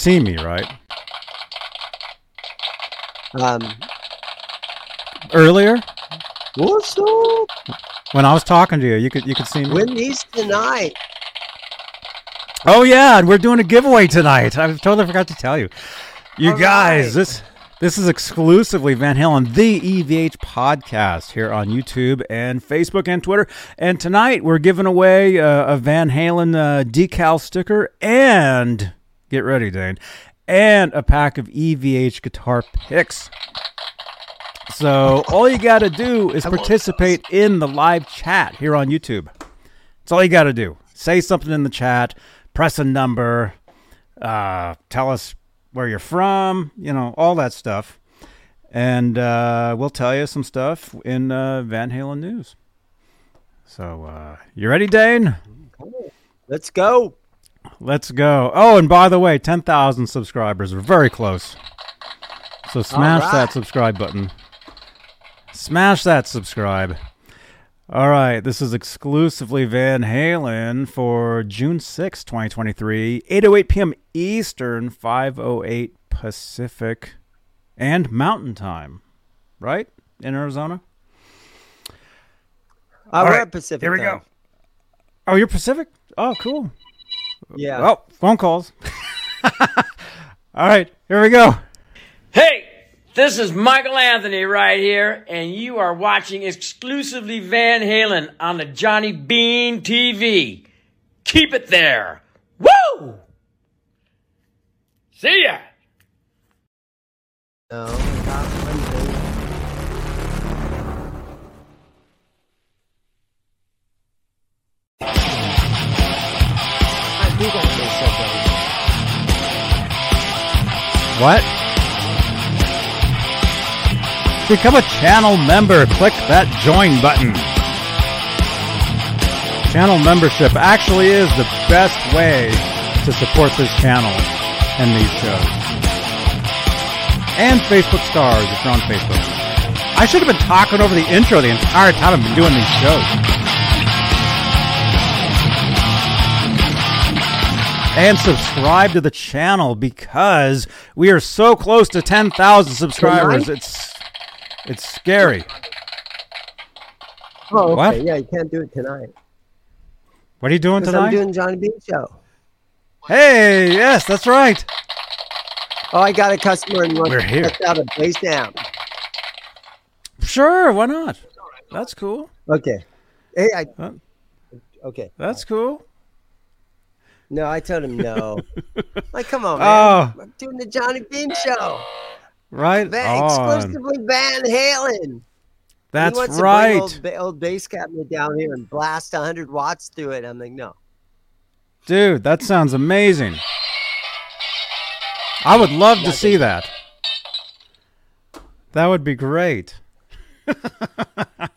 see me, right? Um, Earlier what's up? when I was talking to you, you could you could see me. Win these tonight. Oh yeah, and we're doing a giveaway tonight. I totally forgot to tell you. You All guys, right. this this is exclusively Van Halen, the EVH podcast here on YouTube and Facebook and Twitter. And tonight we're giving away uh, a Van Halen uh, decal sticker and get ready, Dane, and a pack of EVH guitar picks. So all you got to do is participate in the live chat here on YouTube. That's all you got to do. Say something in the chat, press a number, uh, tell us where you're from, you know, all that stuff. And uh, we'll tell you some stuff in uh, Van Halen news. So, uh, you ready, Dane? Let's go. Let's go. Oh, and by the way, 10,000 subscribers. We're very close. So smash right. that subscribe button. Smash that subscribe. All right, this is exclusively Van Halen for June sixth, 2023, 8:08 p.m. Eastern, 5:08 Pacific, and Mountain Time. Right? In Arizona? Uh, All we're right, at Pacific. Here we time. go. Oh, you're Pacific? Oh, cool. Yeah. Well, phone calls. All right, here we go. Hey, this is Michael Anthony right here, and you are watching exclusively Van Halen on the Johnny Bean TV. Keep it there. Woo! See ya! No, not this stuff done. What? Become a channel member. Click that join button. Channel membership actually is the best way to support this channel and these shows. And Facebook stars if you're on Facebook. I should have been talking over the intro the entire time I've been doing these shows. And subscribe to the channel because we are so close to 10,000 subscribers. It's it's scary. Oh, okay. What? Yeah, you can't do it tonight. What are you doing Because I'm doing Johnny Bean show. hey, yes, that's right. Oh, I got a customer and wants We're here. out a bass amp. Sure, why not? That's cool. Okay. Hey, I. Huh? Okay. That's cool. No, I told him no. like, come on, man. Oh. I'm doing the Johnny Bean show. Right Van, on. exclusively Van Halen. That's he wants To right. bring old, old bass cabinet down here and blast 100 watts through it. I'm like, no. Dude, that sounds amazing. I would love to see that. That would be great. but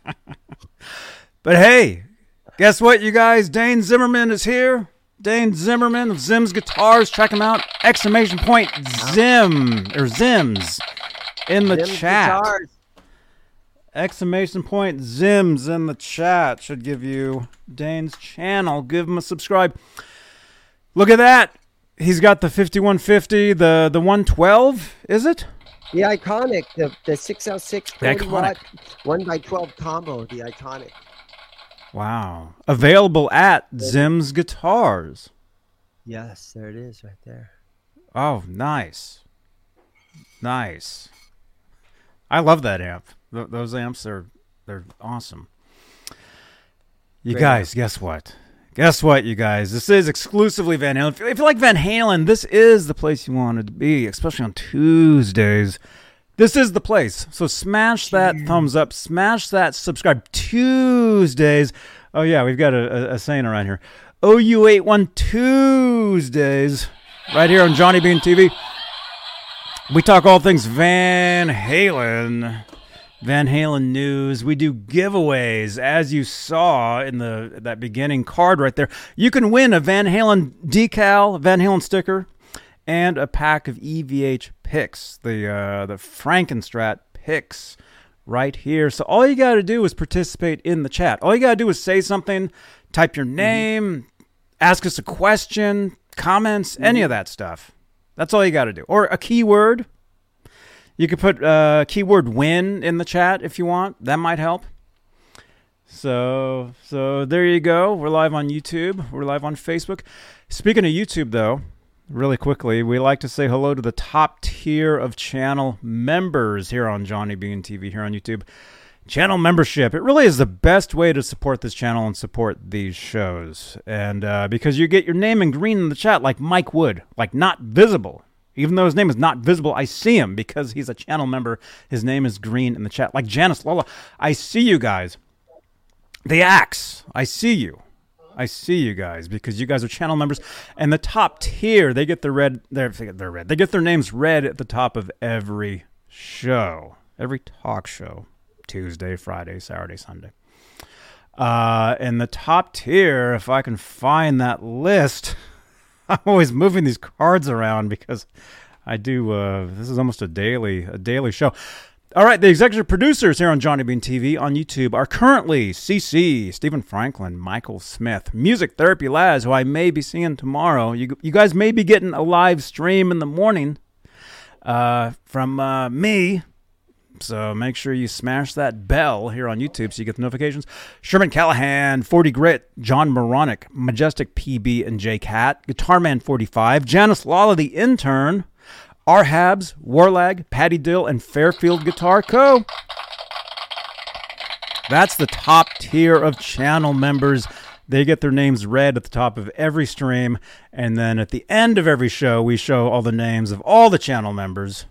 hey, guess what, you guys? Dane Zimmerman is here. Dane Zimmerman of Zim's Guitars. Check him out. Exclamation point Zim or Zims in the Them chat. guitars. Exclamation point Zims in the chat should give you Dane's channel. Give him a subscribe. Look at that. He's got the 5150, the the 112, is it? The iconic, the, the 606 The 40 watt 1 by 12 combo, the iconic. Wow. Available at Zim's Guitars. Yes, there it is right there. Oh, nice. Nice. I love that amp. Th- those amps are they're awesome. You Great guys, guess what? Guess what, you guys? This is exclusively Van Halen. If you- if you like Van Halen, this is the place you wanted to be, especially on Tuesdays. This is the place. So smash that thumbs up, smash that subscribe. Tuesdays. Oh yeah, we've got a, a, a saying around here. OU81 Tuesdays. Right here on Johnny Bean TV. We talk all things Van Halen. Van Halen news. We do giveaways, as you saw in the that beginning card right there. You can win a Van Halen decal, Van Halen sticker, and a pack of EVH picks, the uh, the Frankenstrat picks, right here. So all you got to do is participate in the chat. All you got to do is say something, type your name, ask us a question, comments, any of that stuff. That's all you got to do. Or a keyword. You could put uh, keyword win in the chat if you want. That might help. So, so there you go. We're live on YouTube. We're live on Facebook. Speaking of YouTube, though, really quickly, we like to say hello to the top tier of channel members here on Johnny Bean TV here on YouTube. Channel membership. It really is the best way to support this channel and support these shows. And uh, because you get your name in green in the chat, like Mike Wood, like not visible. Even though his name is not visible, I see him because he's a channel member. His name is green in the chat. Like Janice Lola, I see you guys. The Axe, I see you. I see you guys because you guys are channel members, and the top tier they get their red. They're, they're red. They get their names read at the top of every show, every talk show, Tuesday, Friday, Saturday, Sunday. Uh, and the top tier, if I can find that list, I'm always moving these cards around because I do. Uh, this is almost a daily, a daily show. All right, the executive producers here on Johnny Bean TV on YouTube are currently CC, Stephen Franklin, Michael Smith, Music Therapy Laz, who I may be seeing tomorrow. You, you guys may be getting a live stream in the morning uh, from uh, me. So make sure you smash that bell here on YouTube so you get the notifications. Sherman Callahan, 40 Grit, John Moronic, Majestic PB and J Cat, Guitar Man 45, Janice Lala, the intern, R. Habs, Warlag, Patty Dill, and Fairfield Guitar Co. That's the top tier of channel members. They get their names read at the top of every stream. And then at the end of every show, we show all the names of all the channel members.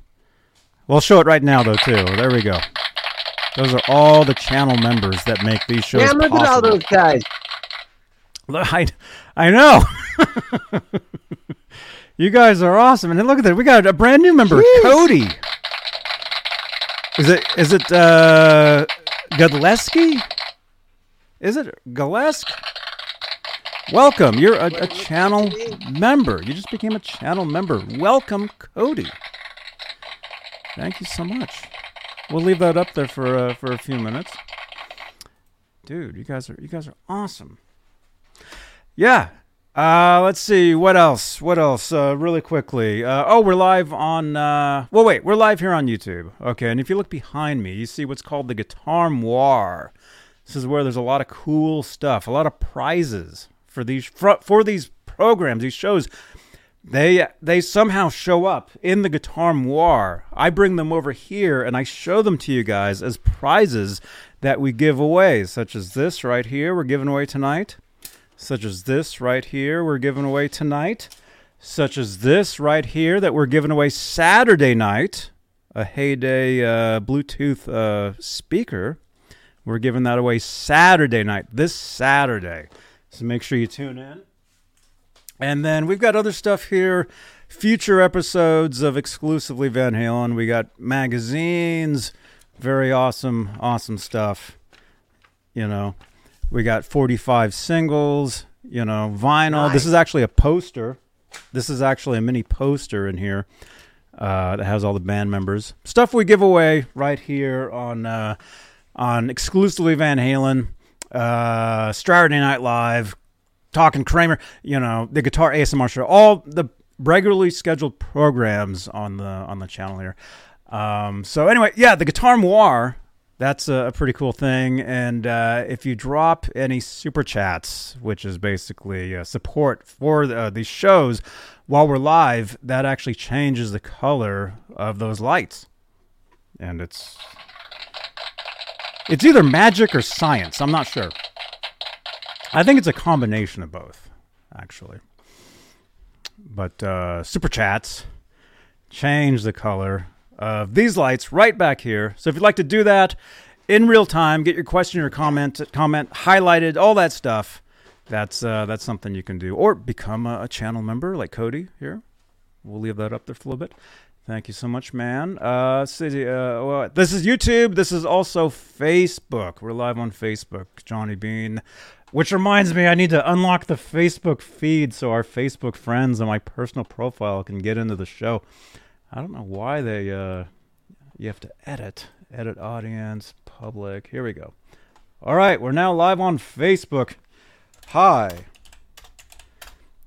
We'll show it right now, though, too. There we go. Those are all the channel members that make these shows Damn, look possible. at all those guys. I, I know. you guys are awesome, and then look at that. We got a brand new member, Jeez. Cody. Is it is it uh, Godleski? Is it Galesk? Welcome. You're a, a channel member. You just became a channel member. Welcome, Cody. Thank you so much. We'll leave that up there for uh, for a few minutes. Dude, you guys are you guys are awesome. Yeah. Uh, let's see what else. What else? Uh, really quickly. Uh, oh, we're live on. Uh, well, wait, we're live here on YouTube. Okay, and if you look behind me, you see what's called the Guitar Moir. This is where there's a lot of cool stuff, a lot of prizes for these for, for these programs, these shows. They they somehow show up in the Guitar Moir. I bring them over here and I show them to you guys as prizes that we give away, such as this right here. We're giving away tonight such as this right here we're giving away tonight, such as this right here that we're giving away Saturday night, a Heyday uh, Bluetooth uh, speaker. We're giving that away Saturday night, this Saturday. So make sure you tune in. And then we've got other stuff here, future episodes of exclusively Van Halen. We got magazines, very awesome, awesome stuff. You know, we got 45 singles, you know, vinyl. This is actually a poster. This is actually a mini poster in here uh, that has all the band members. Stuff we give away right here on uh, on exclusively Van Halen, uh, Saturday Night Live, Talking Kramer, you know, the Guitar ASMR show, all the regularly scheduled programs on the on the channel here. Um, so anyway, yeah, the Guitar Moir. That's a, pretty cool thing. And uh, if you drop any super chats, which is basically uh, support for the, uh, these shows while we're live, that actually changes the color of those lights. And it's it's either magic or science. I'm not sure. I think it's a combination of both, actually. But uh, super chats change the color of these lights right back here. So if you'd like to do that in real time, get your question or comment comment highlighted, all that stuff. That's uh, that's something you can do, or become a, a channel member like Cody here. We'll leave that up there for a little bit. Thank you so much, man. Uh, uh, well, this is YouTube. This is also Facebook. We're live on Facebook, Johnny Bean. Which reminds me, I need to unlock the Facebook feed so our Facebook friends and my personal profile can get into the show. I don't know why they. Uh, you have to edit, edit audience, public. Here we go. All right, we're now live on Facebook. Hi.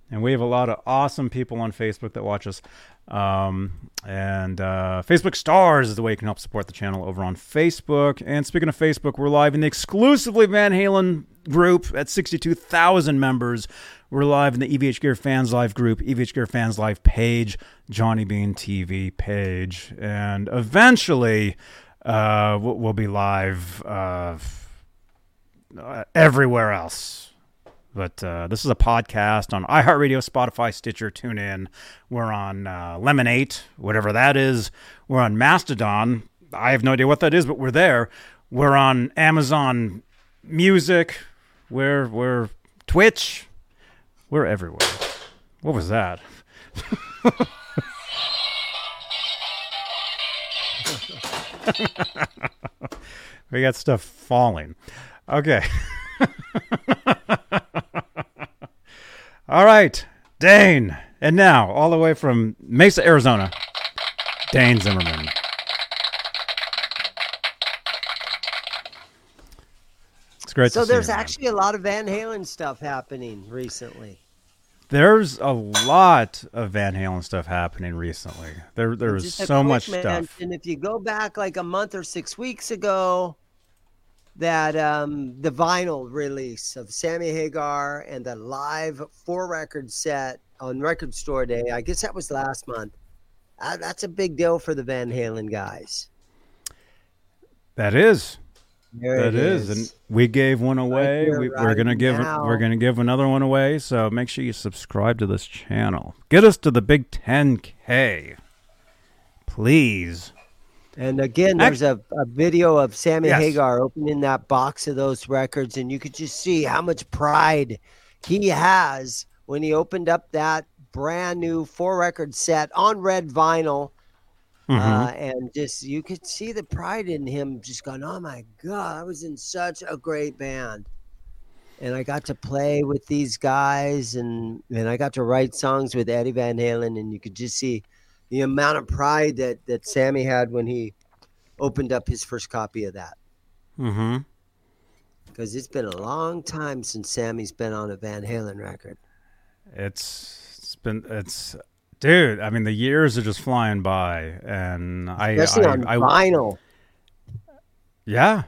And we have a lot of awesome people on Facebook that watch us. Um, and uh, Facebook Stars is the way you can help support the channel over on Facebook. And speaking of Facebook, we're live in the exclusively Van Halen group at 62,000 members. We're live in the EVH Gear Fans Live group, EVH Gear Fans Live page, Johnny Bean TV page. And eventually, uh, we'll, be live uh, everywhere else. But uh, this is a podcast on iHeartRadio, Spotify, Stitcher, TuneIn. We're on uh, Lemon8, whatever that is. We're on Mastodon. I have no idea what that is, but we're there. We're on Amazon Music. We're we're Twitch. We're everywhere. What was that? we got stuff falling. Okay. all right, Dane. And now, all the way from Mesa, Arizona, Dane Zimmerman. Great So there's actually a lot of Van Halen stuff happening recently. There's a lot of Van Halen stuff happening recently. There, there was so much mention, stuff. And if you go back like a month or six weeks ago, that um, the vinyl release of Sammy Hagar and the live four record set on Record Store Day, I guess that was last month. Uh, that's a big deal for the Van Halen guys. That is. There That it is. and we gave one away. here, we, we're right gonna give now. we're gonna give another one away. So make sure you subscribe to this channel. Get us to the big 10k, please. And again, there's a, a video of Sammy Yes. Hagar opening that box of those records, and you could just see how much pride he has when he opened up that brand new four record set on red vinyl. Mhm. Uh, and just you could see the pride in him just going, Oh my God, I was in such a great band. And I got to play with these guys and, and I got to write songs with Eddie Van Halen, and you could just see the amount of pride that, that Sammy had when he opened up his first copy of that. mm-hmm. Because it's been a long time since Sammy's been on a Van Halen record. It's it's been it's dude. I mean, the years are just flying by, and I Especially I, on I, vinyl. Yeah.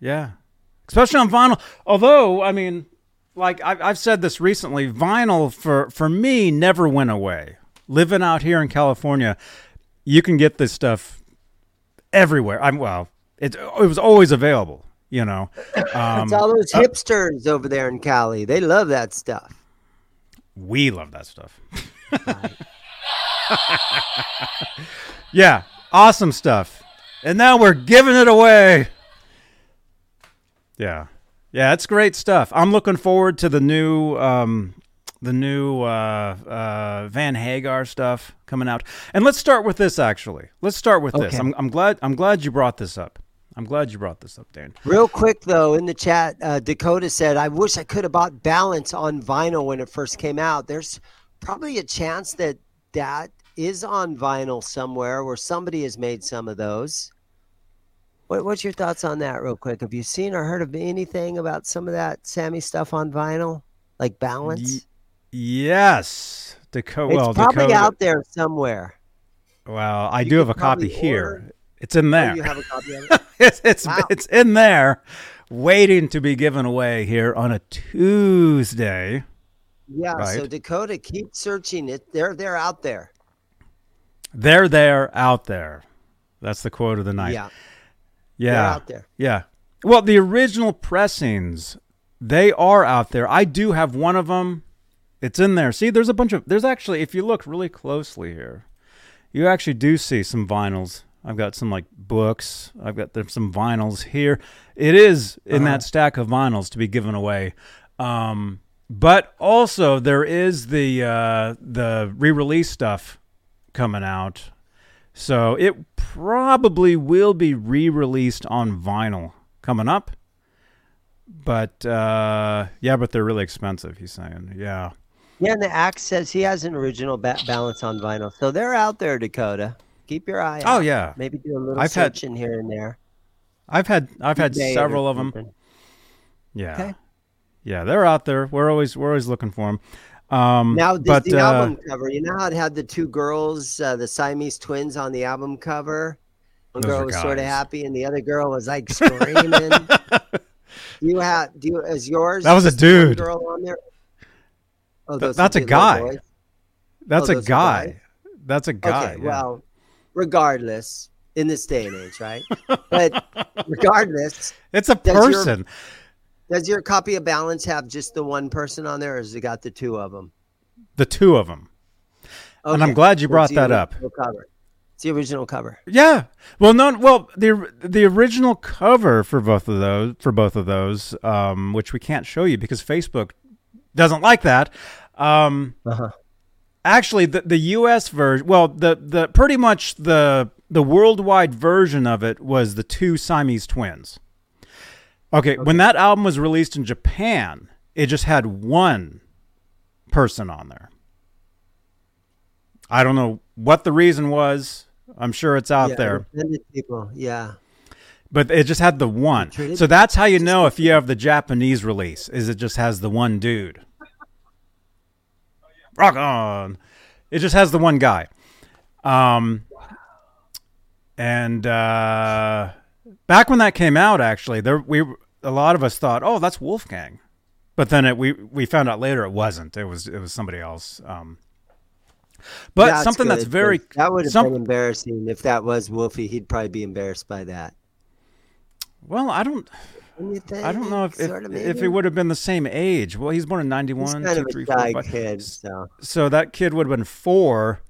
Yeah. Especially on vinyl. Although, I mean, like I've, I've said this recently, vinyl for, for me never went away. Living out here in California, you can get this stuff everywhere. I'm well, it, it was always available, you know. Um, it's all those hipsters over there in Cali. They love that stuff. we love that stuff. yeah, awesome stuff. And now we're giving it away. Yeah. Yeah, it's great stuff. I'm looking forward to the new um the new uh uh Van Hagar stuff coming out. And let's start with this actually. Let's start with this. I'm I'm glad I'm glad you brought this up. I'm glad you brought this up, Dan. Real quick though, in the chat, uh, Dakota said, "I wish I could have bought Balance on vinyl when it first came out." There's probably a chance that that is on vinyl somewhere, where somebody has made some of those. What, what's your thoughts on that, real quick? Have you seen or heard of anything about some of that Sammy stuff on vinyl, like Balance? Yes. Dakota it's well, probably Dakota, out there somewhere. Well, I You do have a copy here. order- It's in Oh, there. you have a copy of it. it's it's, Wow. it's in there, waiting to be given away here on a Tuesday. Yeah. So Dakota, keep searching it. They're they're out there. They're there, out there. That's the quote of the night. Yeah. yeah, They're out there. yeah. Well, the original pressings, they are out there. I do have one of them. It's in there. See, there's a bunch of. There's actually, if you look really closely here, you actually do see some vinyls. I've got some like books. I've got there's some vinyls here. It is in that stack of vinyls to be given away. Um, but also there is the uh, the re-release stuff coming out. So it probably will be re-released on vinyl coming up. But uh, yeah, but they're really expensive. He's saying, yeah, Yeah, and the axe says he has an original ba- balance on vinyl, so they're out there, Dakota. Keep your eye. Oh out. yeah, maybe do a little I've had- here and there. I've had I've had eBay it or several of them. Yeah, Okay. Yeah, they're out there. We're always we're always looking for them. Um, Now, does but the uh, album cover, you know how it had the two girls, uh, the Siamese twins on the album cover? One girl was sort of happy, and the other girl was like screaming. do you have? Do you? Is yours? That was a dude. Girl on there. Oh, Th- that's a are the little guy. that's Oh, a guy. That's a guy. Okay, yeah. well, regardless, in this day and age, right? but regardless, it's a your- person. Does your copy of Balance have just the one person on there, or has it got the two of them? The two of them. And I'm glad you brought that up. Cover. It's the original cover. Yeah. Well, no. Well, the the original cover for both of those for both of those, um, which we can't show you because Facebook doesn't like that. Um, Uh-huh. Actually, the the U.S. version, well, the the pretty much the the worldwide version of it was the two Siamese twins. Okay, when that album was released in Japan, it just had one person on there. I don't know what the reason was. I'm sure it's out Yeah, there, people. Yeah. but it just had the one. So that's how you know if you have the Japanese release, is it just has the one dude. Rock on. It just has the one guy. Um, and uh, back when that came out, actually, there we a lot of us thought, oh, that's Wolfgang, but then it, we we found out later it wasn't. It was it was somebody else. Um, but That's something that's very That would have some- been embarrassing if that was Wolfie. He'd probably be embarrassed by that. well, I don't Don't you think? I don't know if if, Sorta, if maybe? he would have been the same age. Well, he's born in He's 91, kind 2, of a 3, shy 5. kid, so So that kid would have been four.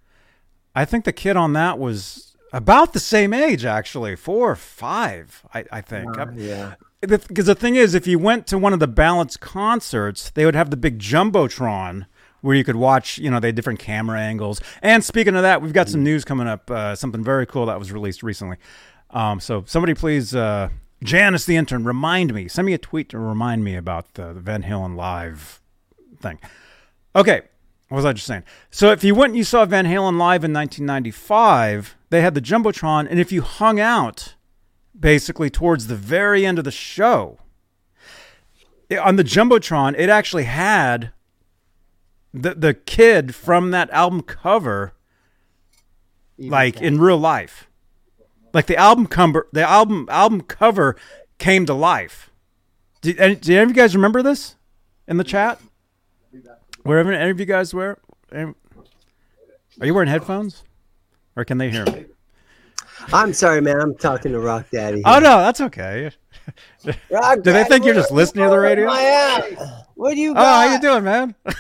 I think the kid on that was about the same age, actually, four or five. I, I think. uh, yeah. Because the thing is, if you went to one of the Balance concerts, they would have the big jumbotron where you could watch, you know, they had different camera angles. And speaking of that, we've got some news coming up. Uh, something very cool that was released recently. Um, so somebody please, uh, Janice the intern, remind me. Send me a tweet to remind me about the, the Van Halen live thing. Okay, what was I just saying? So if you went and you saw Van Halen live in 1995, they had the jumbotron, and if you hung out basically towards the very end of the show. on the jumbotron, it actually had the the kid from that album cover, like in real life, like the album cover. The album album cover came to life. Did, any- did any of you guys remember this in the chat? Wherever any of you guys were, are you wearing headphones, or can they hear me? I'm sorry, man. I'm talking to Rock Daddy. Oh no, that's okay. Rock Do they think you're just listening to the radio? I am. What do you Got? Oh, how you doing, man?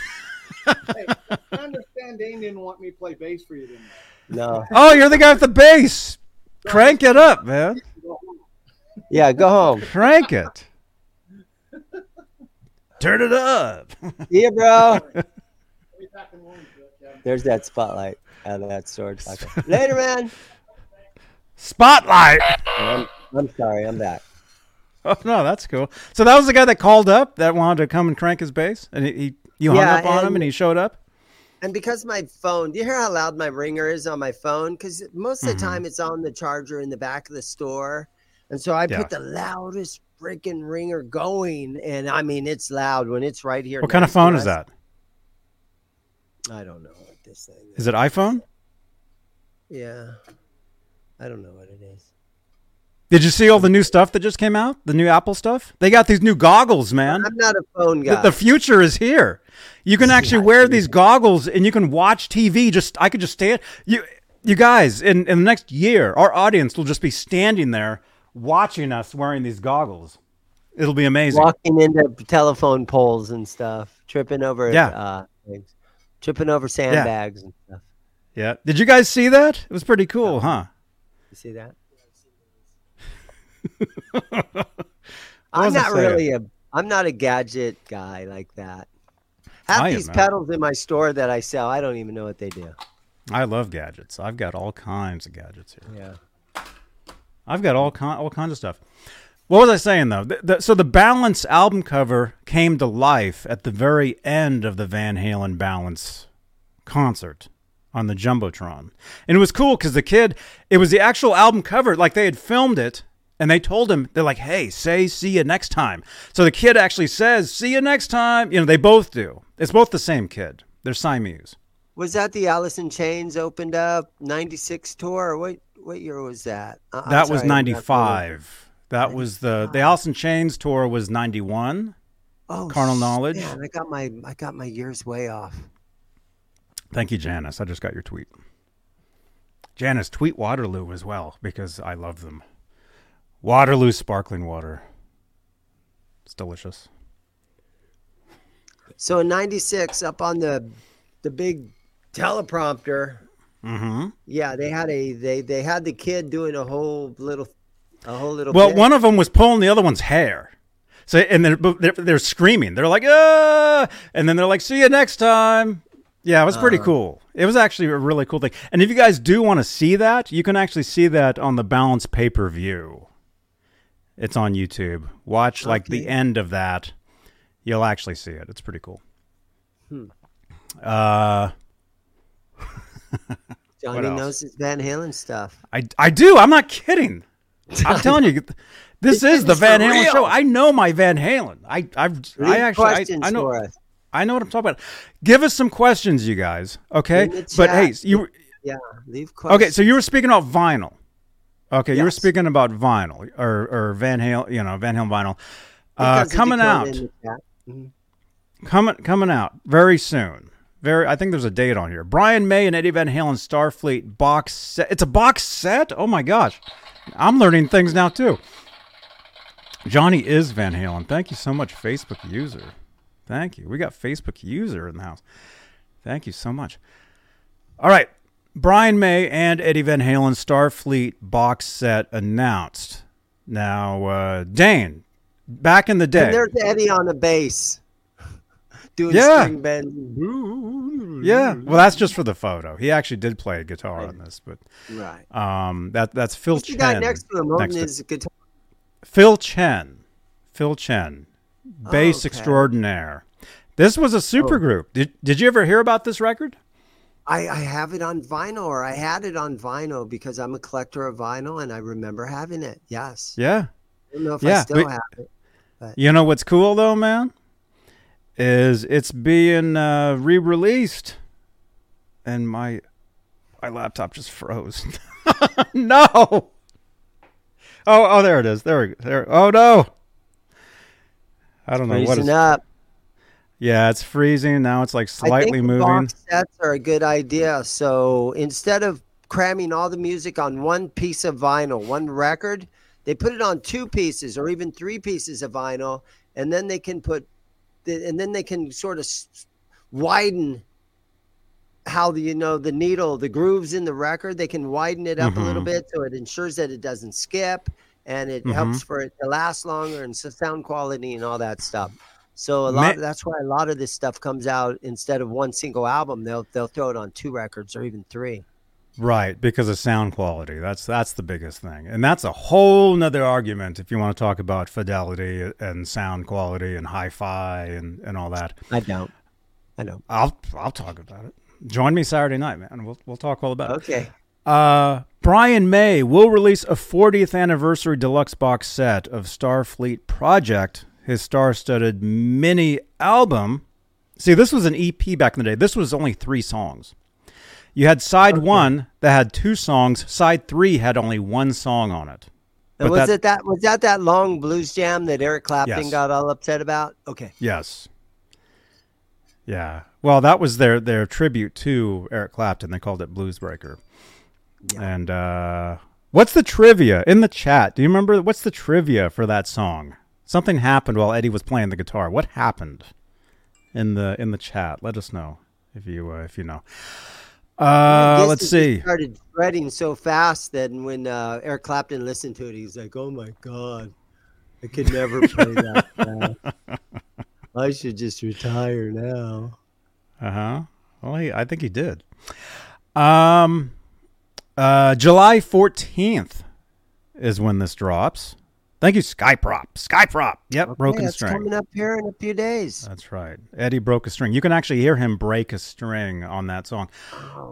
Hey, I understand Dane didn't want me to play bass for you, didn't he? No. Oh, you're the guy with the bass. Crank it up, man. Yeah, go home. Crank it. Turn it up. See ya, bro. Be back in one, yeah. There's that spotlight out of that sword. Later, man. Spotlight. I'm, I'm sorry. I'm back. Oh no, that's cool. So that was the guy that called up that wanted to come and crank his bass, and he, he you hung Yeah, up on him, and- and he showed up. And because my phone, do you hear how loud my ringer is on my phone? Because most of the Mhm. time it's on the charger in the back of the store. And so I Yeah. put the loudest freaking ringer going. And I mean, it's loud when it's right here. What kind of phone is that? I don't know what this thing is. Is it iPhone? Yeah. I don't know what it is. Did you see all the new stuff that just came out? The new Apple stuff? They got these new goggles, man. I'm not a phone The, guy. the future is here. You can actually Yeah, wear these goggles and you can watch TV. Just I could just stand. You, you guys, in, in the next year, our audience will just be standing there watching us wearing these goggles. It'll be amazing. Walking into telephone poles and stuff, tripping over Yeah. uh, things, tripping over sandbags and stuff. Yeah. Did you guys see that? It was pretty cool, huh? You see that? I'm not really a I'm not a gadget guy like that. Half I these pedals in my store that I sell, I don't even know what they do. I love gadgets. I've got all kinds of gadgets here. Yeah. I've got all kind, all kinds of stuff. What was I saying though? The, the, so the Balance album cover came to life at the very end of the Van Halen Balance concert on the jumbotron, and it was cool because the kid, it was the actual album cover, like they had filmed it, and they told him they're like, "Hey, say see you next time." So the kid actually says, "See you next time." You know, they both do. It's both the same kid. They're Siamese. Was that the Alice in Chains opened up '96 tour? What what year was that? Uh, That was sorry, not '95. That was the the Alice in Chains tour was '91. Oh, Carnal Knowledge. Man, I got my I got my years way off. Thank you, Janice. I just got your tweet. Janice, tweet Waterloo as well because I love them. Waterloo sparkling water. It's delicious. So in '96, up on the the big teleprompter, Mm-hmm. yeah, they had a they they had the kid doing a whole little a whole little. Well, bit. one of them was pulling the other one's hair. So and they're they're, they're screaming. They're like ah, and then they're like see you next time. Yeah, it was pretty cool. It was actually a really cool thing. And if you guys do want to see that, you can actually see that on the Balance pay per view. It's on YouTube. Watch like the end of that. You'll actually see it. It's pretty cool. Uh, Johnny knows his Van Halen stuff. I, I do. I'm not kidding. I'm telling you, this is the Van Halen real. show. I know my Van Halen. I I've I actually I, I know for us. I know what I'm talking about. Give us some questions, you guys. Okay, but hey, you Yeah, leave questions. okay? So you were speaking about vinyl. Okay, you were speaking about vinyl or or Van Halen. You know, Van Halen vinyl. Uh, coming out, in the chat. Mhm. coming coming out very soon. Very, I think there's a date on here. Brian May and Eddie Van Halen Starfleet box set. It's a box set. Oh my gosh, I'm learning things now too. Johnny is Van Halen. Thank you so much, Facebook user. Thank you. We got Facebook user in the house. Thank you so much. All right, Brian May and Eddie Van Halen Starfleet box set announced. Now, uh, Dane, back in the day, And there's Eddie on the bass doing Yeah. string bend. Yeah, well, that's just for the photo. He actually did play guitar on this, but Right. um, that that's Phil Who's the Chen. guy next to him next to- his guitar? Phil Chen, Phil Chen, bass Oh, okay. extraordinaire. This was a supergroup. Did Did you ever hear about this record? I, I have it on vinyl, or I had it on vinyl because I'm a collector of vinyl, and I remember having it. Yes. Yeah. I don't know if Yeah, I still but- have it. You know what's cool though, man, is it's being uh, re-released, and my my laptop just froze. no. Oh, oh, there it is. There, we- there. Oh no. I don't know what is. up. Yeah, it's freezing now. It's like I slightly think moving. box sets are a good idea. So instead of cramming all the music on one piece of vinyl, one record, they put it on two pieces or even three pieces of vinyl, and then they can put, the, and then they can sort of widen how the you know the needle, the grooves in the record. They can widen it up a little Mhm. bit so it ensures that it doesn't skip, and it Mhm. helps for it to last longer and sound quality and all that stuff. So a Ma- lot that's why a lot of this stuff comes out instead of one single album. They'll they'll throw it on two records or even three. Right, because of sound quality. That's that's the biggest thing, and that's a whole nother argument if you want to talk about fidelity and sound quality and hi-fi and, and all that. I don't. I know. I'll I'll talk about it. Join me Saturday night, man. We'll we'll talk all about it. Okay. Uh, Brian May will release a 40th anniversary deluxe box set of Starfleet Project, his star-studded mini album. See, this was an EP back in the day. This was only three songs. You had side one that had two songs. Side three had only one song on it. And But was that- it that was that that long blues jam that Eric Clapton Yes. got all upset about? Okay. Yes. Yeah. Well, that was their their tribute to Eric Clapton. They called it Bluesbreaker. And uh, what's the trivia in the chat? Do you remember what's the trivia for that song? Something happened while Eddie was playing the guitar. What happened in the in the chat? Let us know if you uh, if you know. Uh, let's see. Started spreading so fast that when uh, Eric Clapton listened to it, he's like, "Oh my god, I could never play that. fast. I should just retire now." Uh huh. Well, he, I think he did. Um, uh, July fourteenth is when this drops. Thank you, Skyprop. Skyprop. Yep, Okay, broken that's string. coming up here in a few days. That's right. Eddie broke a string. You can actually hear him break a string on that song.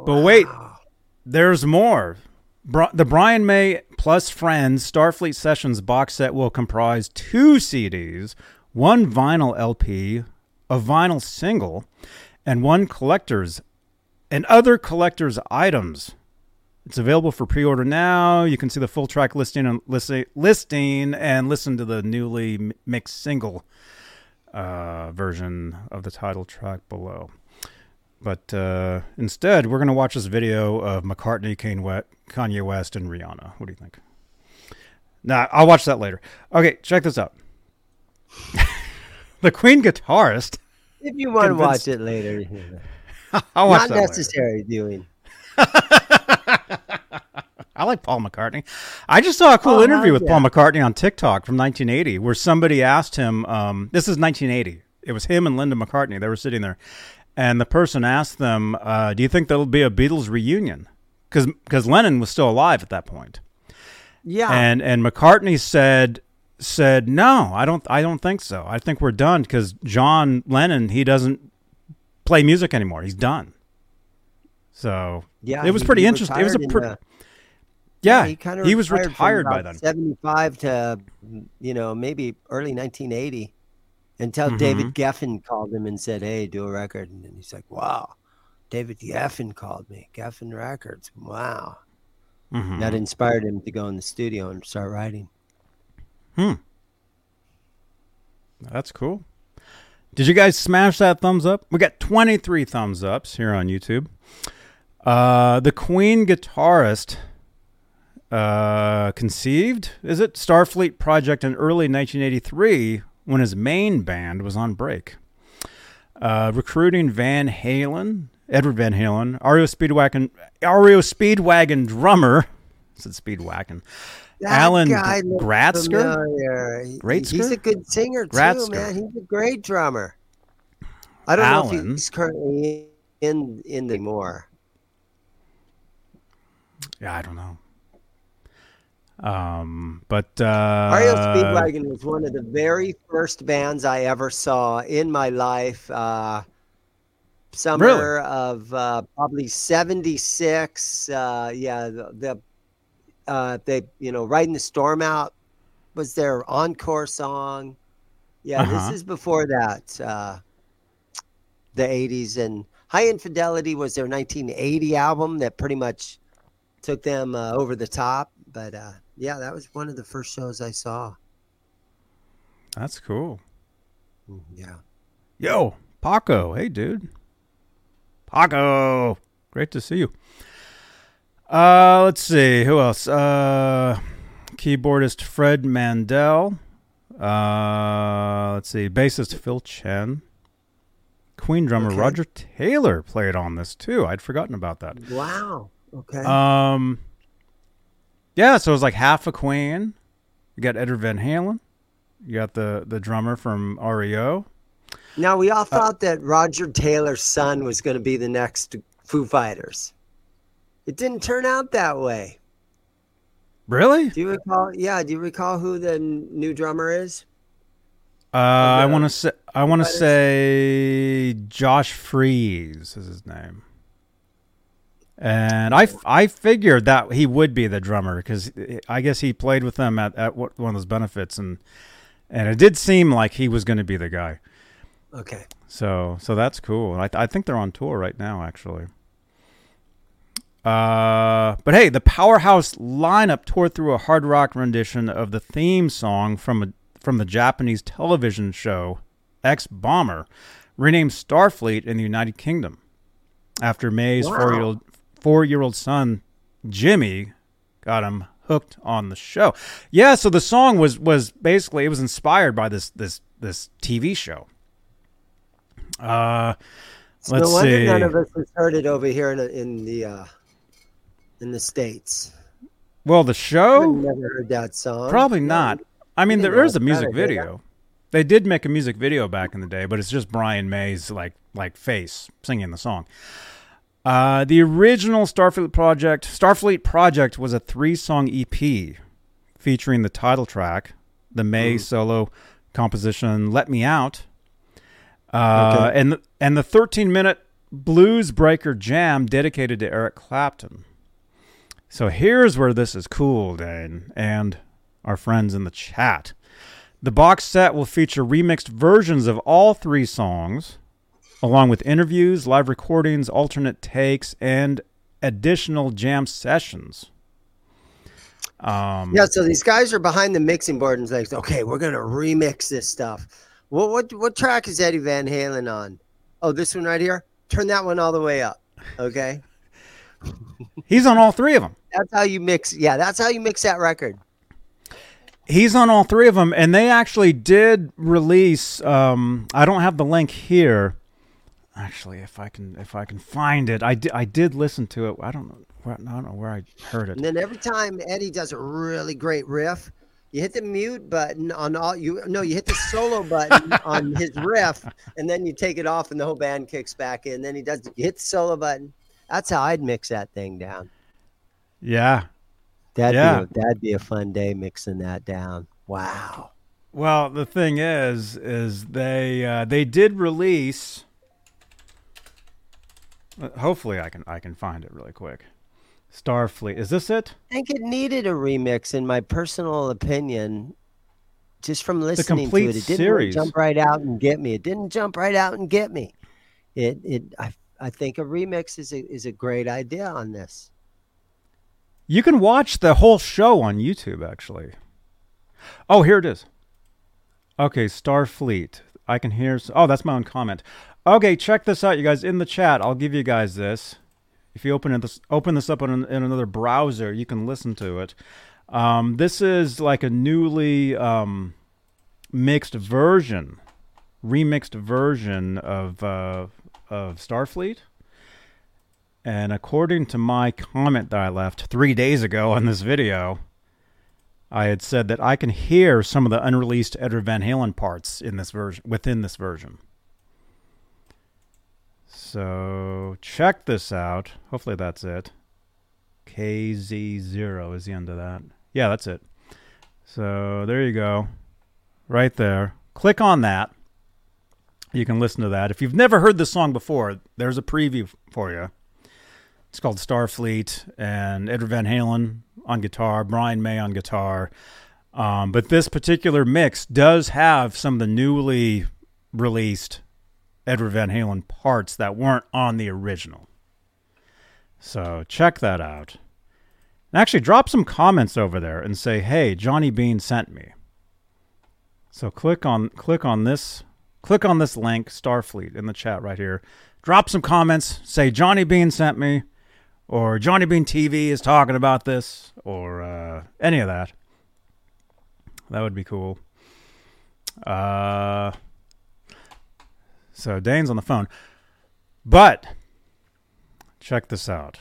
But wait, there's more. Bri- the Brian May plus Friends Starfleet Sessions box set will comprise two CDs, one vinyl LP, a vinyl single, and one collector's and other collector's items. It's available for pre-order now. You can see the full track listing and listing, listing and listen to the newly mixed single uh, version of the title track below. But uh, instead, we're going to watch this video of McCartney, Kanye West, and Rihanna. What do you think? Nah, I'll watch that later. Okay, check this out. the Queen guitarist. If you want Convinced- to watch it later, I'll watch not that later. necessary viewing. I like Paul McCartney. I just saw a cool Oh, interview with yeah. Paul McCartney on TikTok from 1980, where somebody asked him. Um, this is 1980. It was him and Linda McCartney. They were sitting there, and the person asked them, uh, "Do you think there'll be a Beatles reunion?" Because Lennon was still alive at that point. Yeah, and and McCartney said said no, I don't I don't think so. I think we're done because John Lennon he doesn't play music anymore. He's done. So yeah, it was he- pretty interesting. It was a pretty yeah. he kind of he was retired by then. 75 to you know maybe early 1980 until Mm-hmm. David Geffen called him and said, "Hey, do a record." And he's like, "Wow." David Geffen called me. Geffen Records. Wow. Mhm. That inspired him to go in the studio and start writing. Hmm. That's cool. Did you guys smash that thumbs up? We got 23 thumbs ups here on YouTube. Uh, the Queen guitarist uh, conceived, is it? Starfleet project in early 1983 when his main band was on break. Uh, recruiting Van Halen, Edward Van Halen, REO Speedwagon, REO Speedwagon drummer, I said Speedwagon, That Alan Gratzer? familiar. He's a good singer too, Gratzer. man. He's a great drummer. I don't know if he's currently in in the more. Yeah, I don't know. Um, but uh, REO Speedwagon was one of the very first bands I ever saw in my life. Uh, summer Really? of uh, probably '76. Uh, yeah, the, the uh, they you know riding the storm out was their encore song. Yeah, Uh-huh. this is before that. Uh, the '80s and Hi Infidelity was their 1980 album that pretty much took them uh, over the top. But uh, yeah, that was one of the first shows I saw. That's cool. Mm, Yeah. Yo, Paco. Hey, dude. Paco. Great to see you. Uh, let's see. Who else? Uh, keyboardist Fred Mandel. Uh, let's see. Bassist Phil Chen. Queen drummer Okay. Roger Taylor played on this too. I'd forgotten about that. Wow. Okay. Um, yeah, so it was like half a Queen. You got Edward Van Halen. You got the the drummer from REO. now we uh, all thought that Roger Taylor's son was going to be the next Foo Fighters. It didn't turn out that way. Really? Do you recall? Yeah. Do you recall who the n- new drummer is? Uh, I want to say I want to say Josh Freese is his name. And I, I figured that he would be the drummer because I guess he played with them at, at one of those benefits and and it did seem like he was going to be the guy. Okay. So so that's cool. I I think they're on tour right now actually. Uh, but hey, the Powerhouse lineup tore through a hard rock rendition of the theme song from a, from the Japanese television show X Bomber, renamed Starfleet in the United Kingdom, after May's Wow. four year old four year old son Jimmy got him hooked on the show. Yeah, so the song was was basically it was inspired by this this this TV show. Uh, So let's no wonder see. none of us has heard it over here in, the- in the uh, in the states. Well, the I've show never heard that song. probably No. not. I mean, there is a music it, did I? video. They did make a music video back in the day, but it's just Brian May's like like face singing the song. Uh, the original Starfleet project, Starfleet project, was a three-song EP featuring the title track, the May Mm. solo composition "Let Me Out," uh, Okay. and and the 13-minute blues breaker jam dedicated to Eric Clapton. So here's where this is cool, Dane, and our friends in the chat. The box set will feature remixed versions of all three songs along with interviews, live recordings, alternate takes, and additional jam sessions. Um, Yeah, so these guys are behind the mixing board and like, okay, we're gonna remix this stuff. What what what track is Eddie Van Halen on? Oh, this one right here. Turn that one all the way up. Okay, He's on all three of them. that's how you mix. Yeah, that's how you mix that record. He's on all three of them, and they actually did release. Um, I don't have the link here. Actually, if I can, if I can find it, I did. I did listen to it. I don't know. Where, I don't know where I heard it. And then every time Eddie does a really great riff, you hit the mute button on all you. No, you hit the solo button on his riff, and then you take it off, and the whole band kicks back in. Then he does. You hit the solo button. That's how I'd mix that thing down. Yeah. That'd Yeah. be a, that'd be a fun day mixing that down. Wow. Well, the thing is, is they uh, they did release. Hopefully, I can I can find it really quick. Starfleet. Is this it? I think it needed a remix, in my personal opinion. Just from listening to it, it didn't series. jump right out and get me. It didn't jump right out and get me. It it I I think a remix is a is a great idea on this. You can watch the whole show on YouTube, actually. Oh, here it is. Okay, Starfleet. I can hear. Oh, that's my own comment. Okay, check this out, you guys. In the chat, I'll give you guys this. If you open this open this up in, in another browser, you can listen to it. Um, this is like a newly um, mixed version, remixed version of uh, of Starfleet. And according to my comment that I left three days ago on this video, I had said that I can hear some of the unreleased Edward Van Halen parts in this version within this version. So check this out. Hopefully that's it. KZ0 is the end of that. Yeah, that's it. So there you go. Right there. Click on that. You can listen to that. If you've never heard this song before, there's a preview for you. It's called Starfleet, and Edward Van Halen on guitar, Brian May on guitar. Um, but this particular mix does have some of the newly released Edward Van Halen parts that weren't on the original. So check that out. And actually, drop some comments over there and say, "Hey, Johnny Bean sent me." So click on click on this click on this link, Starfleet, in the chat right here. Drop some comments. Say Johnny Bean sent me, or Johnny Bean TV is talking about this, or uh, any of that. That would be cool. Uh, so Dane's on the phone, but check this out.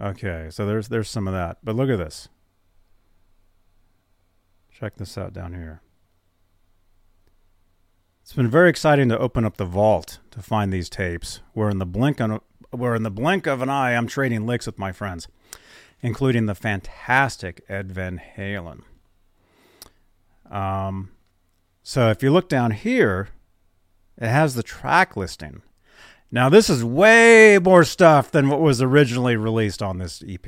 Okay, so there's there's some of that, but look at this. Check this out down here. It's been very exciting to open up the vault to find these tapes. Where in the blink on where in the blink of an eye, I'm trading licks with my friends, including the fantastic Ed Van Halen. Um, so if you look down here, it has the track listing. Now this is way more stuff than what was originally released on this EP.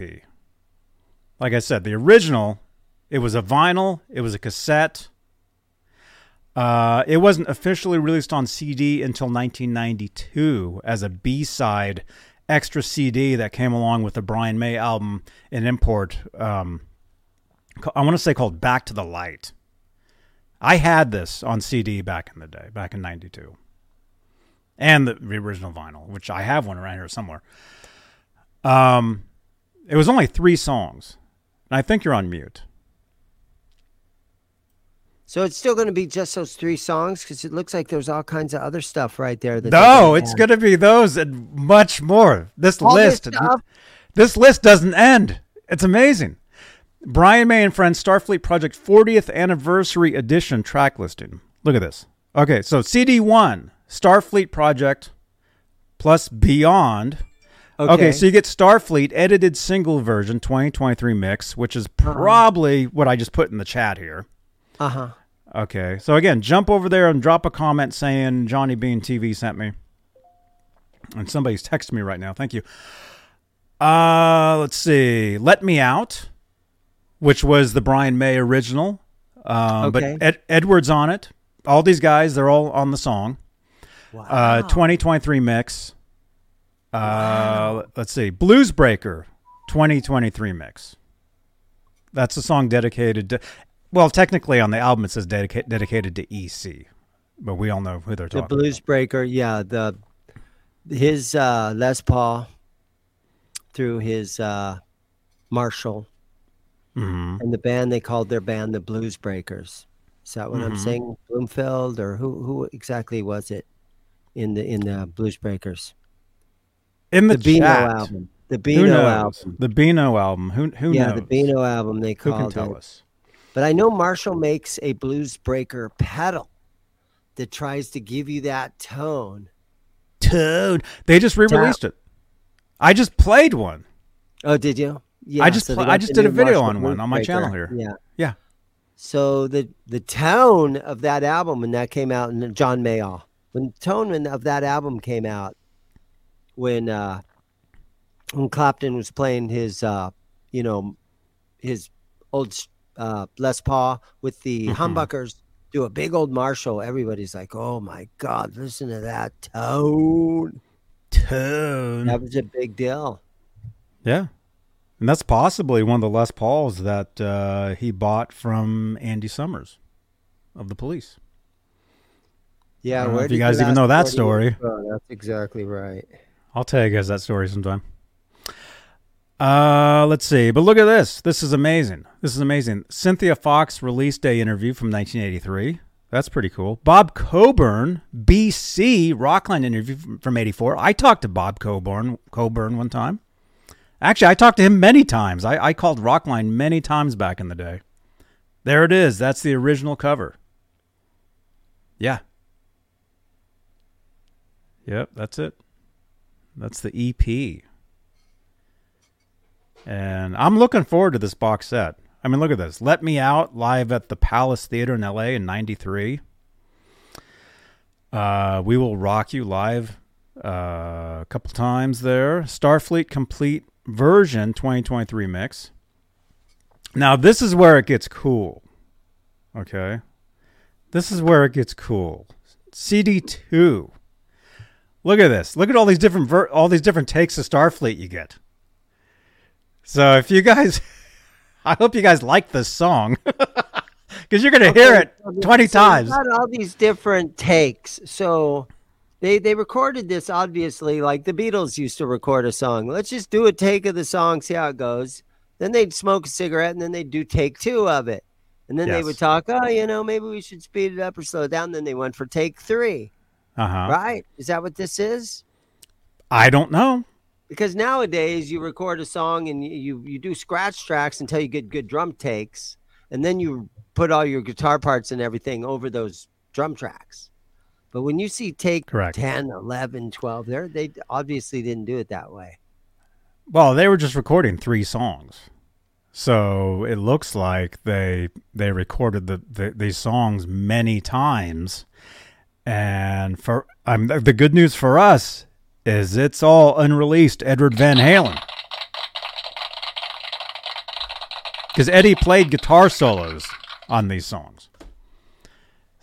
Like I said, the original, it was a vinyl, it was a cassette. Uh, it wasn't officially released on CD until 1992 as a B-side extra CD that came along with the Brian May album an import. Um, I want to say called Back to the Light. I had this on CD back in the day, back in '92, and the, the original vinyl, which I have one around here somewhere. Um, it was only three songs, and I think you're on mute. So it's still going to be just those three songs because it looks like there's all kinds of other stuff right there. That No, it's going to be those and much more. This All this list, stuff? this list doesn't end. It's amazing. Brian May and Friends Starfleet Project 40th Anniversary Edition track listing. Look at this. Okay, so CD one Starfleet Project plus Beyond. Okay. so you get Starfleet edited single version 2023 mix, which is probably what I just put in the chat here. uh huh. Okay. So again, jump over there and drop a comment saying Johnny Bean TV sent me. And somebody's texting me right now. Thank you. Uh, let's see. Let Me Out, which was the Brian May original. Um, Okay. But Ed- Edwards on it. All these guys, they're all on the song. Uh, 2023 mix. Uh, Let's see. Blues Breaker 2023 mix. That's a song dedicated to, well, technically on the album it says dedica- dedicated to EC, but we all know who they're talking about. The Blues Breaker, yeah, the his uh, Les Paul through his uh, Marshall hmm and the band they called their band the Blues Breakers. Is that what I'm Mhm. saying? Bloomfield or who who exactly was it in the in the Blues Breakers? In the, The Beano album. The Beano album. The Beano album. Who who yeah, knows? the Beano album they Who can tell it. us? But I know Marshall makes a blues breaker pedal that tries to give you that tone. Toad. They just re-released it. I just played one. Oh, did you? Yeah. just they pla- got I just did a video on one on my channel here. Yeah. Yeah. So the the tone of that album when that came out, and John Mayall, when the tone of that album came out, when uh, when Clapton was playing his, uh, you know, his old uh, Les Paul with the Mhm. humbuckers do a big old Marshall, everybody's like, "Oh my God, listen to that tone!" Tone. That was a big deal. Yeah. And that's possibly one of the Les Pauls that uh, he bought from Andy Summers of the police. Yeah, I don't know where if you guys even know that story. go? That's exactly right. I'll tell you guys that story sometime. Uh, let's see. But look at this. This is amazing. This is amazing. Cynthia Fox release day interview from 1983. That's pretty cool. Bob Coburn, BC Rockline interview from, from 84. I talked to Bob Coburn Coburn one time. Actually, I talked to him many times. I, I called Rockline many times back in the day. There it is. That's the original cover. Yeah. Yep, that's it. That's the EP. And I'm looking forward to this box set. I mean, look at this. Let Me Out live at the Palace Theater in LA in 93. Uh, we Will Rock You live uh, a couple times there. Starfleet Complete version 2023 mix. Now, this is where it gets cool. Okay. This is where it gets cool. CD2. Look at this. Look at all these different ver- all these different takes of Starfleet you get. So if you guys, I hope you guys like this song because you're gonna hear it twenty so times. got all these different takes. So they they recorded this obviously like the Beatles used to record a song. Let's just do a take of the song, see how it goes. Then they'd smoke a cigarette and then they'd do take two of it. And then they would talk, oh, you know, maybe we should speed it up or slow it down. Then they went for take three. Uh huh. Right? Is that what this is? I don't know. Because nowadays you record a song and you you do scratch tracks until you get good drum takes, and then you put all your guitar parts and everything over those drum tracks. But when you see take Correct. 10, 11, 12, there they obviously didn't do it that way. Well, they were just recording three songs, so it looks like they they recorded the, the these songs many times. And for um, the good news for us is it's all unreleased Edward Van Halen. Because Eddie played guitar solos on these songs.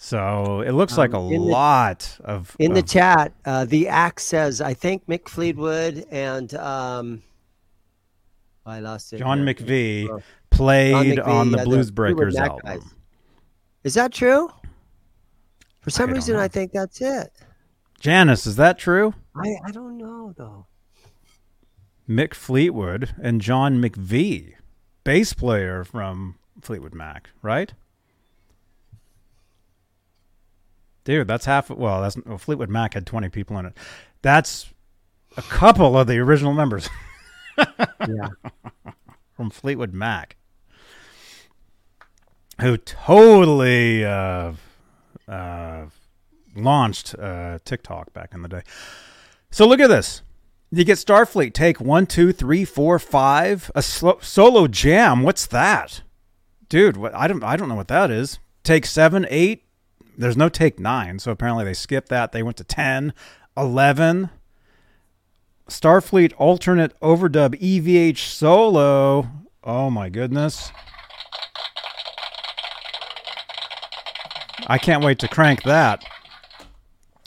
So it looks like a Um, in the- lot of. In the chat, uh, the axe says, I think Mick Fleetwood and um, I lost it. John. McVie Oh. played McVie, on the yeah, Blues Breakers album. guys. Is that true? For some don't reason. I think that's it. Janice, is that true? I, I don't know though. Mick Fleetwood and John McVie, bass player from Fleetwood Mac, right? Dude, that's half. Well, that's well, Fleetwood Mac had twenty people in it. That's a couple of the original members Yeah. from Fleetwood Mac, who totally uh, uh, launched uh, TikTok back in the day. So look at this. You get Starfleet take one, two, three, four, five. A slo- solo jam. What's that, dude? What I don't I don't know what that is. Take seven, eight. There's no take nine, so apparently they skipped that. They went to 10, 11. Starfleet alternate overdub EVH solo. Oh my goodness. I can't wait to crank that.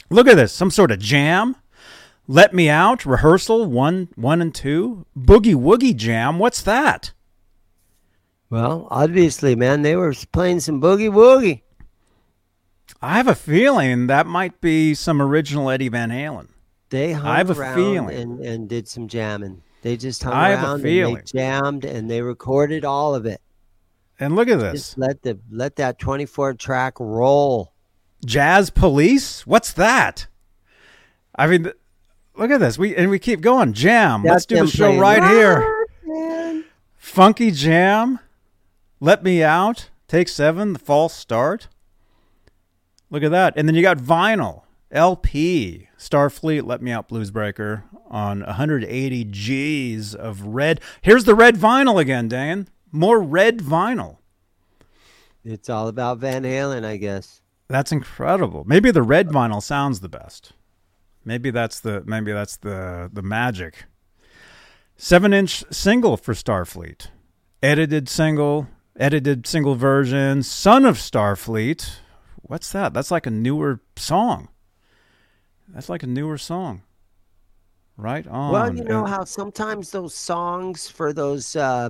Look at this. Some sort of jam. Let Me Out, rehearsal, one, one and two. Boogie Woogie Jam. What's that? Well, obviously, man, they were playing some boogie woogie. I have a feeling that might be some original Eddie Van Halen. They hung I have a around feeling. and, and did some jamming. They just hung I a around and they jammed and they recorded all of it. And look at this. Just let the let that 24 track roll. Jazz Police? What's that? I mean, look at this. We and we keep going. Jam. Let's do the show right here. Man." Funky Jam. Let Me Out. Take seven. The false start. Look at that. And then you got vinyl. LP. Starfleet. Let Me Out Bluesbreaker on 180 G's of red. Here's the red vinyl again, Dan. More red vinyl. It's all about Van Halen, I guess. That's incredible. Maybe the red vinyl sounds the best. Maybe that's the maybe that's the the magic. Seven inch single for Starfleet. Edited single, edited single version, Son of Starfleet. What's that? That's like a newer song. That's like a newer song. Right on. Well, you know how sometimes those songs for those uh,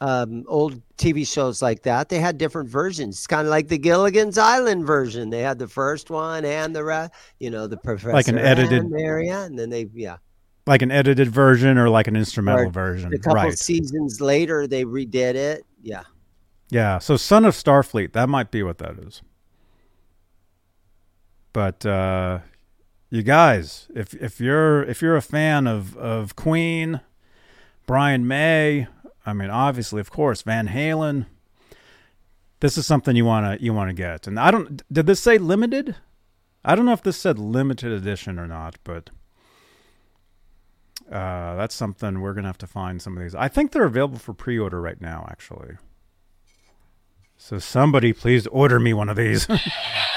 um, old TV shows like that, they had different versions. It's kind of like the Gilligan's Island version. They had the first one and the rest, you know, the professor like an edited- and Mary Ann, and then they, yeah, like an edited version or like an instrumental Or version. a couple Right. seasons later they redid it. Yeah, Yeah, so Son of Starfleet, that might be what that is. But uh you guys, if if you're if you're a fan of of Queen, Brian May, I mean obviously of course Van Halen, this is something you want to you want to get. And I don't did this say limited? I don't know if this said limited edition or not, but uh, that's something we're gonna have to find some of these. I think they're available for pre-order right now, actually. So somebody please order me one of these.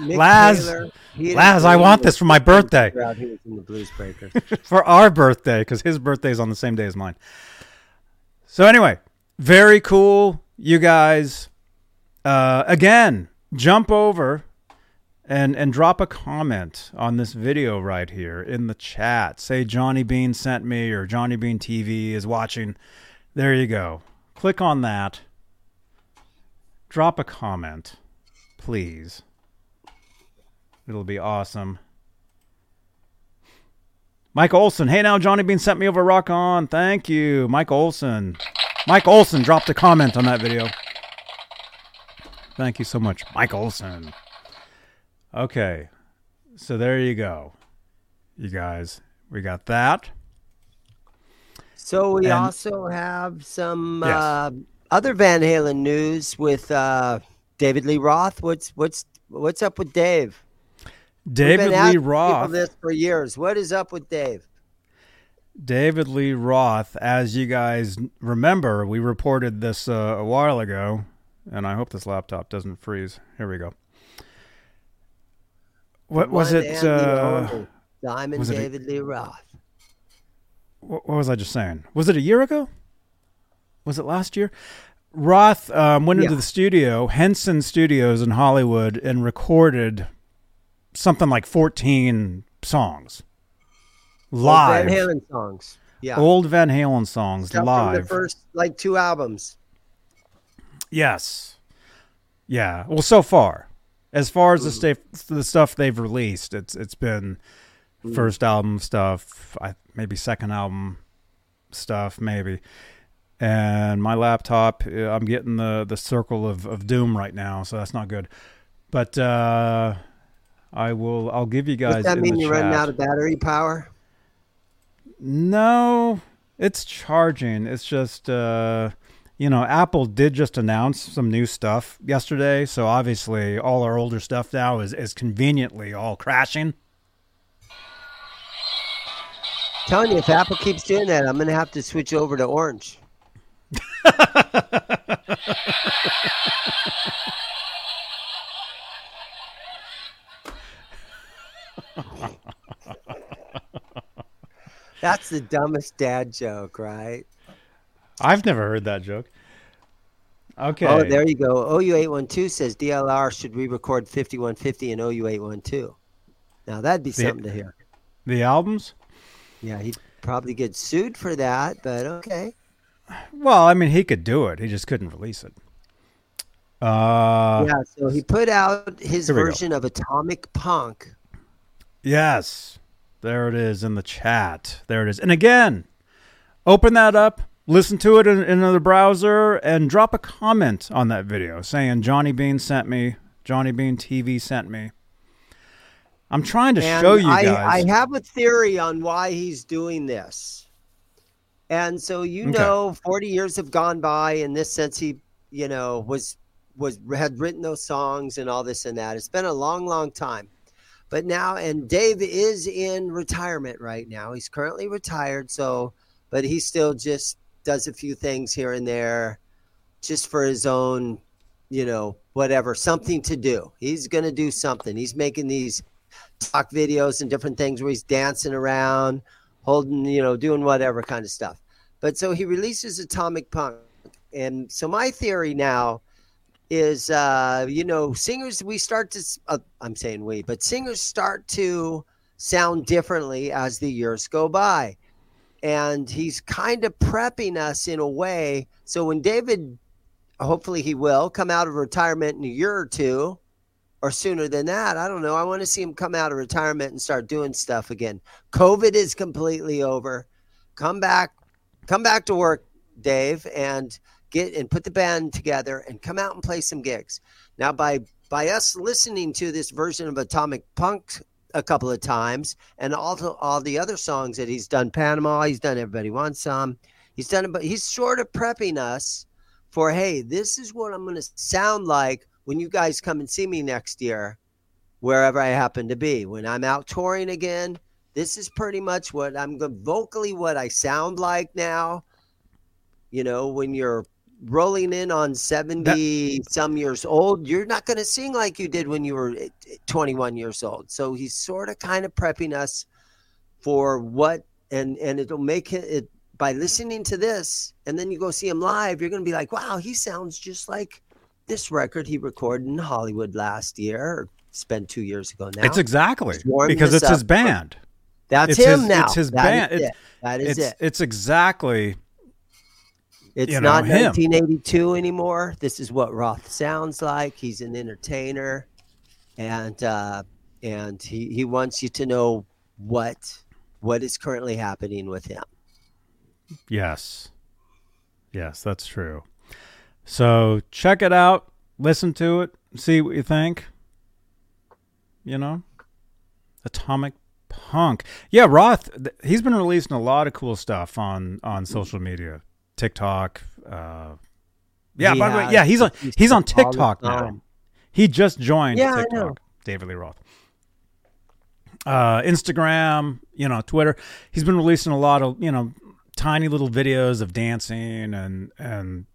Mick Laz, Taylor, Laz, I want this for my birthday. Breaker out, He was in the Blues Breaker. for our birthday because his birthday is on the same day as mine. So anyway, very cool, you guys. Uh, again, jump over and and drop a comment on this video right here in the chat. Say Johnny Bean sent me or Johnny Bean TV is watching. There you go. Click on that. Drop a comment, please. It'll be awesome. Mike Olson. Hey now, Johnny Bean sent me over Rock On. Thank you. Mike Olson. Mike Olson dropped a comment on that video. Thank you so much, Mike Olson. Okay. So there you go. You guys, we got that. So we And- also have some Yes. uh, other Van Halen news with uh, David Lee Roth. What's what's what's up with Dave? David Lee Roth. this for years. What is up with Dave? David Lee Roth, as you guys remember, we reported this uh, a while ago, and I hope this laptop doesn't freeze. Here we go. What was One it? Uh, Diamond was it a- David Lee Roth. what, what was I just saying? Was it a year ago? Was it last year? Roth um, went into the studio, Henson Studios in Hollywood, and recorded something like 14 songs live. Van Halen songs. Yeah. Old Van Halen songs Stuff from live. the first like two albums. Yes. Yeah. Well, so far, as far as the stuff the stuff they've released, it's it's been first album stuff, I, maybe second album stuff, maybe. And my laptop, uh, I'm getting the the circle of, of doom right now, so that's not good. But uh, I will. I'll give you guys. Does that mean you're running out of battery power? No, it's charging. It's just uh you know, Apple did just announce some new stuff yesterday, so obviously all our older stuff now is is conveniently all crashing. telling you, if Apple keeps doing that, I'm gonna have to switch over to Orange. That's the dumbest dad joke, right? I've never heard that joke. Okay. Oh, there you go. OU812 says DLR should re record 5150 and OU812. Now, that'd be The- something to hear. the albums? Yeah, he'd probably get sued for that, but okay. Well, I mean, he could do it. He just couldn't release it. Uh, yeah, so he put out his version of Atomic Punk. Yes. There it is in the chat. There it is. And again, open that up, listen to it in, in another browser, and drop a comment on that video saying Johnny Bean sent me, Johnny Bean TV sent me. I'm trying to And show you I, guys. I have a theory on why he's doing this. And so you Okay. know, 40 years have gone by in this sense he, you know, was was had written those songs and all this and that. It's been a long, long time. But now and Dave is in retirement right now. He's currently retired, so but he still just does a few things here and there just for his own, you know, whatever, something to do. He's going to do something. He's making these talk videos and different things where he's dancing around, holding, you know, doing whatever kind of stuff. But so he releases Atomic Punk. And so my theory now is, uh, you know, singers, we start to, uh, I'm saying we, but singers start to sound differently as the years go by. And he's kind of prepping us in a way. So when David, hopefully he will come out of retirement in a year or two, or sooner than that. I don't know. I want to see him come out of retirement and start doing stuff again. COVID is completely over. Come back, come back to work, Dave, and get and put the band together and come out and play some gigs. Now, by by us listening to this version of Atomic Punk a couple of times, and also all the other songs that he's done, Panama, he's done Everybody Wants Some, he's done but he's sort of prepping us for, hey, this is what I'm going to sound like when you guys come and see me next year, wherever I happen to be. When I'm out touring again, this is pretty much what I'm vocally what I sound like now. You know, when you're rolling in on 70 some years old, you're not going to sing like you did when you were eh, 21 years old. So he's sort of kind of prepping us for what and and it'll make it, it by listening to this and then you go see him live, you're going to be like, "Wow, he sounds just like this record he recorded in Hollywood last year or spent 2 years ago now." it's exactly because it's his band. That's it's him his- now. it's his That band. is it. That is It's it. it's exactly It's you know, not him. 1982 anymore. This is what Roth sounds like. He's an entertainer, and uh, and he, he wants you to know what what is currently happening with him. yes, yes, that's true. So check it out, listen to it, see what you think. You know, Atomic Punk. Yeah, Roth. He's been releasing a lot of cool stuff on on social media, TikTok. Uh, yeah, He by the way, yeah, he's on He's on TikTok now. He just joined Yeah, TikTok. David Lee Roth. Uh, Instagram, you know, Twitter. He's been releasing a lot of you know tiny little videos of dancing and and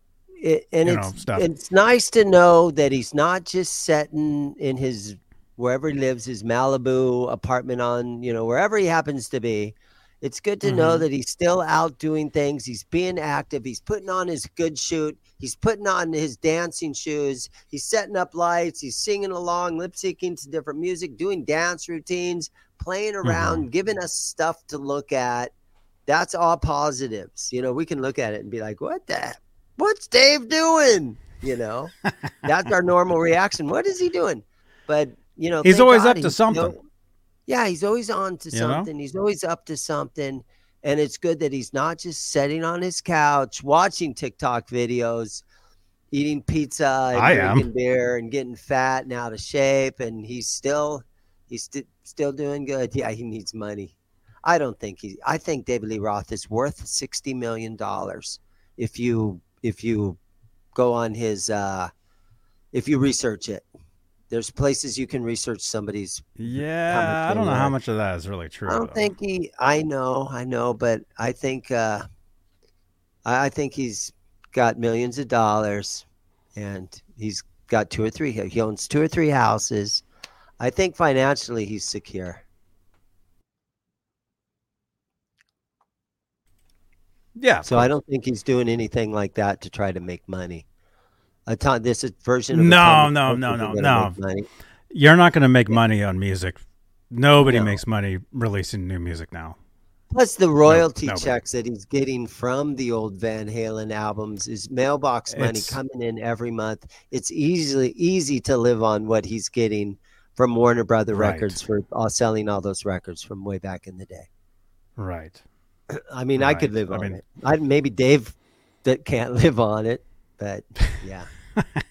It, and You it's stuff. it's nice to know that he's not just sitting in his wherever he lives, his Malibu apartment on you know wherever he happens to be. It's good to know Mhm. that he's still out doing things. He's being active. He's putting on his good shoot. He's putting on his dancing shoes. He's setting up lights. He's singing along, lip syncing to different music, doing dance routines, playing around, giving us stuff to look at. That's all positives. You know, we can look at it and be like, what the? What's Dave doing? You know, that's our normal reaction. What is he doing? But, you know, He's always God up to something. Yeah, he's always on to You know? something. He's always up to something. And it's good that he's not just sitting on his couch watching TikTok videos, eating pizza and I am. drinking beer and getting fat and out of shape. And he's still he's st- still doing good. Yeah, he needs money. I don't think he I think David Lee Roth is worth sixty million dollars if you if you go on his uh if you research it. There's places you can research somebody's yeah, I don't know how much of that is really true. I don't though. think he. I know, I know, but I think. uh I I think he's got millions of dollars, and he's got two or three. He owns two or three houses. I think financially he's secure. Yeah, So I don't think he's doing anything like that to try to make money. A ton. This is version of No, no, no, no, no. You're not going to make money on music. Nobody No. makes money releasing new music now. Plus the royalty nobody. checks that he's getting from the old Van Halen albums is mailbox money It's- coming in every month. It's easily easy to live on what he's getting from Warner Brother Right. Records for all, selling all those records from way back in the day. Right. I mean, I could Right. live I mean- it. I, maybe Dave that can't live on it, but yeah,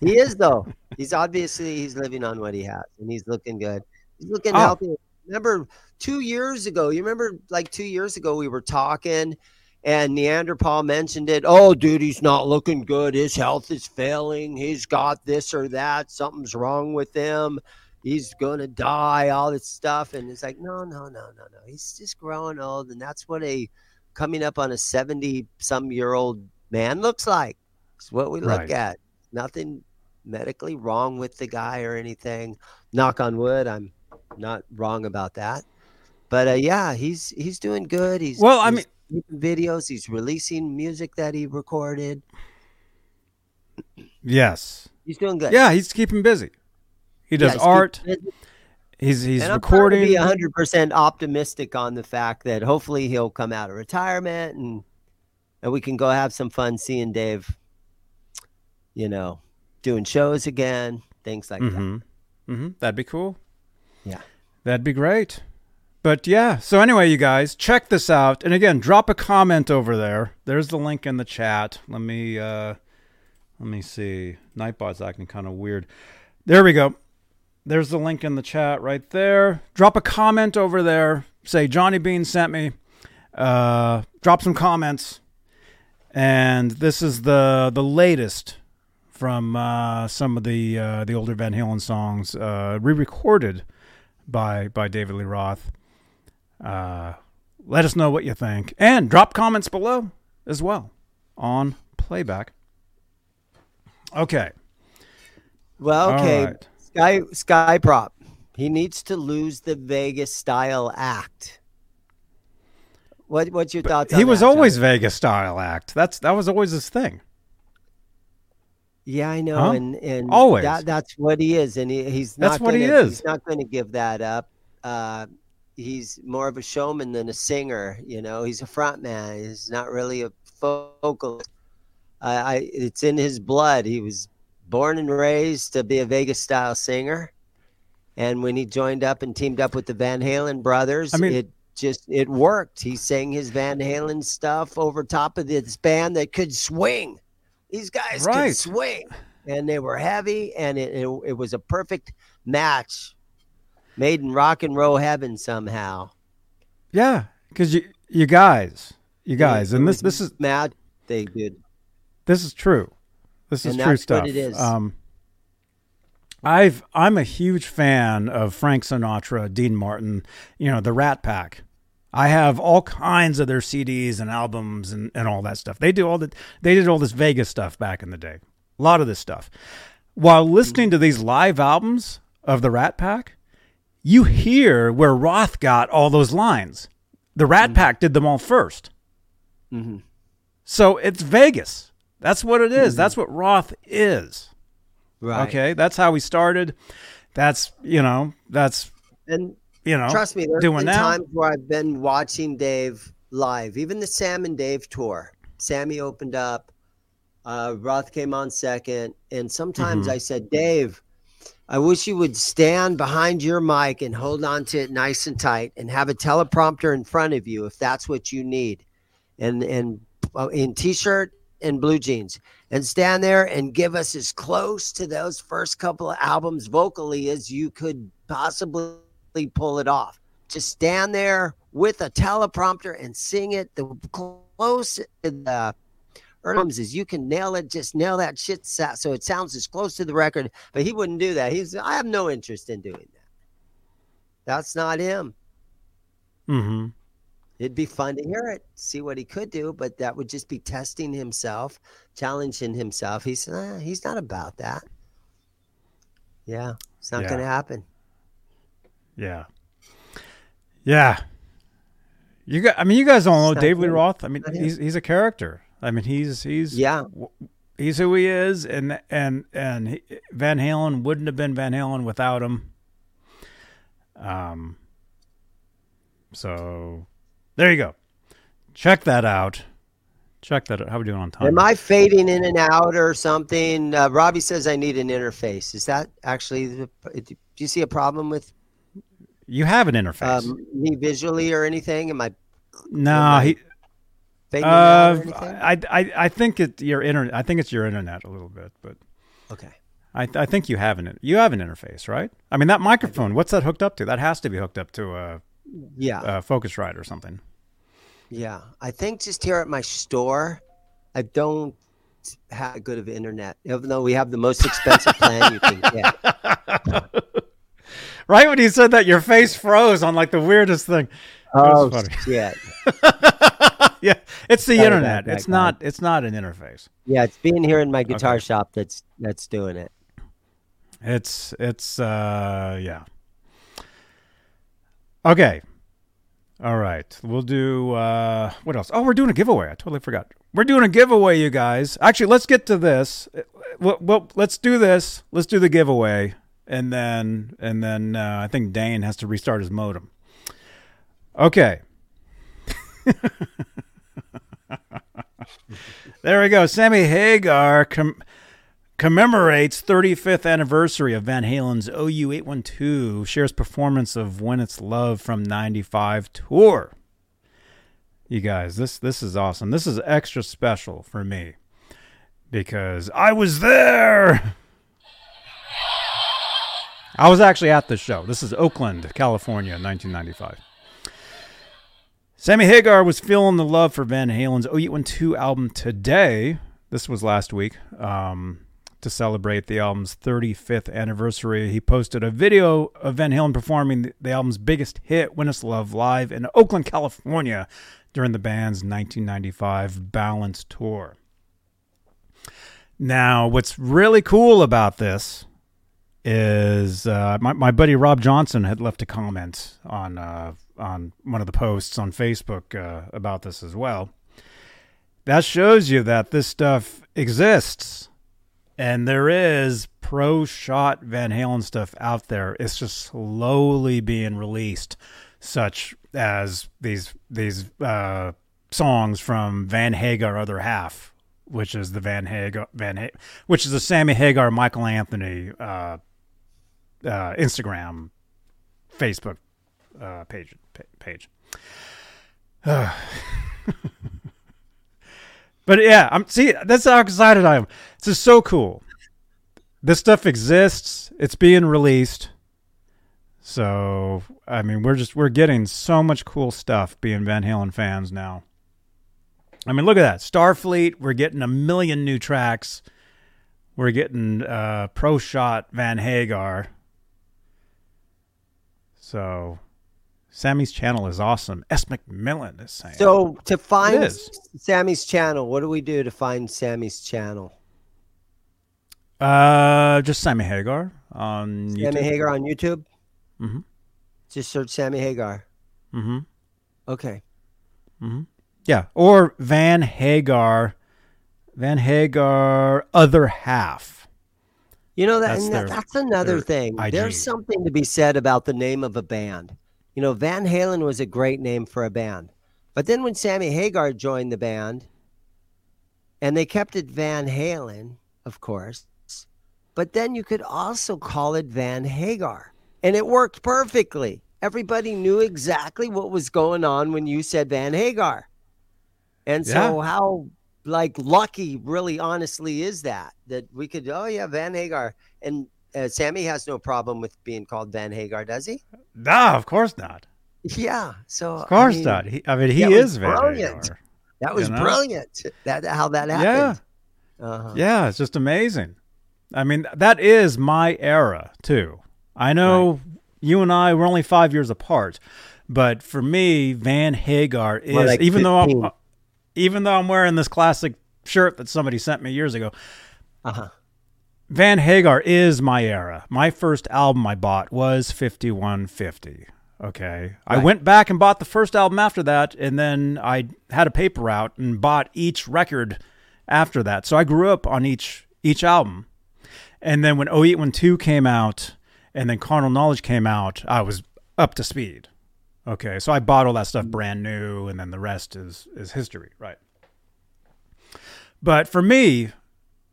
he is though. He's obviously he's living on what he has, and he's looking good. He's looking Oh. healthy. Remember two years ago? You remember like two years ago we were talking, and Neanderthal mentioned it. Oh, dude, he's not looking good. His health is failing. He's got this or that. Something's wrong with him. He's gonna die. All this stuff, and it's like, no, no, no, no, no. He's just growing old, and that's what a coming up on a 70 some year old man looks like. It's what we look Right. at. Nothing medically wrong with the guy or anything. Knock on wood, I'm not wrong about that. But uh, yeah, he's he's doing good. He's Well, I he's making videos. He's releasing music that he recorded. Yes. He's doing good. Yeah, he's keeping busy. He does Yeah, he's art. He's he's and recording. I'm be 100% optimistic on the fact that hopefully he'll come out of retirement and and we can go have some fun seeing Dave, you know, doing shows again, things like that. hmm hmm That'd be cool. Yeah. That'd be great. But yeah, so anyway, you guys, check this out. And again, drop a comment over there. There's the link in the chat. Let me uh let me see. Nightbot's acting kind of weird. There we go. There's the link in the chat right there. Drop a comment over there. Say Johnny Bean sent me. Uh drop some comments. And this is the the latest from uh, some of the uh, the older Van Halen songs, uh, re-recorded by by David Lee Roth. Uh, let us know what you think, and drop comments below as well on playback. Okay. Well, okay. right. Sky Sky Prop. He needs to lose the Vegas style act. What what's your thoughts on He was that, always Vegas style act. That's that was always his thing. Yeah, I know, Huh? and and Always. that, that's what he is, and he, he's not. That's what he gonna- is. He's not going to give that up. Uh, he's more of a showman than a singer. You know, he's a front man. He's not really a vocalist. I, I it's in his blood. He was born and raised to be a Vegas style singer, and when he joined up and teamed up with the Van Halen brothers, I mean- it just it worked. He sang his Van Halen stuff over top of this band that could swing. These guys Right. could swing, and they were heavy, and it, it it was a perfect match, made in rock and roll heaven somehow. Yeah, because you you guys, you guys, and this this is mad. They did. this is true. This is And true stuff. it is. Um, I've I'm a huge fan of Frank Sinatra, Dean Martin, you know, the Rat Pack. I have all kinds of their CDs and albums and, and all that stuff. They do all the they did all this Vegas stuff back in the day. A lot of this stuff. While listening to these live albums of the Rat Pack, you hear where Roth got all those lines. The Rat Pack did them all 1st Mhm. So it's Vegas. That's what it is. That's what Roth is. Right. Okay, that's how we started. That's you know, that's And you know, trust me, there's doing been now. times where I've been watching Dave live, even the Sam and Dave tour. Sammy opened up, uh, Roth came on second, and sometimes Mhm. I said, Dave, I wish you would stand behind your mic and hold on to it nice and tight, and have a teleprompter in front of you if that's what you need, and and uh, in t-shirt and blue jeans, and stand there and give us as close to those first couple of albums vocally as you could possibly pull it off. Just stand there with a teleprompter and sing it the close to the albums as you can nail it. Just nail that shit so it sounds as close to the record. But he wouldn't do that. He's I have no interest in doing that. That's not him. Mm-hmm. It'd be fun to hear it, see what he could do, but that would just be testing himself, challenging himself. He's he's not about that. Yeah, it's not Yeah. going to happen. Yeah. Yeah. You got I mean you guys all know Dave Lee. Roth. I mean he's he's a character. I mean he's he's Yeah. w- He's who he is, and and and he, Van Halen wouldn't have been Van Halen without him. Um. So, there you go. Check that out. Check that out. How are we doing on time? Am I fading in and out or something? Uh, Robbie says I need an interface. Is that actually? The, do you see a problem with you have an interface. um, me visually or anything? Am I no, he. in and out Uh. I, I I think it your internet. I think it's your internet a little bit, but Okay. I I think you have an you have an interface, right? I mean that microphone. What's that hooked up to? That has to be hooked up to a, Yeah. a Focusrite or something. Yeah, I think just here at my store, I don't have good of internet, even though we have the most expensive plan you can get. Right when you said that, your face froze on like the weirdest thing. Oh shit! yeah, it's the Sorry internet. It's not. It's not an interface. Yeah, it's being here in my guitar Okay. shop that's that's doing it. It's it's uh yeah. Okay. All right. We'll do uh what else? Oh, we're doing a giveaway. I totally forgot. We're doing a giveaway, you guys. Actually, let's get to this. Well, well let's do this. Let's do the giveaway and then and then uh, I think Dane has to restart his modem. Okay. there we go. Sammy Hagar com- commemorates 35th anniversary of Van Halen's OU 812, shares performance of When It's Love from 95 tour. You guys, this this is awesome. This is extra special for me because I was there. I was actually at the show. This is Oakland, California, 1995. Sammy Hagar was feeling the love for Van Halen's OU812 album today. This was last week. Um, to celebrate the album's 35th anniversary, he posted a video of Van Halen performing the, the album's biggest hit, When It's Love, live in Oakland, California during the band's 1995 Balance tour. Now, what's really cool about this is uh, my, my buddy Rob Johnson had left a comment on uh, on one of the posts on Facebook uh, about this as well. That shows you that this stuff exists, and there is pro shot Van Halen stuff out there. It's just slowly being released, such as these these uh, songs from Van Hagar Other Half, which is the Van Hagar Van which is the Sammy Hagar Michael Anthony uh, Instagram, Facebook uh, page pa- page. but yeah, I'm see that's how excited I am. This is so cool. This stuff exists. It's being released. So I mean, we're just we're getting so much cool stuff being Van Halen fans now. I mean, look at that Starfleet. We're getting a million new tracks. We're getting uh, Pro Shot Van Hagar. So, Sammy's channel is awesome. S. McMillan is saying. So to find. Sammy's channel, what do we do to find Sammy's channel? uh, just Sammy Hagar on Sammy YouTube. Hagar on YouTube. Mm-hmm. Just search Sammy Hagar. Mm-hmm. Okay. Mm-hmm. Yeah, or Van Hagar, Van Hagar other half. You know that, That's and that their- that's another thing. IG. There's something to be said about the name of a band. You know, Van Halen was a great name for a band. But then when Sammy Hagar joined the band, and they kept it Van Halen, of course, but then you could also call it Van Hagar. And it worked perfectly. Everybody knew exactly what was going on when you said Van Hagar. And so how like lucky really honestly is that that we could oh yeah Van Hagar and uh, Sammy has no problem with being called Van Hagar does he? Nah, of course not. Yeah. So Of course I mean, not. He, I mean, he is Van brilliant. Hagar. That was you know? brilliant. That how that Yeah. happened. Uh-huh. Yeah, it's just amazing. I mean, that is my era too. I know you and I were only five years apart, but for me, Van Hagar is like even though I'm 15. Even though I'm wearing this classic shirt that somebody sent me years ago. Uh-huh. Van Hagar is my era. My first album I bought was 5150. Okay. I went back and bought the first album after that, and then I had a paper route and bought each record after that. So I grew up on each each album. And then when OU812 came out and then Carnal Knowledge came out, I was up to speed. Okay, so I bought all that stuff mm. brand new and then the rest is is history, right? But for me,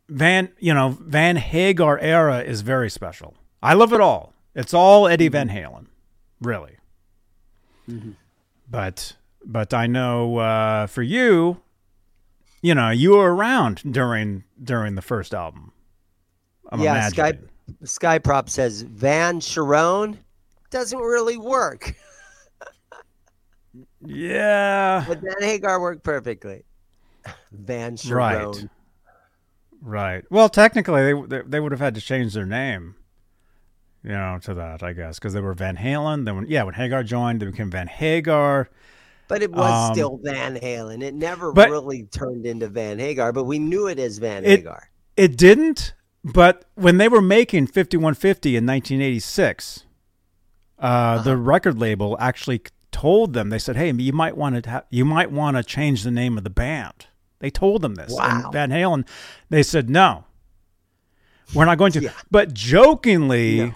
Van, you know, Van Hagar era is very special. I love it all. It's all Eddie mm-hmm. Van Halen, really. Mm-hmm. But but I know uh, for you, you know, you were around during during the first album. I'm yeah, Sky imagining. Sky Prop says Van Sharon doesn't really work, Yeah. but Van Hagar worked perfectly. Van Sharon. Right. Right. Well, technically, they they, they would have had to change their name, you know, to that, I guess, because they were Van Halen. Then, when, yeah, when Hagar joined, they became Van Hagar. But it was Um, still Van Halen. It never but- really turned into Van Hagar, but we knew it as Van It- Hagar. It didn't, but when they were making 5150 in 1986, uh, the record label actually told them. They said, "Hey, you might want to ha- you might want to change the name of the band." They told them this. Wow. And Van Halen, they said, "No, we're not going to." Yeah. But jokingly, No.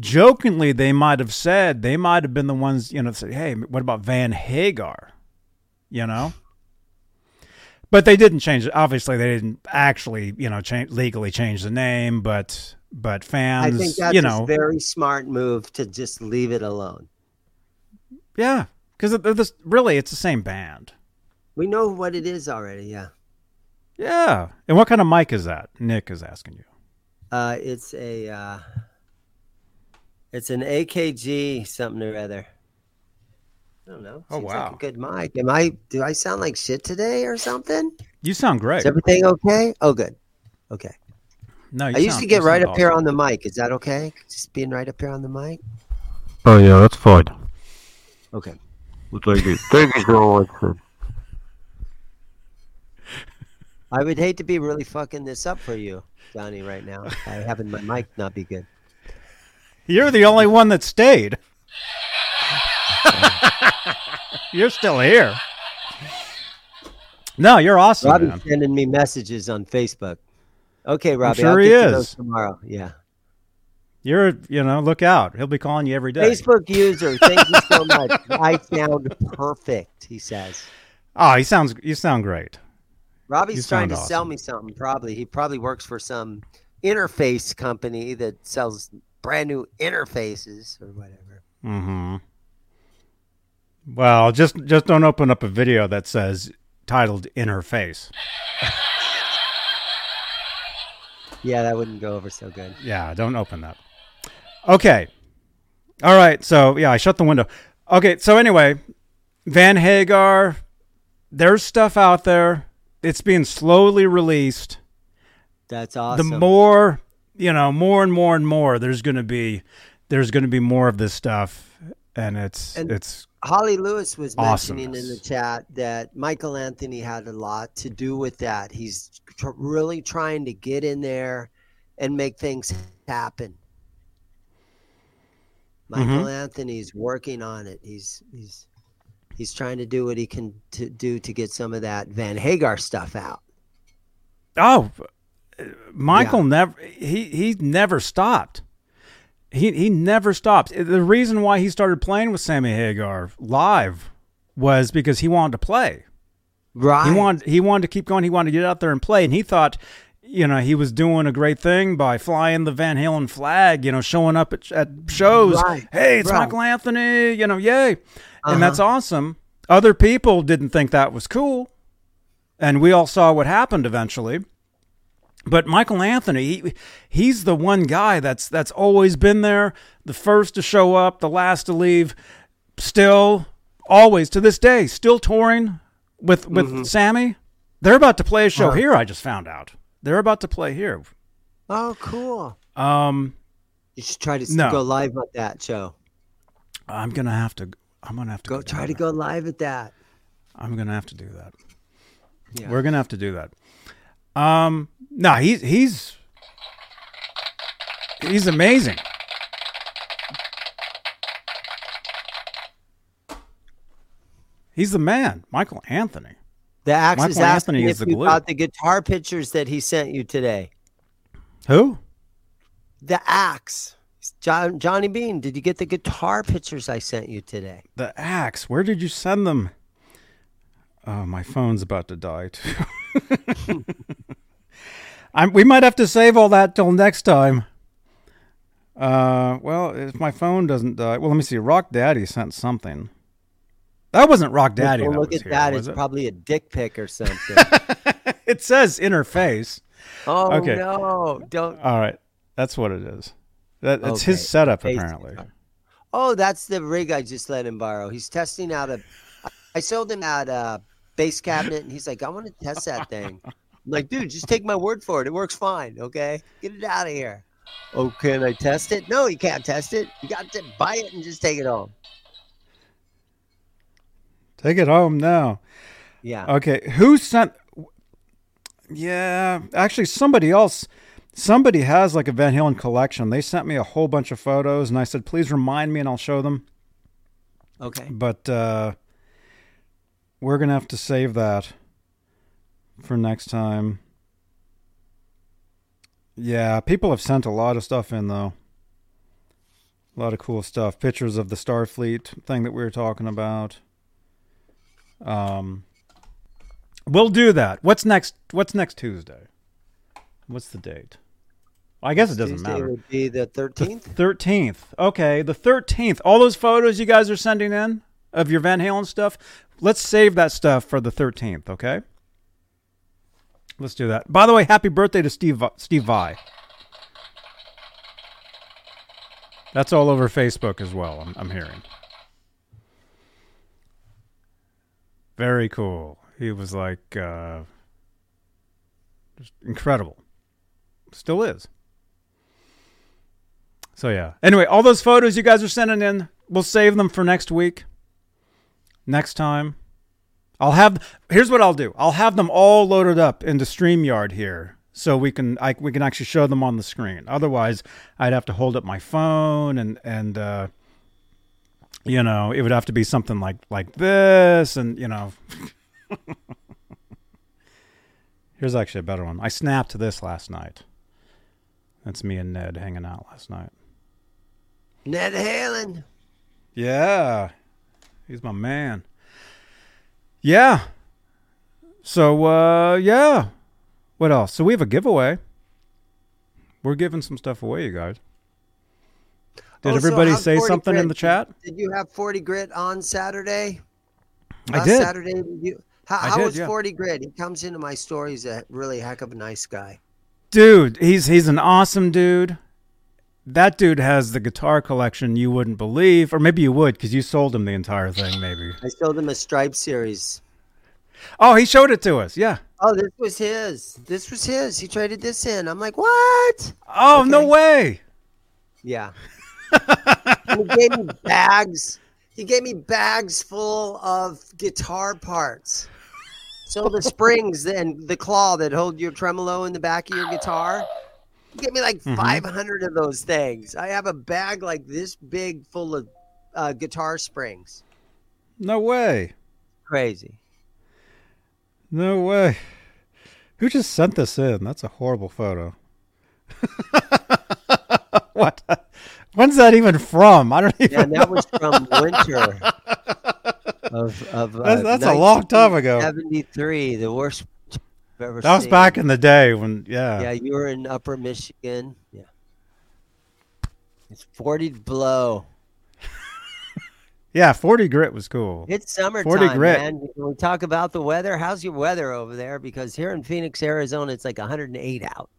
jokingly, they might have said they might have been the ones, you know, said, "Hey, what about Van Hagar?" You know. But they didn't change it. Obviously, they didn't actually, you know, change legally change the name. But but fans, I think that's you a very smart move to just leave it alone. Yeah, because this really it's the same band. We know what it is already. Yeah, Yeah. And what kind of mic is that? Nick is asking you. uh, it's a uh, it's an AKG something or other. I don't know. Oh, Seems like wow. a good mic. Am I? Do I sound like shit today or something? You sound great. Is everything okay? Oh, good. Okay. No, you I used sound- to get right sound up here on the mic. Is that okay? Just being right up here on the mic. Oh yeah, that's fine. Okay. Thank you. Thank you so much. I would hate to be really fucking this up for you, Johnny, right now. By having my mic not be good. You're the only one that stayed. you're still here. No, you're awesome, Robbie's man. sending me messages on Facebook. Okay, Robbie. sure I'll he get to those is. tomorrow. Yeah. You're, you know, look out. He'll be calling you every day. Facebook user, thank you so much. I sound perfect, he says. Oh, he sounds. You sound great. Robbie's You trying to sound sell me something, probably. He probably works for some interface company that sells brand new interfaces or whatever. Mm-hmm. Well, just just don't open up a video that says titled "Interface." Yeah, that wouldn't go over so good. Yeah, don't open that. Okay. All right. So yeah, I shut the window. Okay. So anyway, Van Hagar, there's stuff out there. It's being slowly released. That's awesome. The more you know, more and more and more, there's gonna be there's gonna be more of this stuff, and it's And- it's Holly Lewis was mentioning in the chat that Michael Anthony had a lot to do with that. He's tr- really trying to get in there and make things happen. Michael Mm-hmm. Anthony's working on it. He's he's he's trying to do what he can to do to get some of that Van Hagar stuff out. Oh, Michael never he he never stopped. He he never stopped. The reason why he started playing with Sammy Hagar live was because he wanted to play. Right. He wanted he wanted to keep going. He wanted to get out there and play, and he thought, you know, he was doing a great thing by flying the Van Halen flag. You know, showing up at, at shows. Right, Hey, it's right. Michael Anthony. You know, yay, Uh-huh. and that's awesome. Other people didn't think that was cool, and we all saw what happened eventually. But Michael Anthony, he, he's the one guy that's that's always been there, the first to show up, the last to leave, still always to this day, still touring with with Sammy. They're about to play a show Uh-huh. here. I just found out they're about to play here. Oh, cool. Um, You should try to No. go live on that show. I'm gonna have to. I'm gonna have to Go try to go live at that. I'm gonna have to do that. Yeah. We're gonna have to do that. Um, no, he's he's he's amazing. He's the man, Michael Anthony. The axe Michael is asking Anthony if is the you glue. got the guitar pictures that he sent you today. Who? The axe. John, Johnny Bean, did you get the guitar pictures I sent you today? The axe. Where did you send them? Oh, my phone's about to die too. I'm, we might have to save all that till next time. Uh, well, if my phone doesn't die, well, let me see. Rock Daddy sent something. That wasn't Rock Daddy. Look at here, that. It's it? probably a dick pic or something. it says interface. oh Okay. no! Don't. All right, that's what it is. That it's Okay, his setup apparently. Oh, that's the rig I just let him borrow. He's testing out a. I sold him that uh, bass cabinet, and he's like, "I want to test that thing." I'm like, "Dude, just take my word for it. It works fine. Okay, get it out of here." Oh, can I test it? No, you can't test it. You got to buy it and just take it home. Take it home now. Yeah. Okay, who sent? Yeah, actually, somebody else. Somebody has like a Van Halen collection. They sent me a whole bunch of photos, and I said, "Please remind me, and I'll show them." Okay. But uh, we're gonna have to save that for next time. Yeah, people have sent a lot of stuff in though. A lot of cool stuff. Pictures of the Starfleet thing that we were talking about. Um, we'll do that. What's next? What's next Tuesday? What's the date? I guess it doesn't Tuesday matter. would be the thirteenth. thirteenth. Okay, the thirteenth. All those photos you guys are sending in of your Van Halen stuff. Let's save that stuff for the thirteenth. Okay. Let's do that. By the way, happy birthday to Steve Vi- Steve Vai. That's all over Facebook as well. I'm, I'm hearing. Very cool. He was like uh, just incredible. Still is. So yeah. Anyway, all those photos you guys are sending in, we'll save them for next week. Next time. I'll have here's what I'll do. I'll have them all loaded up into StreamYard here. So we can I, we can actually show them on the screen. Otherwise, I'd have to hold up my phone and and uh, you know, it would have to be something like like this and you know Here's actually a better one. I snapped this last night. That's me and Ned hanging out last night. Ned Halen. Yeah. He's my man. Yeah. So uh yeah. What else? So we have a giveaway. We're giving some stuff away, you guys. Did Oh, everybody how's say 40 something in the chat? Did you have forty grit on Saturday? I Last did. Saturday, you? How, I how did, was yeah. forty grit? He comes into my store. He's a really heck of a nice guy. Dude, he's he's an awesome dude. That dude has the guitar collection you wouldn't believe, or maybe you would because you sold him the entire thing. Maybe. I sold him a Stripe series. Oh, he showed it to us. Yeah. Oh, this was his. This was his. He traded this in. I'm like, what? Oh no way. Yeah. He gave me bags. He gave me bags full of guitar parts. So the springs and the claw that hold your tremolo in the back of your guitar. He gave me like Mhm. 500 of those things. I have a bag like this big full of uh, guitar springs. No way. Crazy. No way. Who just sent this in? That's a horrible photo. what? When's that even from? I don't even Yeah, that was from winter of of uh, That's- that's a long time ago. 73, the worst I've ever That was seen. back in the day when, yeah. Yeah, you were in Upper Michigan. Yeah. It's 40 below. Yeah, 40 grit was cool. It's summertime, 40 grit. man. When we talk about the weather, how's your weather over there? Because here in Phoenix, Arizona, it's like 108 out.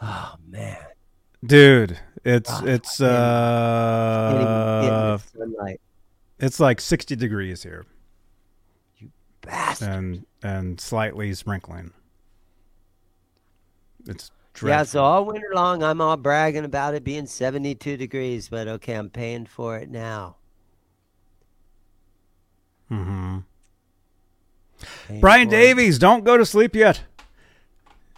Oh man, Dude, it's Ah, it's Can't even get in uh it's like 60 degrees here You bastard. and and slightly sprinkling. It's Yeah, so all winter long, I'm all bragging about it being 72 degrees, but okay, I'm paying for it now. Mhm. Brian. Davies, don't go to sleep yet.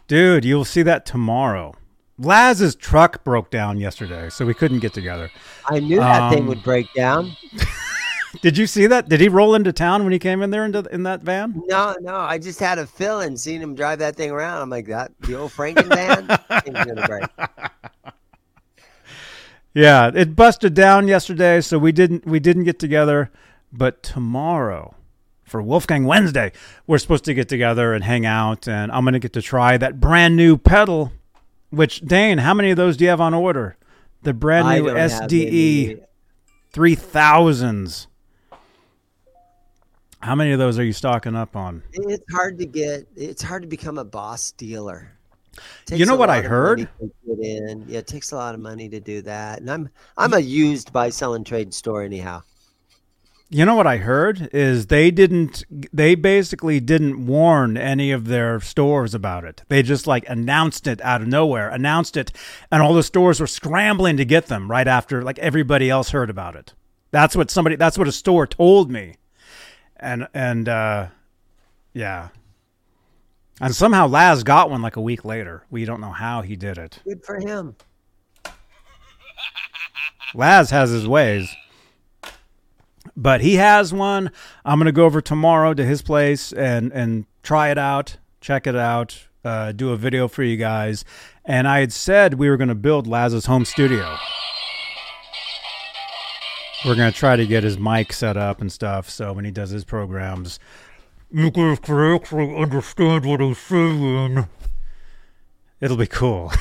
Dude, you'll see that tomorrow. Laz's truck broke down yesterday, so we couldn't get together. I knew that thing Um, would break down. Did you see that? Did he roll into town when he came in there into in that van? No, no, I just had a fill and seen him drive that thing around. I'm like, that the old Franken van gonna break. Yeah, it busted down yesterday, so we didn't we didn't get together. But tomorrow, for Wolfgang Wednesday, we're supposed to get together and hang out, and I'm gonna get to try that brand new pedal. Which Dane, how many of those do you have on order? The brand I new SDE three thousands. How many of those are you stocking up on? It's hard to get. It's hard to become a boss dealer. You know what I heard? money to get in. Yeah, it takes a lot of money to do that. And I'm I'm a used buy sell and trade store anyhow. You know what I heard is they didn't they basically didn't warn any of their stores about it. They just like announced it out of nowhere, announced it and all the stores were scrambling to get them right after like everybody else heard about it. That's what somebody that's what a store told me. And and uh yeah. And somehow Laz got one like a week later. We don't know how he did it. Good for him. Laz has his ways. But he has one. I'm gonna go over tomorrow to his place and and try it out, check it out, uh, do a video for you guys. And I had said we were gonna build Laz's home studio. We're gonna try to get his mic set up and stuff, so when he does his programs, you guys can actually understand what he's saying. It'll be cool.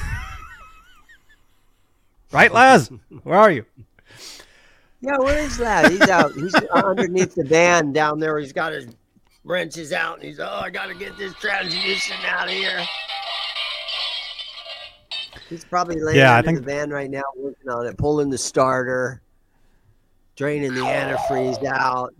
right, Laz? Where are you? Yeah, where is that? He's out. He's underneath the van down there. He's got his wrenches out, and he's oh, I gotta get this transmission out of here. He's probably laying Yeah, I think- the van right now, working on it, pulling the starter, draining the antifreeze out.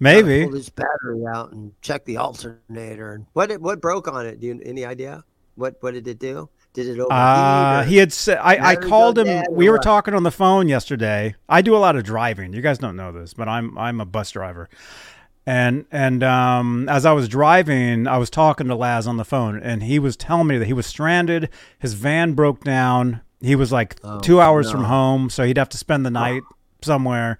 Maybe. pull this battery out and check the alternator. And what it, what broke on it? Do you any idea? What what did it do? Did it overheat? Uh, he had said I, I called him. We were what? talking on the phone yesterday. I do a lot of driving. You guys don't know this, but I'm I'm a bus driver. And and um, as I was driving, I was talking to Laz on the phone, and he was telling me that he was stranded. His van broke down. He was like Oh, two hours from home, so he'd have to spend the night somewhere.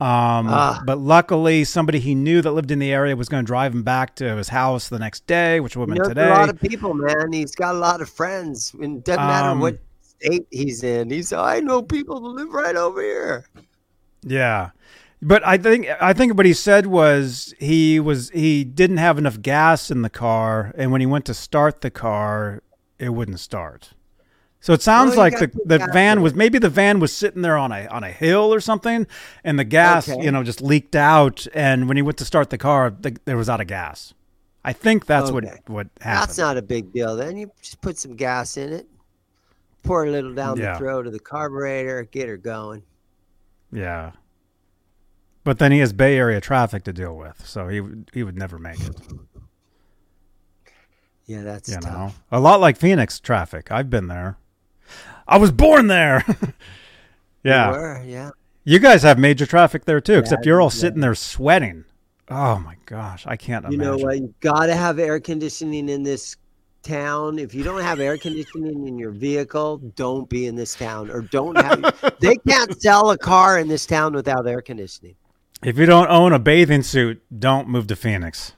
Um, Ah. But luckily, somebody he knew that lived in the area was going to drive him back to his house the next day, which would have been today. a lot of people, man. He's got a lot of friends. It doesn't matter Um, what state he's in. He's I know people that live right over here. Yeah. But I think I think what he said was he was he didn't have enough gas in the car and when he went to start the car it wouldn't start. So it sounds Well, like the, the van was maybe the van was sitting there on a on a hill or something and the gas, Okay. you know, just leaked out and when he went to start the car the, there was out of gas. I think that's Okay. what what happened. That's not a big deal. Then you just put some gas in it, pour a little down Yeah. the throat of the carburetor, get her going. yeah. But then he has Bay Area traffic to deal with, so he would- he would never make it. Yeah, that's you tough. know a lot like phoenix traffic i've been there i was born there You yeah were, yeah. you guys have major traffic there too except you're all yeah. sitting there sweating oh my gosh i can't You know imagine what? You got to have air conditioning in this town. If you don't have air conditioning in your vehicle, don't be in this town or don't have. they can't sell a car in this town without air conditioning. if you don't own a bathing suit don't move to phoenix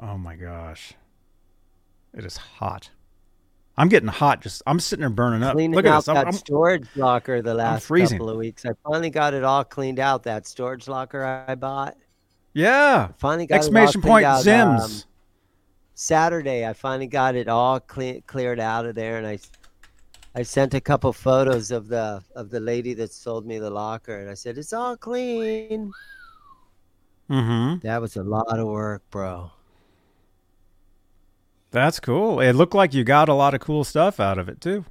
oh my gosh it is hot i'm getting hot just i'm sitting there burning up Cleaning look at out this I'm- that I'm- storage locker the last couple of weeks. I finally got it all cleaned out. That storage locker I bought. yeah Finally got exclamation it all point out, zims um, Saturday, I finally got it all clean, cleared out of there, and I, I sent a couple photos of the of the lady that sold me the locker, and I said it's all clean. mm-hmm That was a lot of work, bro. That's cool it looked like you got a lot of cool stuff out of it too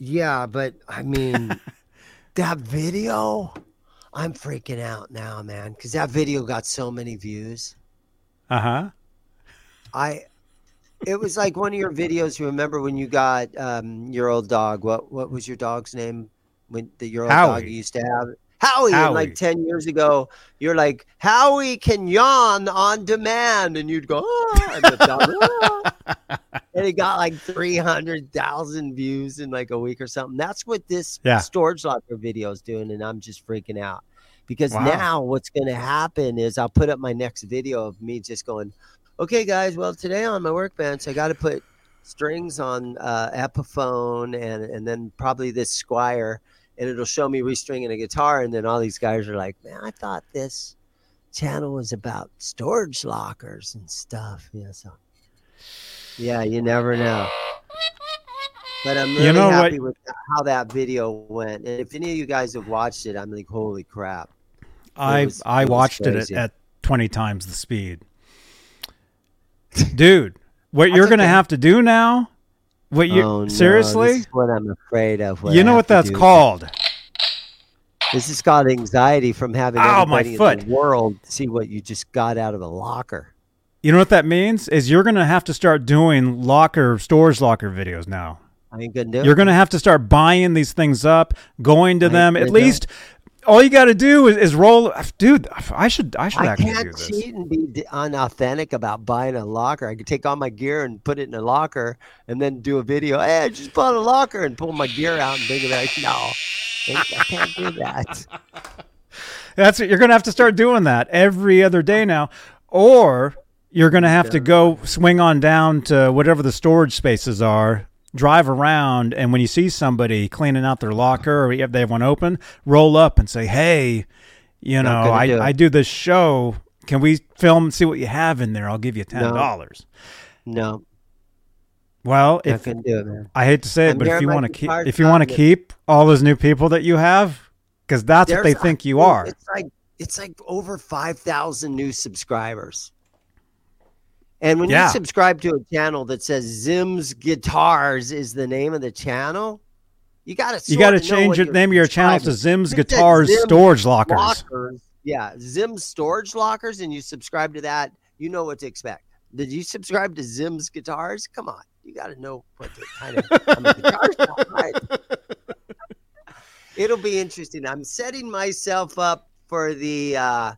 Yeah, but I mean, that video, I'm freaking out now, man, because that video got so many views. uh-huh I, it was like one of your videos. You remember when you got um, your old dog? What what was your dog's name? When the your old dog you used to have? Howie, and Howie. like ten years ago, you're like Howie can yawn on demand, and you'd go, "Ah," and dog, "Ah." and it got like 300,000 views in like a week or something. That's what this Yeah. storage locker video is doing. And I'm just freaking out because Wow. now what's going to happen is I'll put up my next video of me just going, okay, guys, well, today on my workbench, I got to put strings on uh, Epiphone and, and then probably this Squier, and it'll show me restringing a guitar. And then all these guys are like, man, I thought this channel was about storage lockers and stuff. Yeah, so yeah, you never know. But I'm really You know what- happy with how that video went. And if any of you guys have watched it, I'm like, holy crap. I was- I watched it at, at 20 times the speed. Dude, what you're going to have to do now? What you Oh, no, seriously? what I'm afraid of. you I know what that's called? This is called anxiety from having Ow, my everybody in the world see what you just got out of a locker. You know what that means? Is you're going to have to start doing locker storage locker videos now. I ain't gonna do You're it. going to have to start buying these things up, going to I them. At gonna least all you got to do is, is roll. Dude, I should I should I actually do can't this. cheat and be unauthentic about buying a locker. I could take all my gear and put it in a locker, and then do a video. Hey, I just bought a locker and pull my gear out and bring it back. No, I can't do that. That's what you're going to have to start doing that every other day now, or you're going to have to go swing on down to whatever the storage spaces are, drive around, and when you see somebody cleaning out their locker or if they have one open, roll up and say, "Hey, you know, gonna do. I I do this show. Can we film and see what you have in there? I'll give you ten dollars." No, Well, if it. I hate to say it, I'm but if you want to keep if you want to keep all those new people that you have, because that's what they think you are. It's like it's like over five thousand new subscribers. And when Yeah. you subscribe to a channel that says Zim's Guitars is the name of the channel, you got to You got to change the name of your channel to Zim's If it says Guitars Storage Lockers. Lockers. Yeah, Zim's Storage Lockers, and you subscribe to that, you know what to expect. Did you subscribe to Zim's Guitars? Come on, you got to know what the kind of, kind of guitar right? It'll be interesting. I'm setting myself up for the uh,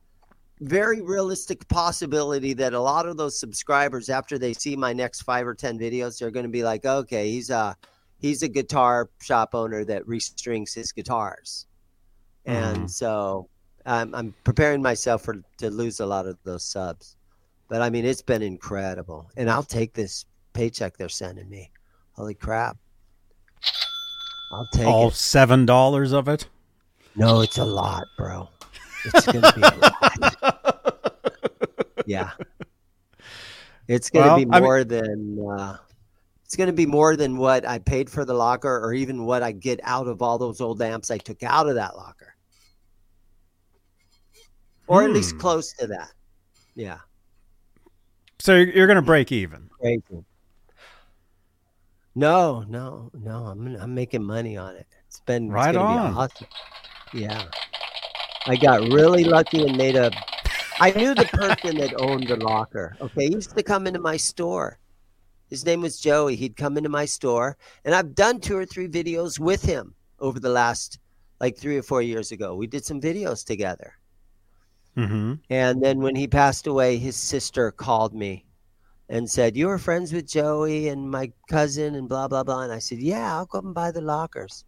very realistic possibility that a lot of those subscribers, after they see my next five or ten videos, they're going to be like, "Okay, he's a he's a guitar shop owner that restrings his guitars," and Mhm. so I'm, I'm preparing myself for to lose a lot of those subs. But I mean, it's been incredible, and I'll take this paycheck they're sending me. Holy crap! I'll take All it. seven dollars of it. No, it's a lot, bro. It's gonna be a lot. Yeah. It's gonna Well, be I mean- more than uh it's gonna be more than what I paid for the locker or even what I get out of all those old amps I took out of that locker. Or at least Hmm. close to that. Yeah. So you're, you're going to break even. No, no, no. I'm I'm making money on it. It's been it's Right gonna on. Be awesome. Yeah. I got really lucky and made a. I knew the person that owned the locker. Okay, he used to come into my store. His name was Joey. He'd come into my store, and I've done two or three videos with him over the last like three or four years ago. We did some videos together. Mm-hmm. And then when he passed away, his sister called me and said, You were friends with Joey and my cousin and blah, blah, blah. And I said, Yeah, I'll go up and buy the lockers.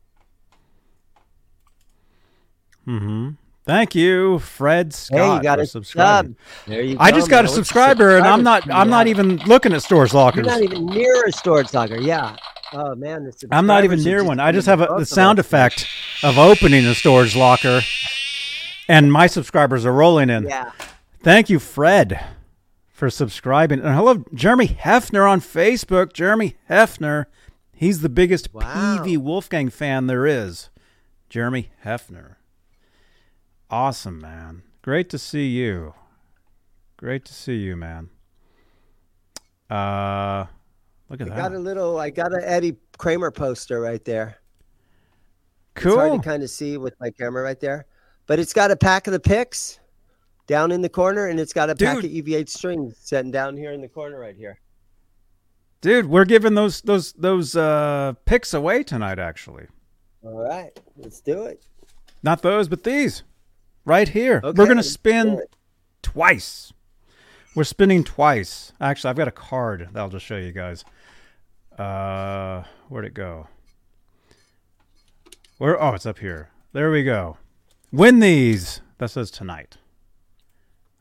Mm-hmm. Thank you, Fred Scott, hey, you got for subscribing. There you go, I just got man. a subscriber, and I'm not. I'm not even looking at storage out? lockers. You're not even near a storage locker. Yeah. Oh, man. The I'm not even near one. I just have a, the sound effect of opening a storage locker, and my subscribers are rolling in. Yeah. Thank you, Fred, for subscribing. And hello, Jeremy Hefner on Facebook. Jeremy Hefner, he's the biggest Wow. PV Wolfgang fan there is. Jeremy Hefner. Awesome, man. Great to see you. Great to see you, man. Uh, look at that. I that. got a little, I got an Eddie Kramer poster right there. It's hard cool. to kind of see with my camera right there, but it's got a pack of the picks down in the corner, and it's got a pack of Dude. EVH strings sitting down here in the corner right here. Dude, we're giving those those those uh picks away tonight actually. All right, let's do it. Not those, but these. Right here. Okay, we're going to spin twice. We're spinning twice. Actually, I've got a card that I'll just show you guys. Uh, where'd it go? Where? Oh, it's up here. There we go. Win these. That says tonight.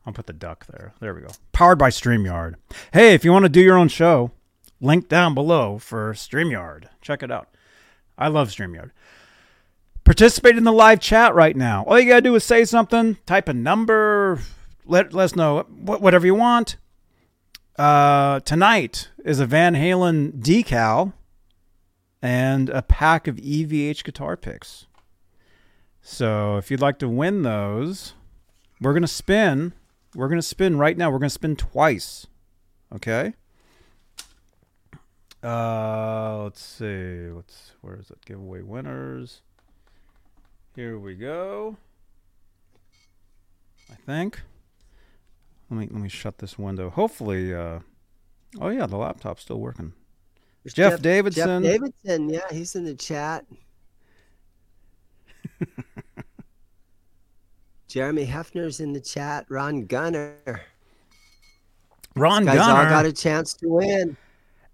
I'll put the duck there. There we go. Powered by StreamYard. Hey, if you want to do your own show, link down below for StreamYard. Check it out. I love StreamYard. Participate in the live chat right now. All you got to do is say something, type a number, let, let us know whatever you want. Uh, tonight is a Van Halen decal and a pack of EVH guitar picks. So if you'd like to win those, we're going to spin. We're going to spin right now. We're going to spin twice. Okay? Uh, let's see. What's where is it? Giveaway winners. Here we go. I think. Let me let me shut this window. Hopefully, uh, oh yeah, the laptop's still working. There's Jeff Davidson. Jeff Davidson, yeah, he's in the chat. Jeremy Hefner's in the chat. Ron Gunner. Ron Guys all got a chance to win.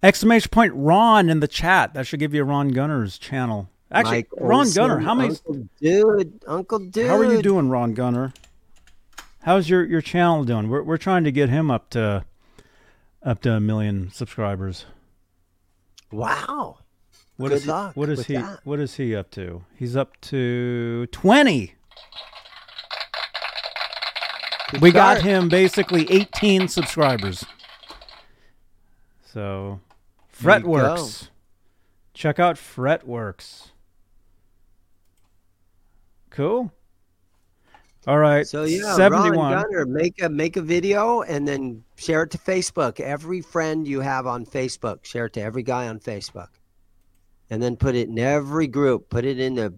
Exclamation point Ron in the chat. That should give you Ron Gunner's channel. Actually, Mike Ron Olson, Gunner, how many? Uncle Dude, Uncle Dude. How are you doing, Ron Gunner? How's your your channel doing? We're we're trying to get him up to up to a million subscribers. Wow. What Good is he, luck what is he that. what is he up to? He's up to twenty. Good We got him basically eighteen subscribers. So There you go. Fretworks. Check out Fretworks. Cool. All right. So yeah, 71. Ron Gunner, make a make a video and then share it to Facebook. Every friend you have on Facebook, share it to every guy on Facebook, and then put it in every group. Put it in the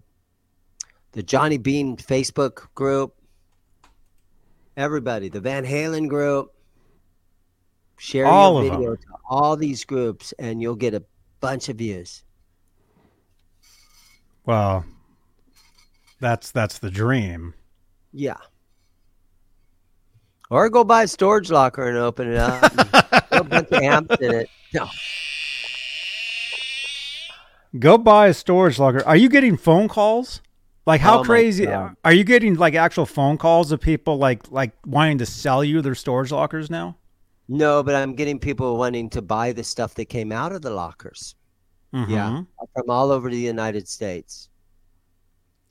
the Johnny Bean Facebook group. Everybody, the Van Halen group. Share All your video to all these groups, and you'll get a bunch of views. Well, that's that's the dream. Yeah. Or go buy a storage locker and open it up. put a bunch of amps in it. No. Go buy a storage locker. Are you getting phone calls? Like how Oh crazy are you getting like actual phone calls of people like like wanting to sell you their storage lockers now? No, but I'm getting people wanting to buy the stuff that came out of the lockers Yeah. Mhm. from all over the United States.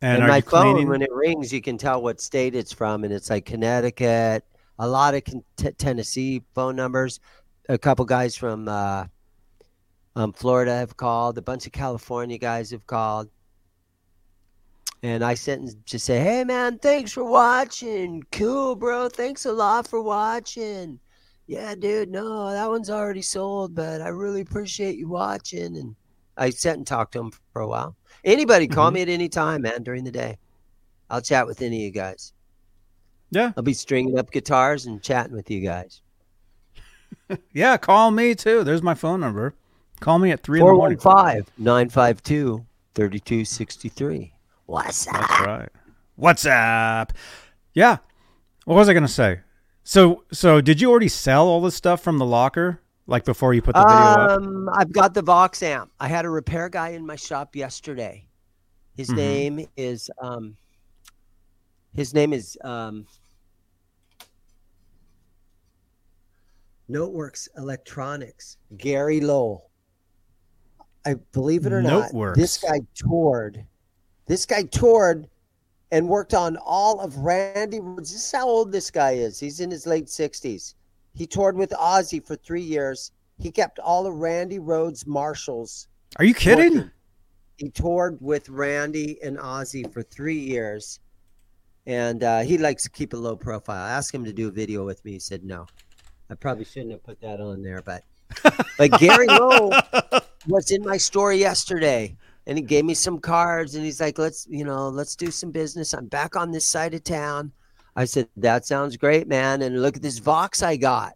And, And, my phone, cleaning? when it rings, you can tell what state it's from, and it's like Connecticut. A lot of t- Tennessee phone numbers. A couple guys from uh, um, Florida have called. A bunch of California guys have called. And I sent and just say, "Hey man, thanks for watching. Cool, bro. Thanks a lot for watching. Yeah, dude. No, that one's already sold, but I really appreciate you watching." And I sat and talked to him for a while. Anybody call Mhm. me at any time, man, during the day. I'll chat with any of you guys. Yeah. I'll be stringing up guitars and chatting with you guys. yeah, call me too. There's my phone number. Call me at three in the morning. 415 952 3263. What's up? That's right. What's up? Yeah. What was I gonna say? So so did you already sell all this stuff from the locker? Like before you put the video up? Um, I've got the Vox amp. I had a repair guy in my shop yesterday. His Mhm. name is um, his name is um, Noteworks Electronics. Gary Lowell. I believe it or not, this guy toured. This guy toured and worked on all of Randy Rhoads. This is how old this guy is. He's in his late sixties. He toured with Ozzy for three years. He kept all of Randy Rhoads Marshalls. Are you kidding? working. He toured with Randy and Ozzy for three years, and uh, he likes to keep a low profile. I asked him to do a video with me. He said no. I probably shouldn't have put that on there, but but Gary Lowe was in my store yesterday, and he gave me some cards, and he's like, "Let's you know, let's do some business. I'm back on this side of town." I said, "That sounds great, man." And look at this Vox I got,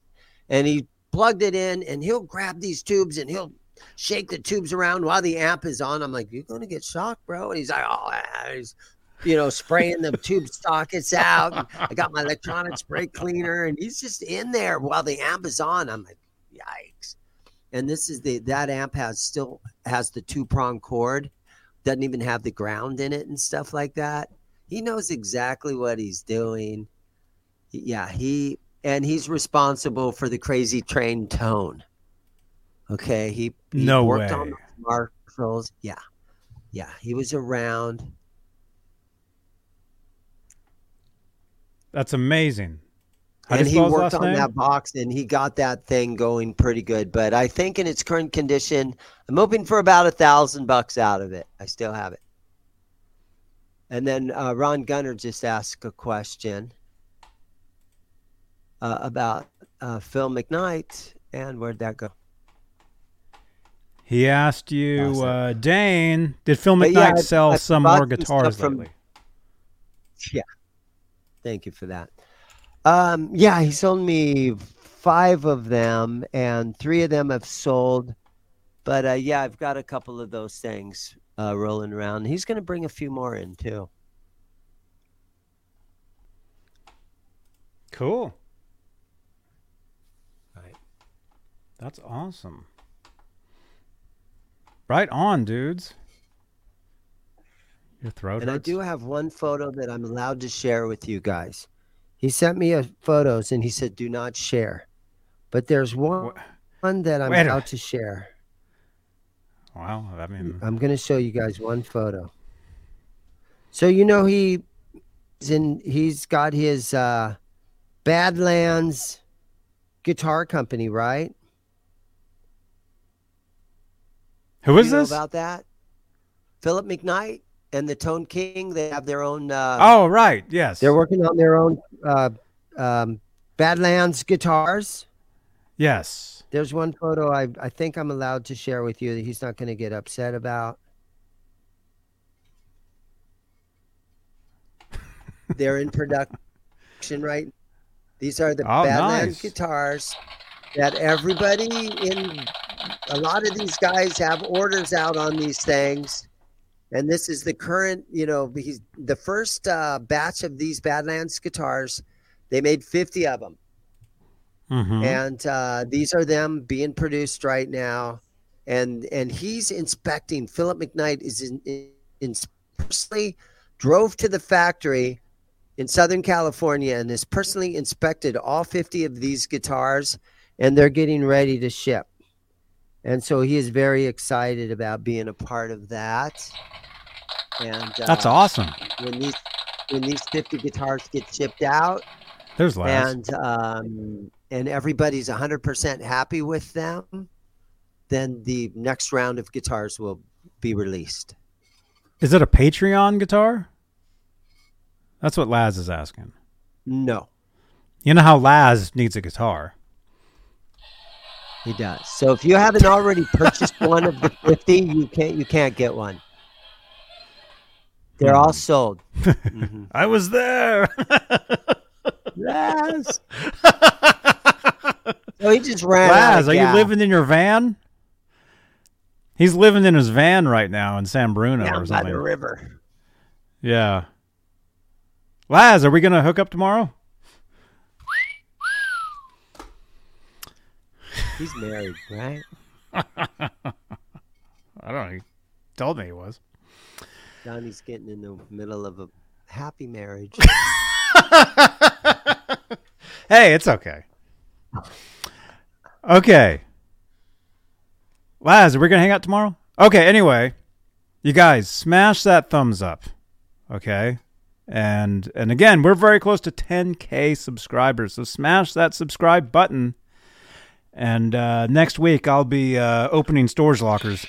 and he plugged it in, and he'll grab these tubes and he'll shake the tubes around while the amp is on. I'm like, "You're gonna get shocked, bro." And he's like, "Oh," ah," he's you know spraying the tube sockets out. I got my electronic spray cleaner, and he's just in there while the amp is on. I'm like, "Yikes!" and this is the that amp has still has the two prong cord, doesn't even have the ground in it and stuff like that. He knows exactly what he's doing. Yeah, he and he's responsible for the crazy train tone. Okay, he, he No worked way. on the Marshalls. Yeah, yeah, he was around. That's amazing. How and he worked on name? that box and he got that thing going pretty good. But I think in its current condition, I'm hoping for about a thousand bucks out of it. I still have it. And then uh, Ron Gunner just asked a question uh, about uh, Phil McKnight. And where'd that go? He asked you, uh, Dane, did Phil McKnight yeah, sell I some more guitars from- lately? Yeah. Thank you for that. Um, yeah, he sold me five of them, and three of them have sold. But uh, yeah, I've got a couple of those things uh, rolling around. He's going to bring a few more in too. Cool. Right. That's awesome. Right on, dudes. Your throat And I do have one photo that I'm allowed to share with you guys. He sent me a photos and he said, "Do not share." But there's one, Wha- one that I'm Wait a- allowed to share. Wow, I mean, I'm going to show you guys one photo. So you know he he's in he's got his uh Badlands guitar company, right? who is you know this? about that? Philip McKnight and the Tone King, they have their own uh oh, right. Yes. they're working on their own uh um Badlands guitars. yes. There's one photo I I think I'm allowed to share with you that he's not going to get upset about. They're in production right. These are the Oh, Badlands nice. guitars that everybody in a lot of these guys have orders out on these things. And this is the current, you know, he's the first uh, batch of these Badlands guitars. They made 50 of them Mhm. and uh, these are them being produced right now and and he's inspecting philip mcknight is in, in, in personally drove to the factory in southern california and has personally inspected all 50 of these guitars and they're getting ready to ship and so he is very excited about being a part of that and uh, That's awesome. when these when these 50 guitars get shipped out There's Laz. and um, and everybody's 100% happy with them, then the next round of guitars will be released. Is it a Patreon guitar? That's what Laz is asking. No, You know how Laz needs a guitar. he does. So if you haven't already purchased one of the 50, you can't you can't get one. They're all sold. Mhm. I was there. Yes. so he just ran. out Laz, are you living in your van? He's living in his van right now in San Bruno down or by something. the river? Yeah. Laz, are we gonna hook up tomorrow? He's married, right? I don't know. He told me he was. Johnny's getting in the middle of a happy marriage. Hey, it's okay. Oh. Okay. Laz, are we gonna hang out tomorrow? Okay, anyway. You guys, smash that thumbs up. Okay? And and again, we're very close to 10k subscribers. So smash that subscribe button. And uh, next week I'll be uh, opening storage lockers.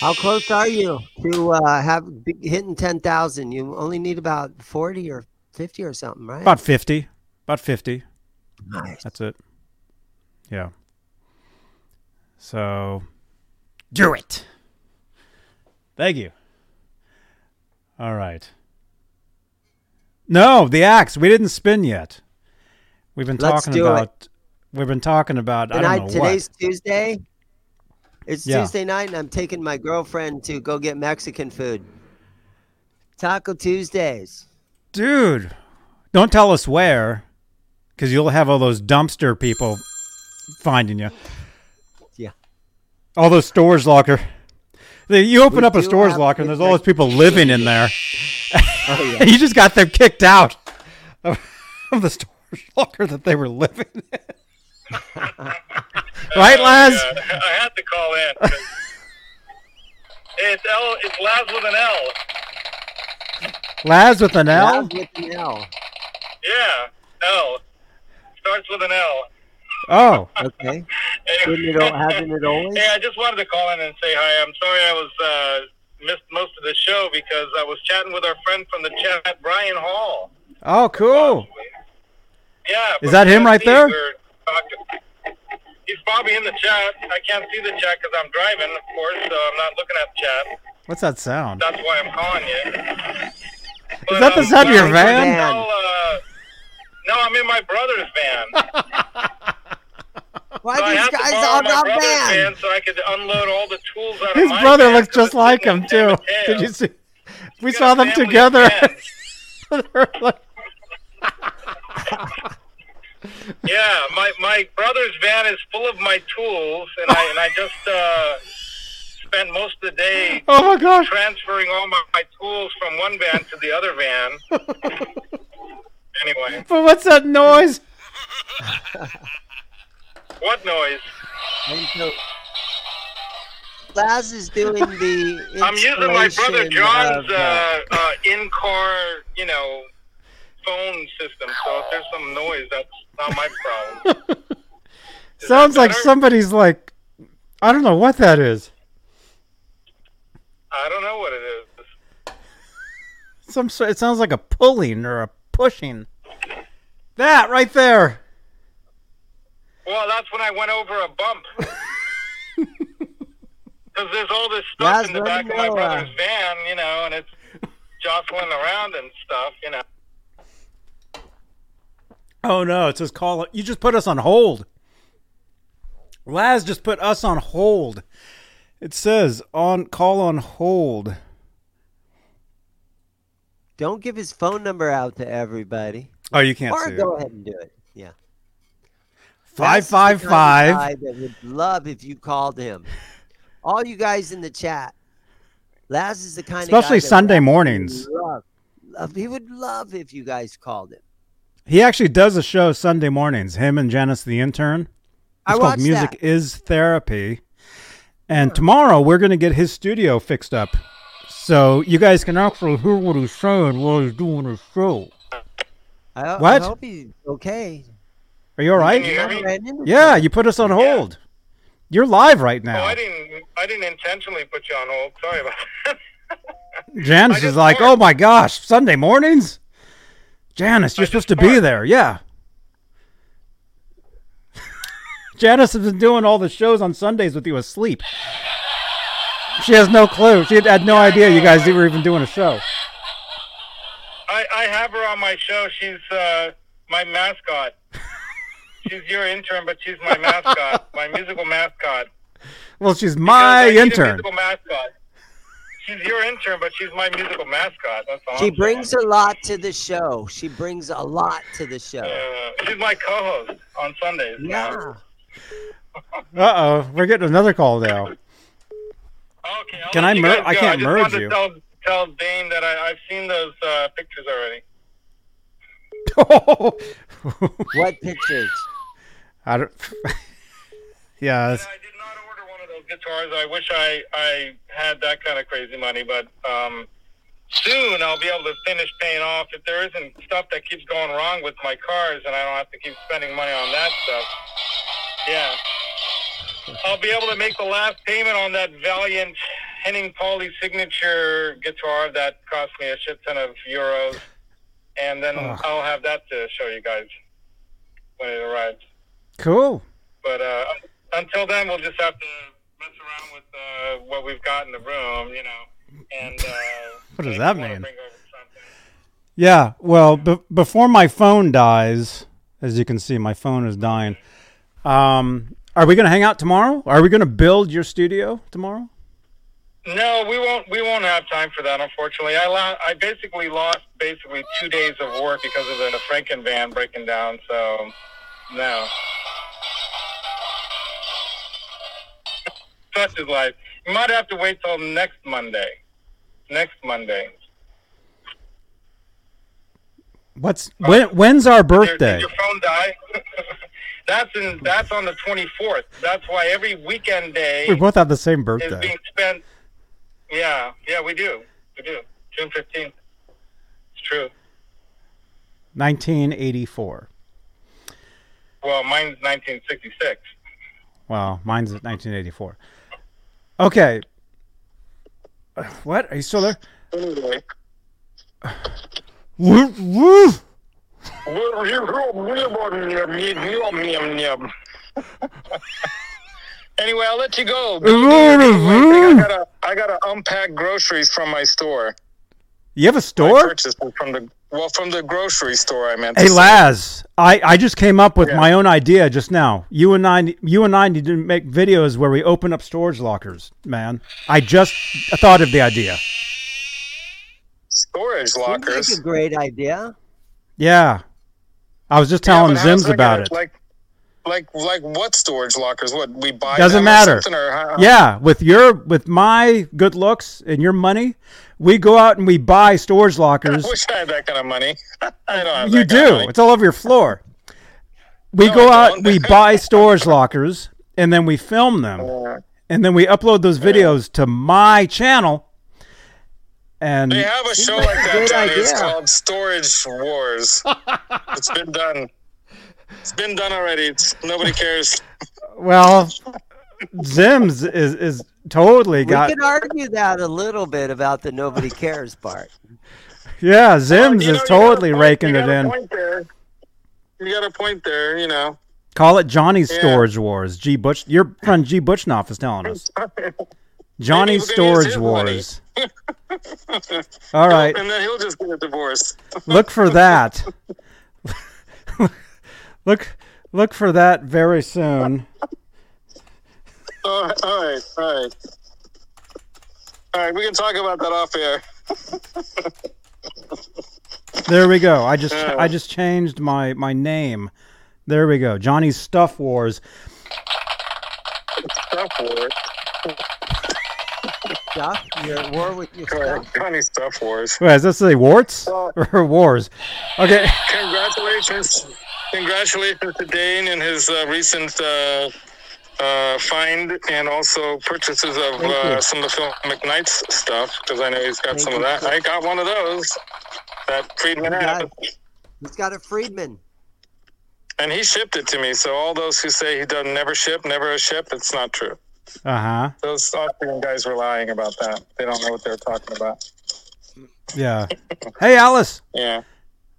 How close are you to uh, have hitting ten thousand? You only need about forty or fifty or something, right? About 50. About 50. nice. That's it. Yeah. So do it. Thank you. All right. No, the axe. We didn't spin yet. We've been Let's talking do it. about we've been talking about I Tonight, don't know today's what. Tuesday. It's Yeah. Tuesday night, and I'm taking my girlfriend to go get Mexican food. Taco Tuesdays. Dude, don't tell us where cuz you'll have all those dumpster people finding you. Yeah. All those stores locker. You open We up a stores locker and there's all those people living in there. Oh, yeah. you just got them kicked out of, of the storage locker that they were living in. right, Laz? Yeah, I had to call in. 'cause It's L. It's Laz with an L. Laz with an L? Laz with an L. Yeah, L. Starts with an L. Oh, Okay. Didn't it, al- hasn't it always? Hey, I just wanted to call in and say hi. I'm sorry I was uh, missed most of the show because I was chatting with our friend from the chat, Brian Hall. oh, cool. Yeah. Is that him right there? He's probably in the chat. I can't see the chat because I'm driving, of course, so I'm not looking at the chat. What's that sound? That's why I'm calling you. Is that the sound of your van? Uh, no, I'm in my brother's van. Why So these have to guys borrow on my our van? van so I could unload all the tools out His of my brother looks just like him, too. Did you see? We He's saw them together. Yeah, my my brother's van is full of my tools, and I and I just uh, spent most of the day oh, my gosh. transferring all my, my tools from one van to the other van. anyway, But what's that noise? what noise? And so Laz is doing the. I'm using my brother John's of, uh, uh, uh, in-car, you know, phone system. So if there's some noise, that's not my problem. Sounds like somebody's like, I don't know what that is. I don't know what it is. Some. It sounds like a pulling or a pushing. That right there. Well, that's when I went over a bump. Because there's all this stuff Laz, in the back of my know, brother's van, you know, and it's jostling around and stuff, you know. Oh no! It says call. You just put us on hold. Laz just put us on hold. It says on call on hold. Don't give his phone number out to everybody. Oh, you can't Or see go it. ahead and do it. Yeah. Five five of five. guy That would love if you called him. All you guys in the chat. Laz is the kind of Especially that Sunday mornings. Love, love, he would love if you guys called him. He actually does a show Sunday mornings. Him and Janice the intern. I It's called Music that. is Therapy. And tomorrow we're going to get his studio fixed up. So you guys can actually hear what he's saying while he's doing his show. I, ho- What? I hope he's okay. Are you all right? You right? hear I me? ran into Yeah, you put us on hold. You're live right Oh, now. I didn't. I didn't intentionally put you on hold. Sorry about that. Janice is like, worked. oh my gosh, Sunday mornings? Janice, you're I supposed just to be there. Yeah. Janice has been doing all the shows on Sundays with you asleep. She has no clue. She had, had no idea you guys were even doing a show. I, I have her on my show. She's uh, my mascot. She's your intern, but she's my mascot, my musical mascot. Well, she's my I need a intern. musical mascot. She's your intern, but she's my musical mascot. That's all. She I'm brings saying. a lot to the show. She brings a lot to the show. Uh, she's my co-host on Sundays. Yeah. Uh oh, we're getting another call now. Okay. I'll Can I you mer- guys I can't just merge you. To tell, tell Dane that I, I've seen those uh, pictures already. What pictures? I don't. yeah, I did not order one of those guitars. I wish I, I had that kind of crazy money, but um, soon I'll be able to finish paying off. If there isn't stuff that keeps going wrong with my cars and I don't have to keep spending money on that stuff, yeah. I'll be able to make the last payment on that Valiant Henning Pauli signature guitar that cost me a shit ton of euros. And then. I'll have that to show you guys when it arrives. Cool. But uh, until then, we'll just have to mess around with uh, what we've got in the room, you know. And uh, What does that mean? bring over something- Yeah, well, b- before my phone dies, as you can see, my phone is dying. Um, are we going to hang out tomorrow? Are we going to build your studio tomorrow? No, we won't. We won't have time for that. Unfortunately, I lo- I basically lost basically two days of work because of the Franken van breaking down. So, no. Such his life. You might have to wait till next Monday. Next Monday. What's uh, when? When's our birthday? Did your phone die? that's in. That's on the twenty fourth. That's why every weekend day We both have the same is birthday. being spent. Yeah, yeah, we do. We do. June fifteenth. It's true. 1984. Well, mine's nineteen sixty six. Wow, mine's 1984. Okay. What? Are you still there? Anyway. Woo, woo. Anyway, I'll let you go. I gotta, I gotta unpack groceries from my store. You have a store? I purchased them from the well, from the grocery store. I meant. to Hey say. Laz, I, I just came up with Yeah. my own idea just now. You and I you and I need to make videos where we open up storage lockers, man. I just thought of the idea. storage lockers. like a great idea. Yeah. I was just telling but how's Zims about it. Like, like, like what storage lockers? What we buy? Doesn't them matter. something, or how- Yeah, with your with my good looks and your money, we go out and we buy storage I lockers. wish I had that kind of money. I don't have You that kind of do. money. It's all over your floor. We No, go out, we buy storage lockers, and then we film them, Yeah. and then we upload those videos to my channel. And They have a show like that. It's called Storage Wars. it's been done. It's been done already. It's, nobody cares. well, Zims is is totally got. We can argue that a little bit about the nobody cares part. yeah. Zims You know, is you got a totally point- raking you it in. Point there. You got a point there. You know. Call it Johnny's Yeah. Storage Wars. G Butch, your friend G Butchnoff is telling us. Johnny's Maybe we're gonna Storage use his money. Wars. All right, And then he'll just get a divorce. look for that. look, look for that very soon. all right, all right, all right. All right, we can talk about that off air. There we go. I just, Yeah. I just changed my my name. There we go. Johnny's Stuff Wars. Stuff Wars. Stuff? You're at war with your stuff. Johnny Stuff Wars. Wait, does that say warts uh, or wars? Okay. Congratulations. Congratulations to Dane and his uh, recent uh, uh, find and also purchases of uh, some of the Phil McKnight's stuff because I know he's got Thank some you, of that. sir. I got one of those that Friedman had. He's got a Friedman. And he shipped it to me. So all those who say he doesn't never ship, never a ship, it's not true. Uh huh. Those Austrian guys were lying about that. They don't know what they're talking about. Yeah. Hey, Alice. Yeah.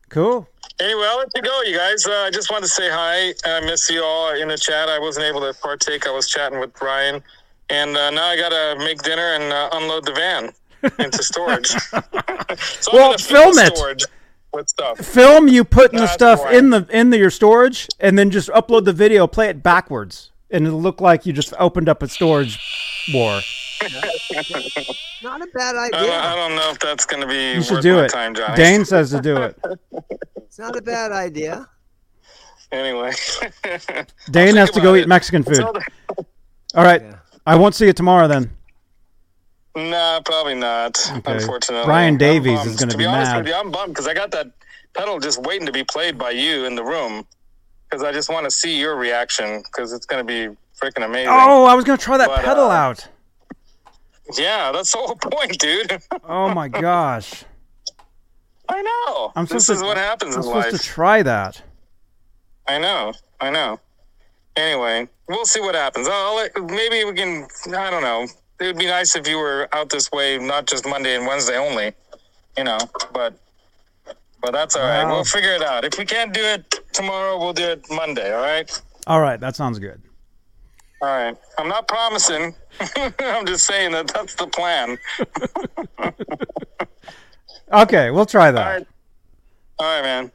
Cool. Anyway, I'll let you go, you guys. Uh, I just wanted to say hi. I miss you all in the chat. I wasn't able to partake. I was chatting with Ryan. And uh, now I got to make dinner and uh, unload the van into storage. so Well, gonna film it. Storage with stuff. Film you putting the stuff why. in the in the, your storage, and then just upload the video. Play it backwards, and it'll look like you just opened up a storage war. Not a bad I, don't, I don't know if that's going to be You should worth do my it. time, Johnny. Dane says to do it. It's not a bad idea. Anyway. Dane has to go about eat it. Mexican food. So- All right. Yeah. I won't see you tomorrow then. Nah, probably not. Okay. Unfortunately, Brian Davies is gonna to be be honest mad. with you. I'm bummed because I got that pedal just waiting to be played by you in the room because I just want to see your reaction because it's going to be freaking amazing. Oh, I was gonna try that But, pedal uh, out. Yeah, that's the whole point, dude. Oh my gosh. I know. I'm this is to- what happens I'm in supposed life. to try that. I know. I know. Anyway, we'll see what happens. I'll, I'll maybe we can. I don't know. It would be nice if you were out this way, not just Monday and Wednesday only. You know, but but that's all right. Wow. We'll figure it out. If we can't do it tomorrow, we'll do it Monday. All right. All right, that sounds good. All right. I'm not promising. I'm just saying that that's the plan. Okay, we'll try that. right. All right, man.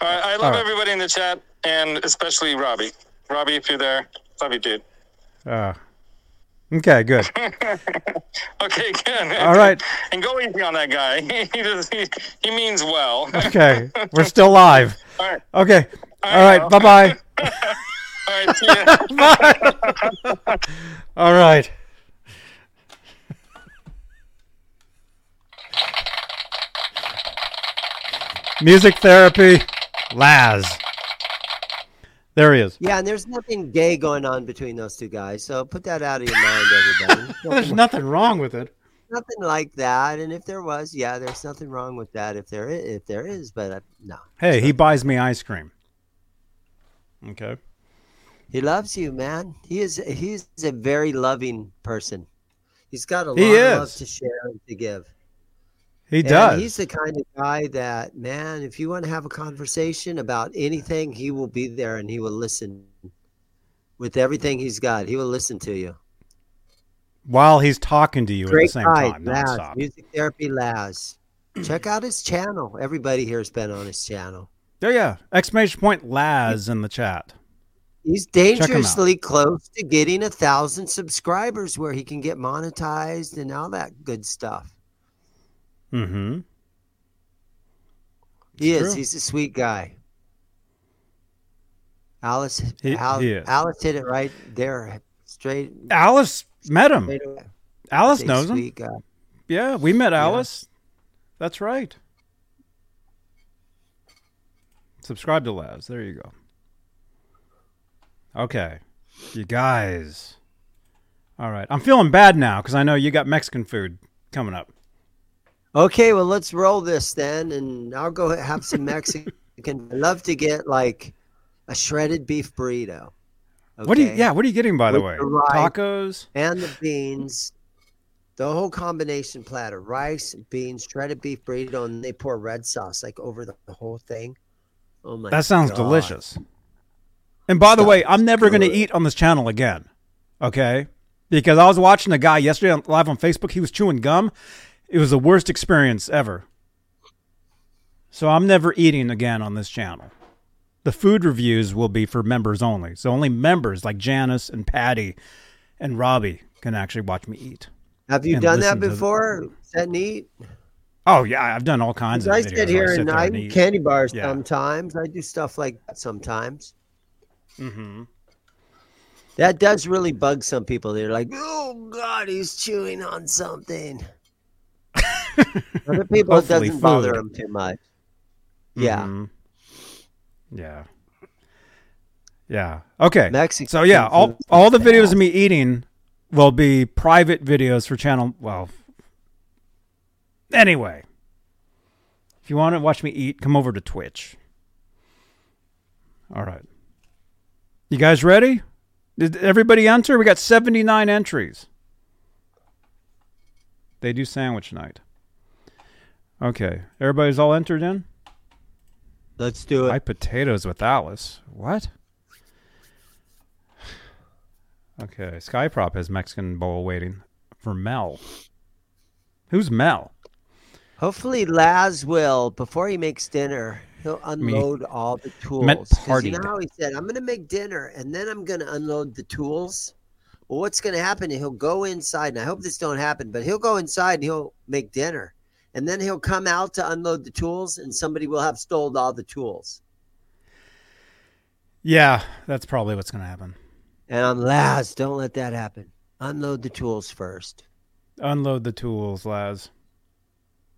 All right. I love right. everybody in the chat, and especially Robbie. Robbie, if you're there, love you, dude. Uh, okay, good. Okay, good. All right. And go easy on that guy. He does, he, he means well. Okay, we're still live. All right. Okay. All right. Bye bye. All right. See All right. Music therapy, Laz. There he is. Yeah, and there's nothing gay going on between those two guys. So put that out of your mind, everybody. there's nothing wrong with it. Nothing like that. And if there was, yeah, there's nothing wrong with that. If there is, if there is, but uh, no. Hey, he buys me ice cream. Okay he loves you, man. He is he's a very loving person. He's got a lot of love to share and to give. He And does. He's the kind of guy that, man, if you want to have a conversation about anything, he will be there and he will listen. With everything he's got, he will listen to you. While he's talking to you at the Great same guy, time, Laz. Music Therapy Laz. Check out his channel. Everybody here has been on his channel. There, yeah. Exclamation point Laz in the chat. He's dangerously close to getting a thousand subscribers where he can get monetized and all that good stuff. Mm-hmm. He It's is. He's a sweet guy. Alice, He- Al- he. Alice hit it right there, straight. Alice met him. Alice knows him. guy. Yeah, we met Alice. That's right. Subscribe to Laz. There you go. Okay. You guys. All right. I'm feeling bad now because I know you got Mexican food coming up. Okay, well, let's roll this then, and I'll go have some Mexican. I love to get like a shredded beef burrito. What are you? Yeah. What are you getting by the With way? the. Tacos. and the beans, the whole combination platter: rice, beans, shredded beef burrito, and they pour red sauce like over the, the whole thing. Oh my! That sounds God. delicious. And by the way, I'm never going to eat on this channel again. Okay? Because I was watching a guy yesterday on, live on Facebook. He was chewing gum. It was the worst experience ever. So I'm never eating again on this channel. The food reviews will be for members only. So only members like Janice and Patty and Robbie can actually watch me eat. Have you done that listen the- before? Sit and eat. Oh yeah, I've done all kinds of I videos. sit where here sit and I eat eat. candy bars Yeah. sometimes. I do stuff like that sometimes. Mhm. That does really bug some people. They're like, "Oh God, he's chewing on something." Other people, it doesn't bother them too much. Yeah, Mhm. Yeah. Yeah. Okay. Mexican. So yeah, all all the videos of me eating will be private videos for channel. Well, anyway, if you want to watch me eat, come over to Twitch. All right. You guys ready? Did everybody enter? We got seventy nine entries. They do sandwich night. Okay, everybody's all entered in. Let's do it. Fried potatoes with Alice. What? Okay, Skyprop has Mexican bowl waiting for Mel. Who's Mel? Hopefully, Laz will before he makes dinner. He'll unload all the tools. meant partied. You know how he said, "I'm going to make dinner and then I'm going to unload the tools." Well, what's going to happen? He'll go inside, and I hope this don't happen, but he'll go inside and he'll make dinner, and then he'll come out to unload the tools, and somebody will have stole all the tools. Yeah, that's probably what's going to happen. And I'm Laz. Don't let that happen. Unload the tools first, Unload the tools, Laz.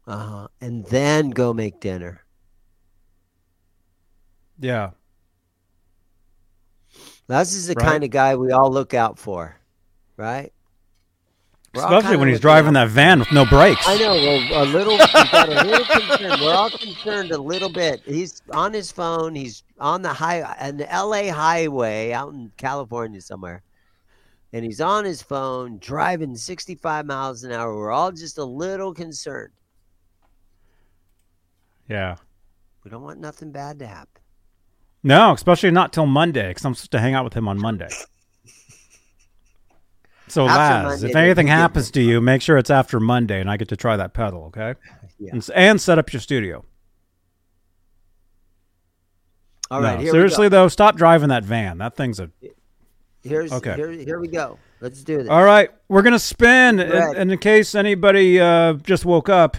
uh huh, and then go make dinner. Yeah. Laz is the Right. kind of guy we all look out for, right? We're Especially when he's driving out- that van with no brakes. I know. Well, a little. a little concerned. We're all concerned a little bit. He's on his phone. He's on the high, an LA highway out in California somewhere, and he's on his phone driving 65 miles an hour. We're all just a little concerned. Yeah. We don't want nothing bad to happen. No, especially not till Monday, because I'm supposed to hang out with him on Monday. So, After Laz, Monday, if anything happens to you, make sure it's after Monday, and I get to try that pedal, okay? Yeah. And, and set up your studio. All right. No, here seriously we go. though, stop driving that van. That thing's a. Here's Okay. here, here we go. Let's do this. All right, we're gonna spin, and, and in case anybody uh, just woke up,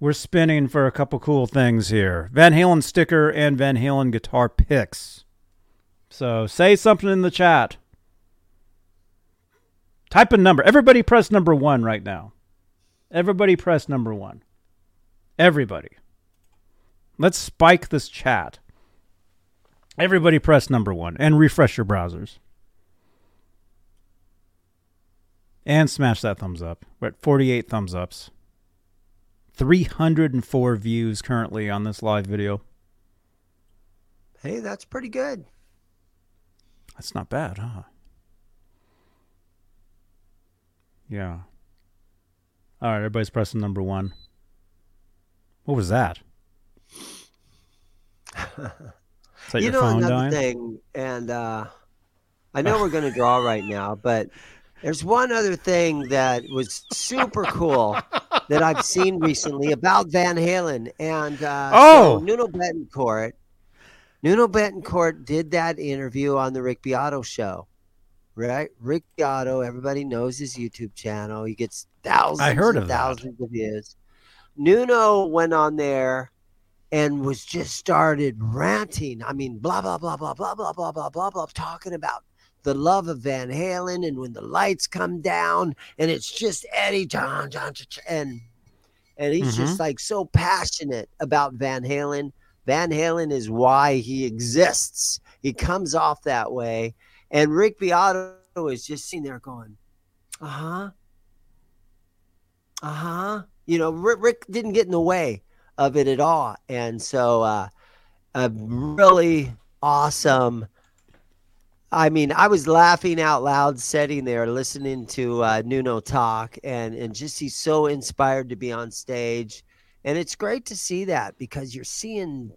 we're spinning for a couple cool things here: Van Halen sticker and Van Halen guitar picks. So say something in the chat. Type a number. Everybody press number one right now. Everybody press number one. Everybody. Let's spike this chat. Everybody press number one and refresh your browsers. And smash that thumbs up. We're at 48 thumbs ups. 304 views currently on this live video. Hey, that's pretty good. That's not bad, huh? Yeah. All right, everybody's pressing number one. What was that? Is that you your know phone another dying? thing, and uh, I know we're going to draw right now, but there's one other thing that was super cool that I've seen recently about Van Halen, and uh, Oh! so Nuno Bettencourt. Nuno Bettencourt did that interview on the Rick Beato show, right? Rick Beato, everybody knows his YouTube channel. He gets thousands, I heard of that. thousands of views. Nuno went on there and was just started ranting. I mean, blah blah blah blah blah blah blah blah blah blah, talking about the love of Van Halen and when the lights come down and it's just Eddie John John and and he's just like so passionate about Van Halen. Van Halen is why he exists. He comes off that way, and Rick Beato is just sitting there going, "Uh huh, uh huh." You know, Rick, Rick didn't get in the way of it at all, and so uh, a really awesome. I mean, I was laughing out loud sitting there listening to uh, Nuno talk, and and just he's so inspired to be on stage, and it's great to see that because you're seeing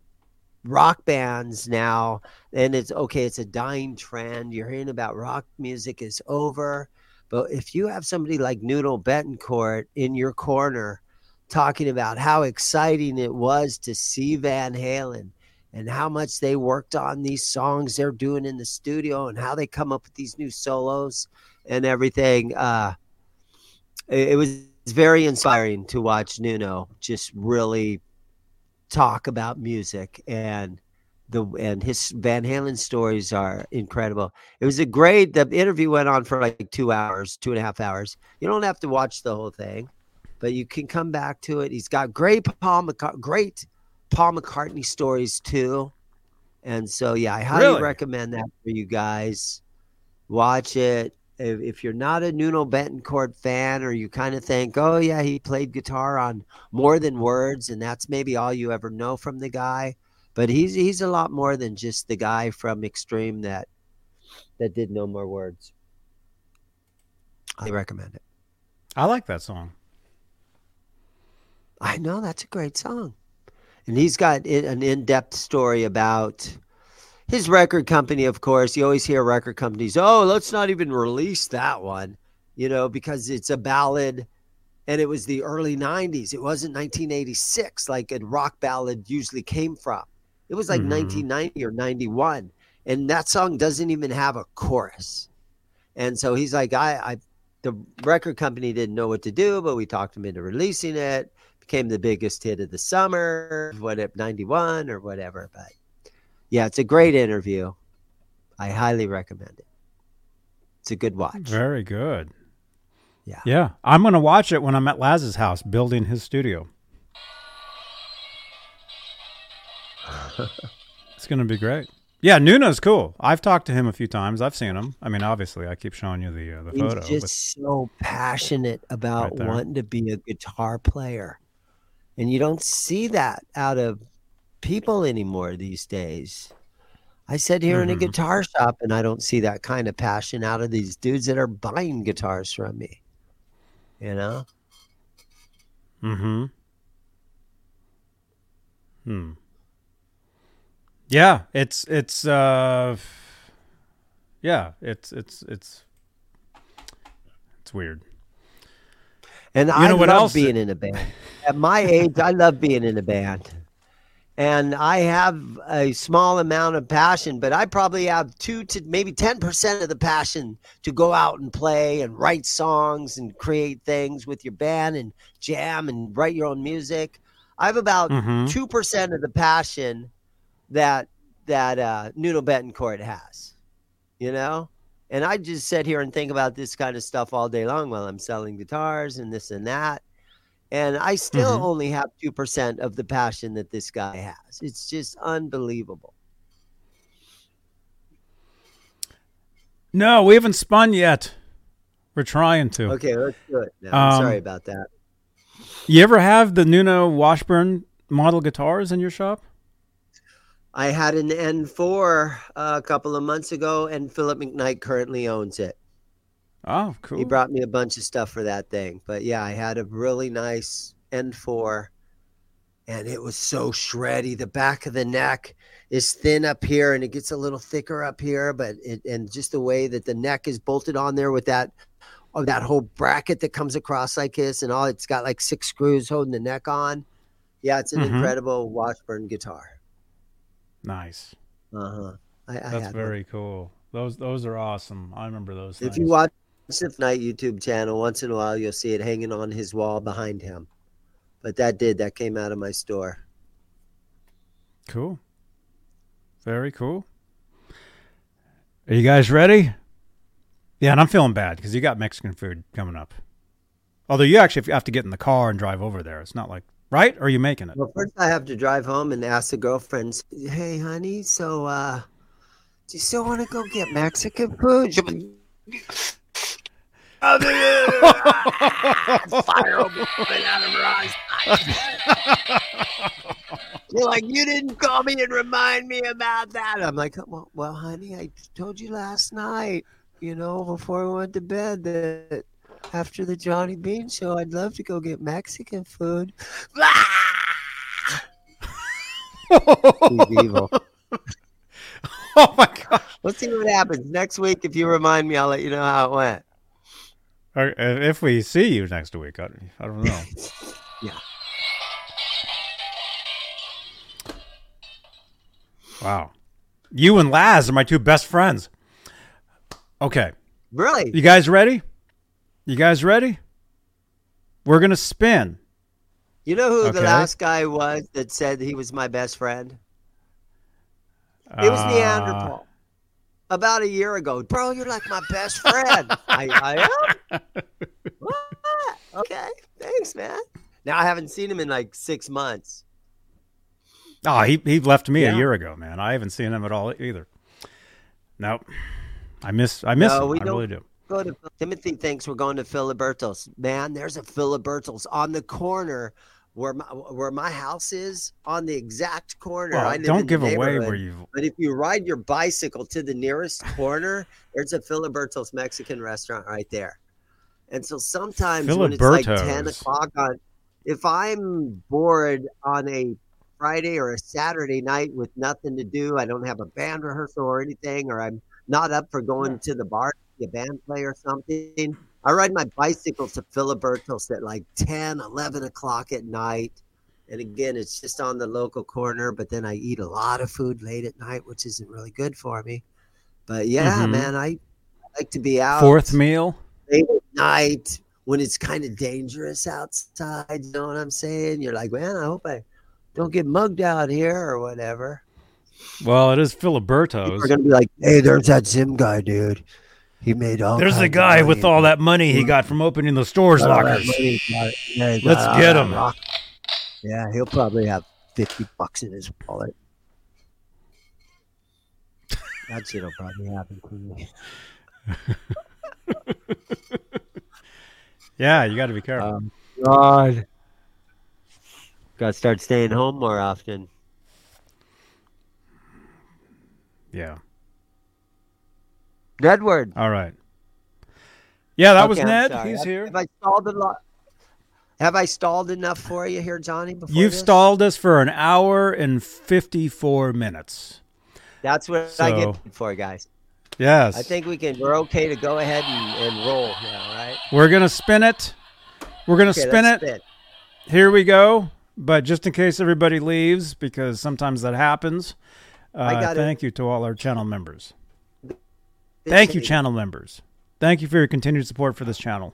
rock bands now, and it's okay. It's a dying trend. You're hearing about rock music is over, but if you have somebody like Nuno Bettencourt in your corner talking about how exciting it was to see Van Halen and how much they worked on these songs they're doing in the studio and how they come up with these new solos and everything. Uh, it, it was very inspiring to watch Nuno just really talk about music and the and his Van Halen stories are incredible. It was a great. The interview went on for like two hours, two and a half hours. You don't have to watch the whole thing, but you can come back to it. He's got great Paul great Paul McCartney stories too, and so yeah, I highly Really? recommend that for you guys. Watch it. If, if you're not a Nuno Bettencourt fan, or you kind of think, oh yeah, he played guitar on more than words, and that's maybe all you ever know from the guy. But he's he's a lot more than just the guy from Extreme that that did no more words. I recommend it. I like that song. I know that's a great song, and he's got an in-depth story about his record company. Of course, you always hear record companies, "Oh, let's not even release that one," you know, because it's a ballad, and it was the early '90s. It wasn't 1986 like a rock ballad usually came from. It was like Mhm. 1990 or 91, and that song doesn't even have a chorus. And so he's like, I, I, the record company didn't know what to do, but we talked him into releasing it. Became the biggest hit of the summer, what whatever, 91 or whatever. But yeah, it's a great interview. I highly recommend it. It's a good watch. Very good. Yeah. Yeah. I'm going to watch it when I'm at Laz's house building his studio. it's going to be great. Yeah, Nuno's cool. I've talked to him a few times. I've seen him. I mean, obviously, I keep showing you the uh, the He's photo. just but- so passionate about Right wanting to be a guitar player. And you don't see that out of people anymore these days. I sit here in a Mhm. guitar shop and I don't see that kind of passion out of these dudes that are buying guitars from me. You know? Mm-hmm. Hmm. Yeah, it's it's uh yeah, it's it's it's it's weird. And You I know what love else- being in a band. At my age, I love being in a band. And I have a small amount of passion, but I probably have two to maybe 10% of the passion to go out and play and write songs and create things with your band and jam and write your own music. I have about Mhm. 2% of the passion that that uh, Nuno Bettencourt has, you know? And I just sit here and think about this kind of stuff all day long while I'm selling guitars and this and that. And I still Mhm. only have 2% of the passion that this guy has. It's just unbelievable. No, we haven't spun yet. We're trying to. Okay, let's do it. I'm Um, sorry about that. You ever have the Nuno Washburn model guitars in your shop? I had an N4 uh, a couple of months ago, and Philip McKnight currently owns it. Oh, cool. He brought me a bunch of stuff for that thing. But yeah, I had a really nice N4 and it was so shreddy. The back of the neck is thin up here and it gets a little thicker up here, but it and just the way that the neck is bolted on there with that of that whole bracket that comes across like this and all it's got like six screws holding the neck on. Yeah, it's an Mhm. incredible Washburn guitar. Nice. Uh-huh. I, I That's one. very cool. Those those are awesome. I remember those. If things. you watch the Night YouTube channel, once in a while you'll see it hanging on his wall behind him. But that did that came out of my store. Cool. Very cool. Are you guys ready? Yeah, and I'm feeling bad because you got Mexican food coming up. Although you actually have to get in the car and drive over there. It's not like right? Or are you making it? Well, first I have to drive home and ask the girlfriends, "Hey, honey, so uh, do you still want to go get Mexican food?" Fire will be coming out of her eyes. You're like, you didn't call me and remind me about that. I'm like, well, well, honey, I told you last night, you know, before we went to bed that after the Johnny Bean show, I'd love to go get Mexican food. He's evil. oh my gosh. Let's see what happens next week. If you remind me, I'll let you know how it went. Or if we see you next week, I, I don't know. Yeah. Wow. You and Laz are my two best friends. Okay. Really? You guys ready? You guys ready? We're going to spin. You know who the last guy was that said he was my best friend? It was Uh, Neanderthal. About a year ago. Bro, you're like my best friend. I, I am? What? Okay. Thanks, man. Now I haven't seen him in like six months. Oh, he he left me Yeah. a year ago, man. I haven't seen him at all either. Nope. I miss I miss No, him. I really do. Go to Timothy thinks we're going to Filiberto's. Man, there's a Filiberto's on the corner where my where my house is, on the exact corner. Well, I don't give away where you But if you ride your bicycle to the nearest corner, there's a Filiberto's Mexican restaurant right there. And so sometimes when it's like 10 o'clock on, if I'm bored on a Friday or a Saturday night with nothing to do, I don't have a band rehearsal or anything, or I'm not up for going to the bar a band play or something, I ride my bicycle to Filiberto's at like 10, 11 o'clock at night. And again, it's just on the local corner, but then I eat a lot of food late at night, which isn't really good for me. But yeah, Mhm. man, I like to be out fourth meal. late at night when it's kind of dangerous outside. You know what I'm saying? You're like, man, I hope I don't get mugged out here or whatever. Well, it is Filiberto's. are gonna be like, hey, there's that Zim guy, dude. He made all. There's the guy with all that money he got from opening the store's all lockers. Yeah, Let's all get him. rock. Yeah, he'll probably have fifty bucks in his wallet. That shit'll probably happen to me. Yeah, you got to be careful. Um, God, got to start staying home more often. yeah. Edward. All right. Yeah, that was Okay, I'm Ned. He's Have- here. Have I stalled a lot? Have I stalled enough for you here, Johnny? Before You've this? stalled us for an hour and 54 minutes. That's what I get paid for, guys. Yes. I think we can. We're okay to go ahead and, and roll now, right? We're going to spin it. We're going to Okay, spin it. spin. Here we go. But just in case everybody leaves, because sometimes that happens, I uh, got it. thank you to all our channel members. Thank you, channel members. Thank you for your continued support for this channel.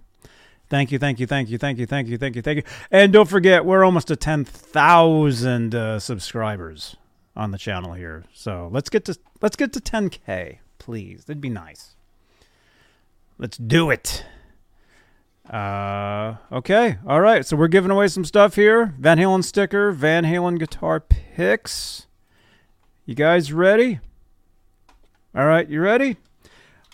Thank you, thank you, thank you, thank you, thank you, thank you, thank you. And don't forget, we're almost at 10,000 uh, subscribers on the channel here. So let's get to let's get to 10k, please. That'd be nice. Let's do it. Uh, okay. All right. So we're giving away some stuff here. Van Halen sticker, Van Halen guitar picks. You guys ready? All right. You ready?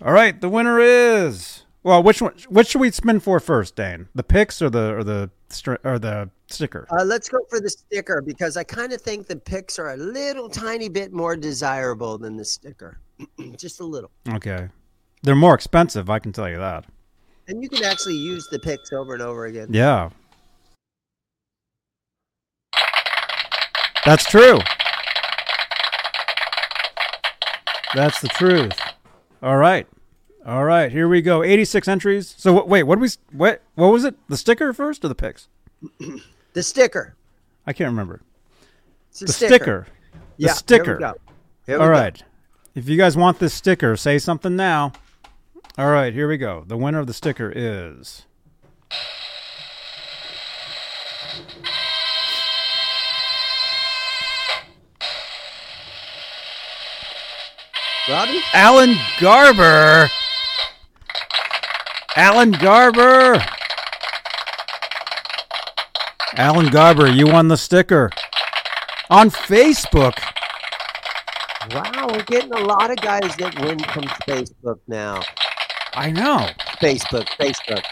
All right. The winner is well. Which one? Which should we spin for first, Dane? The picks or the or the or the sticker? Uh, let's go for the sticker because I kind of think the picks are a little tiny bit more desirable than the sticker. Just a little. Okay. They're more expensive. I can tell you that. And you can actually use the picks over and over again. Yeah. That's true. That's the truth. All right. All right. Here we go. 86 entries. So wait, what we what what was it? The sticker first or the picks? The sticker. I can't remember. It's a The sticker. sticker. Yeah, The sticker. Here. Here All go. If you guys want this sticker, say something now. All right, here we go. The winner of the sticker is Robbie? Alan Garber. Alan Garber. Alan Garber, you won the sticker on Facebook. Wow, we're getting a lot of guys that win from Facebook now. I know. Facebook, Facebook.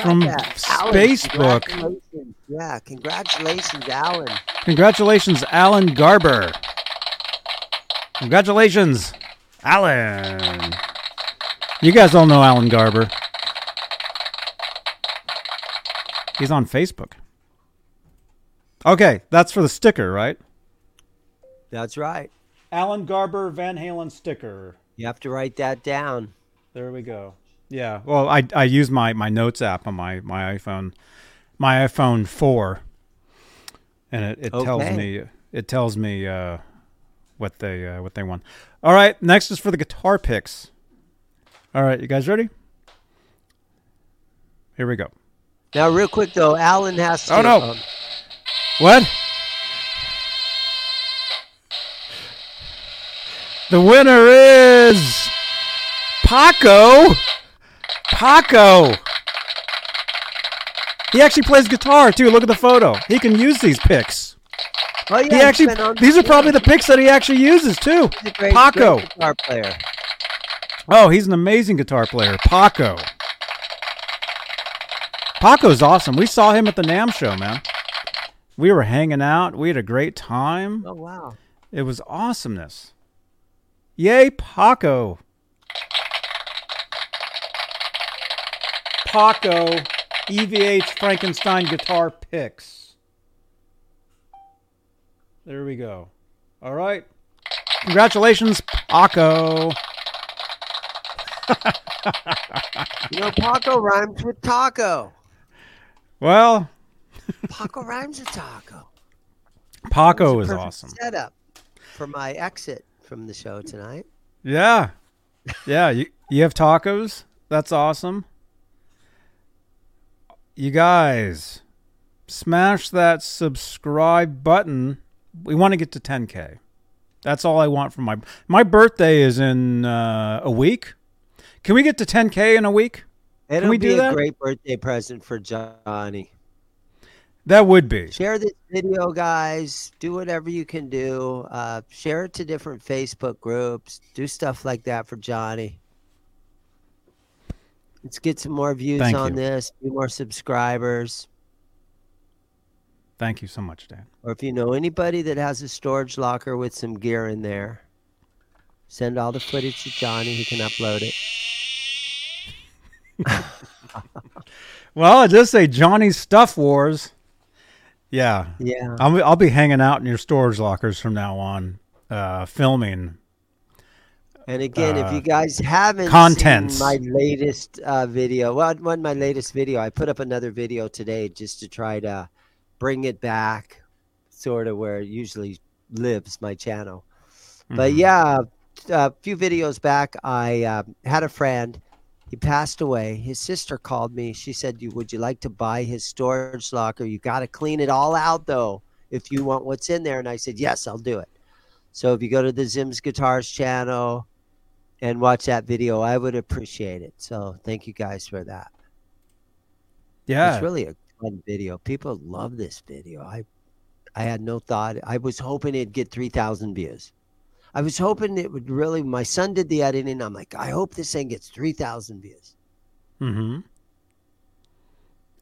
From Facebook. congratulations. Yeah, congratulations, Alan. Congratulations, Alan Garber. Congratulations, Alan. You guys all know Alan Garber. He's on Facebook. Okay, that's for the sticker, right? That's right. Alan Garber Van Halen sticker. You have to write that down. There we go. Yeah. Well, I I use my my notes app on my my iPhone, my iPhone four, and it, it tells me it tells me uh, what they uh, what they want. All right. Next is for the guitar picks. All right, you guys ready? Here we go. Now, real quick though, Alan has to. Oh, no. um, What? The winner is Paco. Paco. He actually plays guitar too. Look at the photo. He can use these picks. Oh, yeah, He actually these are probably the picks that he actually uses too. He's a great, Paco. great guitar player. Oh, he's an amazing guitar player. Paco. Paco's awesome. We saw him at the NAMM show, man. We were hanging out. We had a great time. Oh wow. It was awesomeness. Yay, Paco. Paco EVH Frankenstein guitar picks. There we go. All right. Congratulations, Paco. You know, Paco rhymes with taco. Well, Paco rhymes with taco. Paco is awesome. Setup for my exit from the show tonight. Yeah. Yeah, you you have tacos? That's awesome. You guys, smash that subscribe button. We want to get to 10k. That's all I want from my my birthday is in uh, a week. Can we get to 10k in a week? It'll we be do a that? great birthday present for Johnny. That would be. Share this video, guys. Do whatever you can do. Uh, share it to different Facebook groups. Do stuff like that for Johnny. Let's get some more views Thank on you. this. Be more subscribers. Thank you so much, Dan. Or if you know anybody that has a storage locker with some gear in there, send all the footage to Johnny. He can upload it. Well, I just say Johnny's Stuff Wars. Yeah, Yeah. I'll, I'll be hanging out in your storage lockers from now on, uh, filming. And again, if uh, you guys haven't contents. seen my latest uh, video, well, wasn't my latest video. I put up another video today just to try to bring it back, sort of where it usually lives my channel. But Mhm. yeah, a few videos back, I uh, had a friend. He passed away. His sister called me. She said, would you like to buy his storage locker? You got to clean it all out though, if you want what's in there." And I said, "Yes, I'll do it." So if you go to the Zims Guitars channel and watch that video, I would appreciate it. So thank you guys for that. Yeah. It's really a fun video. People love this video. I I had no thought. I was hoping it'd get 3,000 views. I was hoping it would really. My son did the editing. I'm like, I hope this thing gets 3,000 views. mm-hmm.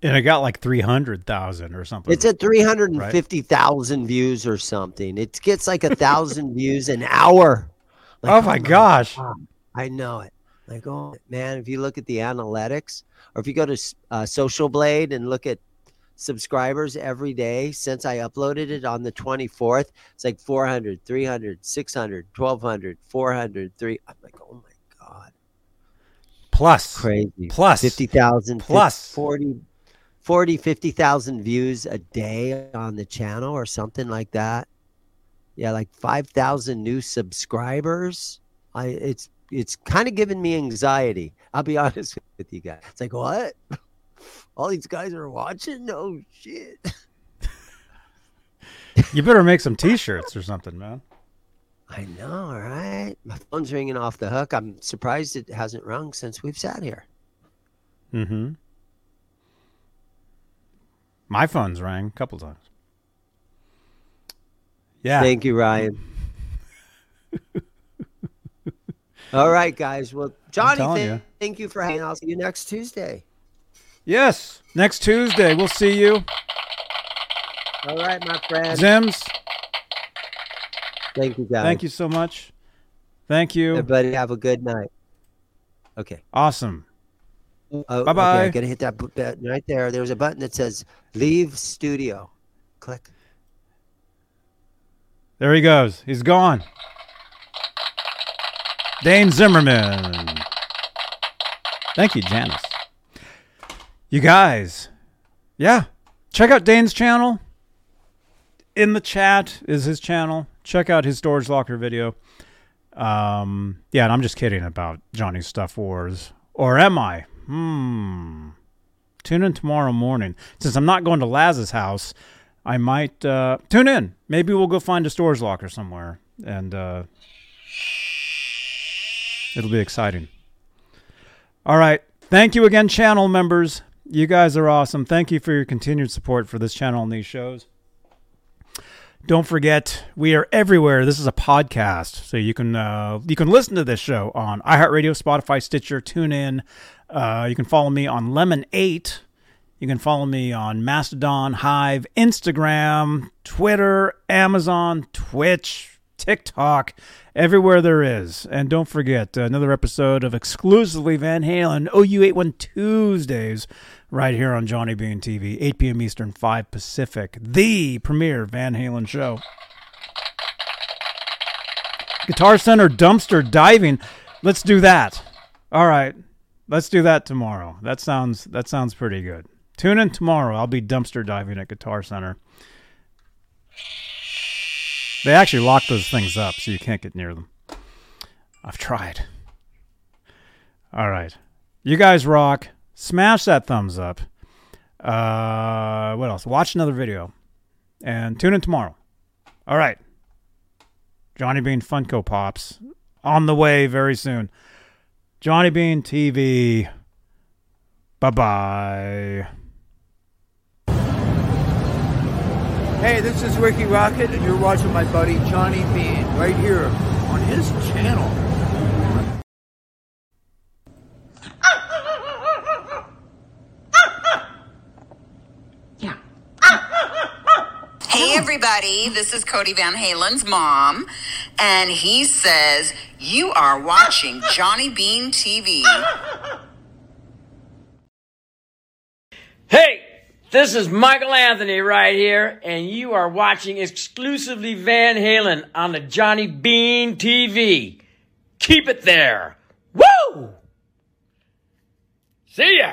And it got like 300,000 or something. It's at 350,000 views or something. It gets like a thousand views an hour. Like, oh my gosh. God, I know it. Like, oh man, if you look at the analytics, or if you go to uh, Social Blade and look at subscribers every day since I uploaded it on the 24th, it's like 400, 300, 600, 1200, 400, 3. I'm like, oh my God. Plus. Crazy. Plus. 50,000 Plus. 40, 40 50,000 views a day on the channel or something like that. Yeah, like 5,000 new subscribers. I it's it's kind of giving me anxiety. I'll be honest with you guys. It's like, what? All these guys are watching? No shit. You better make some t-shirts or something, man. I know, right? My phone's ringing off the hook. I'm surprised it hasn't rung since we've sat here. Mm-hmm. My phone's rang a couple times. Yeah. Thank you, Ryan. All right, guys. Well, Johnny, thank, you. thank you for hanging. I'll see you next Tuesday. Yes. Next Tuesday, we'll see you. All right, my friend. Zims, Thank you, guys. thank you so much. Thank you. Everybody, have a good night. Okay. Awesome. Oh, okay, Bye-bye. I gotta hit that button right there. There's a button that says "Leave Studio." Click. There he goes. He's gone. Dane Zimmerman. Thank you, Janice. You guys, yeah, check out Dane's channel. In the chat is his channel. Check out his storage locker video. Um, yeah, and I'm just kidding about Johnny's Stuff Wars. Or am I? Hmm. Tune in tomorrow morning. Since I'm not going to Laz's house, I might uh, tune in. Maybe we'll go find a storage locker somewhere, and uh, it'll be exciting. All right. Thank you again, channel members. You guys are awesome. Thank you for your continued support for this channel and these shows. Don't forget, we are everywhere. This is a podcast, so you can uh, you can listen to this show on iHeartRadio, Spotify, Stitcher, TuneIn. Uh, you can follow me on Lemon8. You can follow me on Mastodon, Hive, Instagram, Twitter, Amazon, Twitch, TikTok, everywhere there is. And don't forget another episode of exclusively Van Halen OU812 Tuesdays right here on Johnny Bean TV, 8 p.m. Eastern, 5 Pacific, the premier Van Halen show. Guitar Center dumpster diving. Let's do that. All right. Let's do that tomorrow. That sounds that sounds pretty good. Tune in tomorrow. I'll be dumpster diving at Guitar Center. They actually lock those things up so you can't get near them. I've tried. All right. You guys rock. Smash that thumbs up. Uh, what else? Watch another video. And tune in tomorrow. All right. Johnny Bean Funko Pops on the way very soon. Johnny Bean TV. Bye bye. Hey, this is Rikki Rockett, and you're watching my buddy Johnny Bean right here on his channel. Hey oh. everybody, this is Cody Van Halen's mom, and he says you are watching Johnny Bean TV. Hey, this is Michael Anthony right here, and you are watching exclusively Van Halen on the Johnny Bean TV. Keep it there. Woo! See ya!